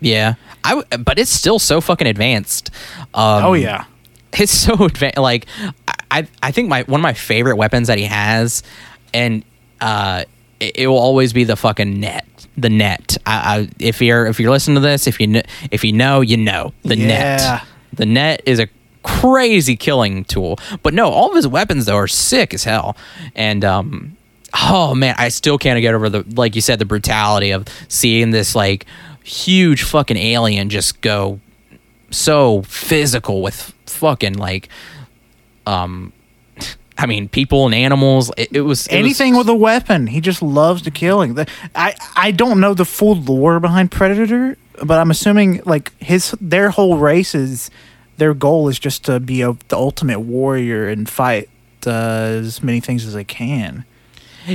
Yeah, I w- but it's still so fucking advanced. Um, oh yeah it's so advanced. Like I, I think my one of my favorite weapons that he has, and uh, it, it will always be the fucking net. The net. I, I, if you're if you're listening to this, if you kn- if you know, you know the Yeah. net. The net is a crazy killing tool. But no, all of his weapons though are sick as hell. And um, oh man, I still can't get over the like you said the brutality of seeing this like huge fucking alien just go so physical with fucking like um I mean people and animals it, it was it anything was, with a weapon. He just loves to killing. The, I I don't know the full lore behind Predator, but I'm assuming like his their whole race is their goal is just to be a, the ultimate warrior and fight uh, as many things as they can.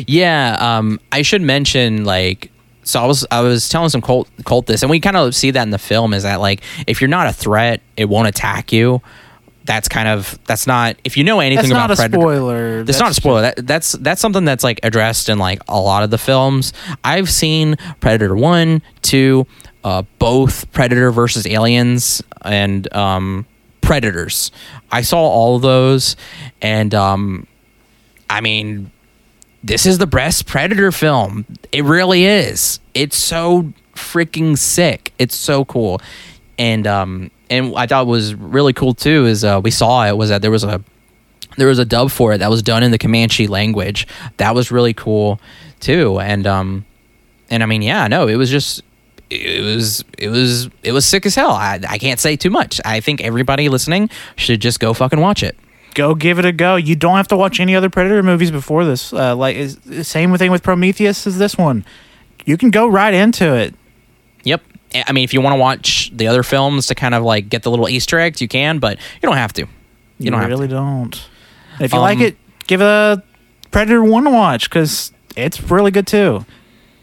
yeah um I should mention like so I was I was telling some Colt Colt this, and we kind of see that in the film is that like if you're not a threat, it won't attack you. That's kind of that's not if you know anything That's about not a predator. spoiler. That's, not a spoiler. That, that's that's something that's like addressed in like a lot of the films. I've seen Predator one, two, uh, both Predator versus Aliens and um, Predators. I saw all of those, and um, I mean, this is the best Predator film. It really is. It's so freaking sick. It's so cool, and um, and I thought was really cool too is uh, we saw it was that there was a there was a dub for it that was done in the Comanche language. That was really cool too, and um, and I mean, yeah, no, it was just it was it was it was sick as hell. I I can't say too much. I think everybody listening should just go fucking watch it. Go give it a go. You don't have to watch any other Predator movies before this. Uh, like is same thing with Prometheus as this one. You can go right into it. Yep. I mean, if you want to watch the other films to kind of like get the little Easter eggs, you can, but you don't have to. You, You, don't have really don't. If you like Um, it, give a Predator one watch because it's really good too.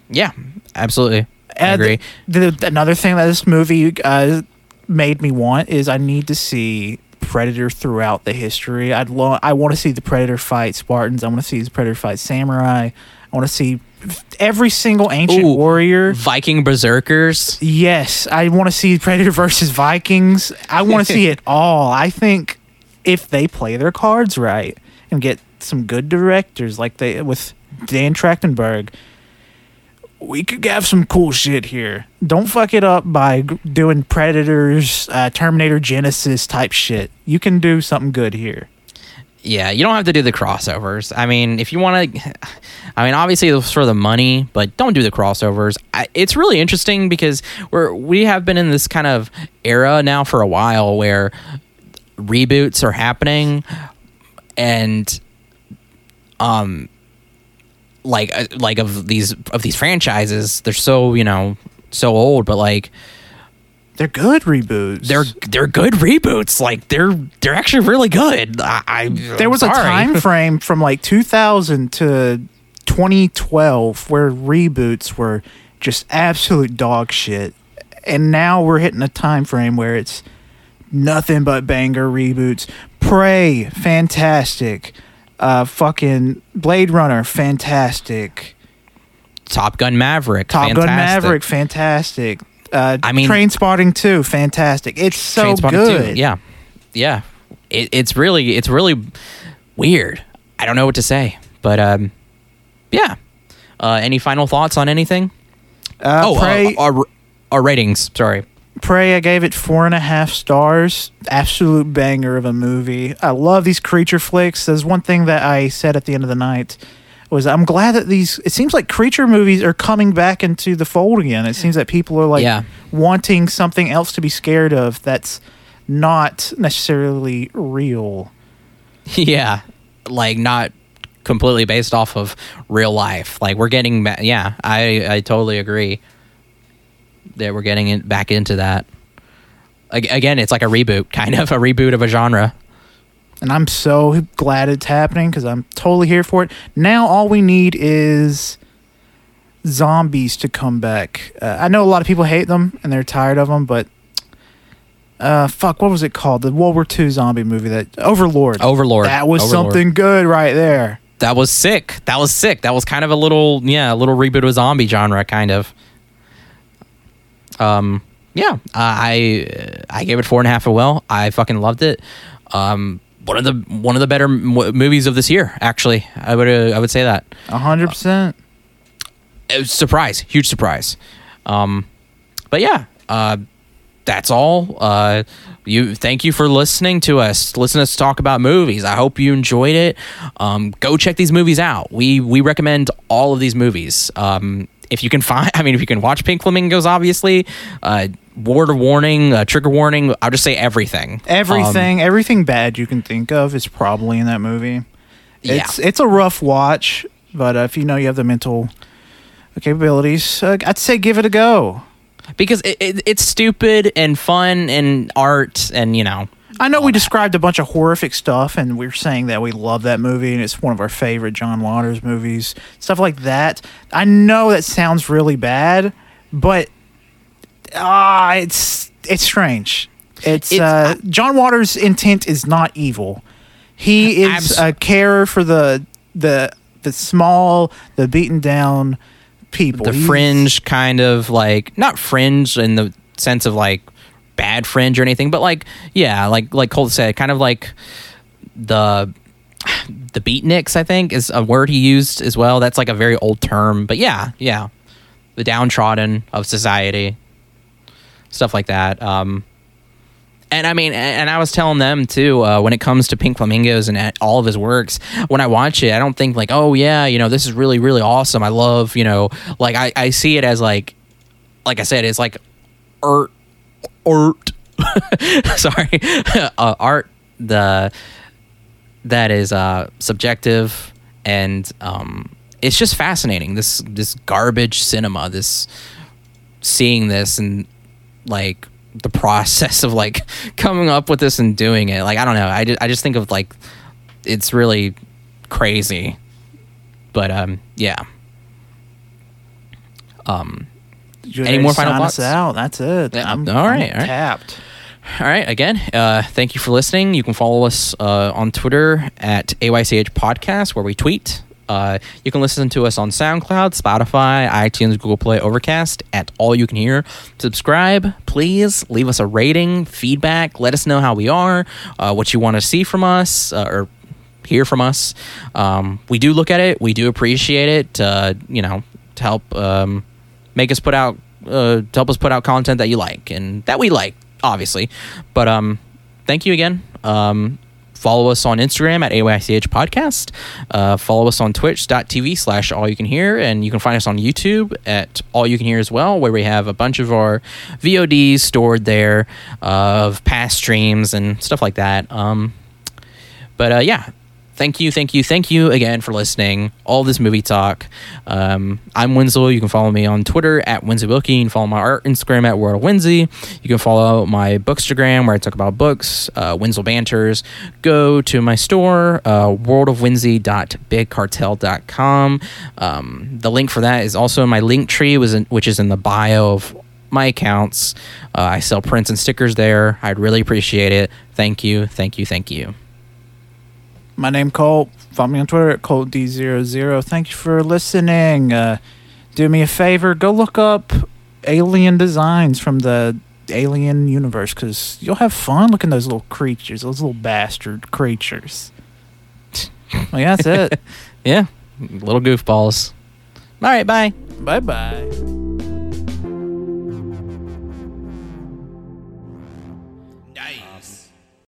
Yeah, absolutely. I agree. The, the- another thing that this movie uh, made me want is I need to see Predator throughout the history. I'd lo- I want to see the Predator fight Spartans. I want to see the Predator fight samurai. I want to see every single ancient Ooh. warrior. Viking Berserkers. Yes, I want to see Predator versus Vikings. I want to see it all. I think if they play their cards right and get some good directors like they with Dan Trachtenberg, we could have some cool shit here. Don't fuck it up by doing Predators, uh, Terminator Genisys type shit. You can do something good here. Yeah, you don't have to do the crossovers. I mean, if you want to, I mean, obviously it's for the money, but don't do the crossovers. I, it's really interesting because we're we have been in this kind of era now for a while where reboots are happening, and um, like uh, like of these of these franchises, they're so you know so old, but like They're good reboots. they're they're good reboots. Like they're they're actually really good. I, I there was a time frame from like 2000 to 2012 where reboots were just absolute dog shit and now we're hitting a time frame where it's nothing but banger reboots prey fantastic uh fucking blade runner fantastic Top Gun Maverick. top gun maverick fantastic uh I mean- train spotting 2 fantastic it's so good too. Yeah, yeah. It, it's really it's really weird. I don't know what to say, but um, yeah. Uh, any final thoughts on anything? uh, oh, uh, our our ratings. Sorry. Prey, I gave it four and a half stars. Absolute banger of a movie. I love these creature flicks. There's one thing that I said at the end of the night was I'm glad that these. It seems like creature movies are coming back into the fold again. It seems that people are like Yeah. wanting something else to be scared of that's not necessarily real. yeah, like not completely based off of real life. Like we're getting, yeah, I I totally agree that we're getting it back into that. Again, it's like a reboot, kind of a reboot of a genre. And I'm so glad it's happening because I'm totally here for it. Now all we need is zombies to come back. Uh, I know a lot of people hate them and they're tired of them, but uh, fuck, what was it called? The World War II zombie movie that Overlord. Overlord. that was Overlord. something good right there. That was sick. That was sick. That was kind of a little, yeah, a little reboot of a zombie genre, kind of. Um, yeah, I I gave it four and a half a well. I fucking loved it. Um, one of the one of the better m- movies of this year, actually. I would uh, I would say that. A hundred percent. Was a surprise, huge surprise. Um, but yeah, uh, that's all. Uh, you thank you for listening to us. Listen to us talk about movies. I hope you enjoyed it. Um, go check these movies out. We we recommend all of these movies. Um, if you can find, I mean, if you can watch Pink Flamingos, obviously. Uh, word of warning, uh, trigger warning. I'll just say everything. Um, Everything, everything bad you can think of is probably in that movie. Yeah. It's it's a rough watch, but uh, if you know you have the mental capabilities, uh, I'd say give it a go. because it, it, it's stupid and fun and art and you know I know we that. described a bunch of horrific stuff, and we're saying that we love that movie, and it's one of our favorite John Waters movies, stuff like that. I know that sounds really bad, but ah, it's it's strange. It's, It's- uh, John Waters' intent is not evil. He is Abs- a carer for the the the small, the beaten down people. the He's- fringe kind of like not fringe in the sense of like bad fringe or anything, but like yeah, like like Colt said, kind of like the the beatniks. I think is a word he used as well. That's like a very old term, but yeah, yeah, the downtrodden of society, stuff like that. Um, and I mean, and I was telling them too, uh, when it comes to Pink Flamingos and all of his works, when I watch it, I don't think like, oh yeah, you know, this is really, really awesome. I love, you know, like I, I see it as like, like I said, it's like art, art. Sorry, uh, art. The that is uh, subjective and um, it's just fascinating. This this garbage cinema. This seeing this and like the process of like coming up with this and doing it. Like I don't know. I just, I just think of like it's really crazy. But um yeah. Um You Any more final thoughts? out. That's it. Yeah, I'm, all right, I'm all right. tapped. all right, again, uh thank you for listening. You can follow us uh on Twitter at AYCH podcast where we tweet. Uh, you can listen to us on SoundCloud, Spotify, iTunes, Google Play, Overcast at All You Can Hear. Subscribe, please. Leave us a rating, feedback. Let us know how we are, uh, what you want to see from us, uh, or hear from us. Um, we do look at it. We do appreciate it. Uh, you know, to help um, make us put out, uh, help us put out content that you like and that we like, obviously. But um, thank you again. Um, follow us on Instagram at AYCH Podcast. Uh, follow us on twitch.tv slash all you can hear. And you can find us on YouTube at all you can hear as well, where we have a bunch of our VODs stored there of past streams and stuff like that. Um, but uh, yeah, thank you, thank you, thank you again for listening. All this movie talk. Um, I'm Winslow. You can follow me on Twitter at Winslow Wilkie. You can follow my art Instagram at World Winsy. You can follow my Bookstagram where I talk about books, uh, Winslow Banters. Go to my store, uh, worldofwinsy.bigcartel.com. Um, the link for that is also in my link tree, which is in the bio of my accounts. Uh, I sell prints and stickers there. I'd really appreciate it. Thank you, thank you, thank you. My name Colt. Follow me on Twitter at ColtD00. Thank you for listening. Uh, do me a favor, go look up alien designs from the alien universe because you'll have fun looking at those little creatures, those little bastard creatures. well, yeah, that's it. Yeah, little goofballs. All right, bye. bye bye.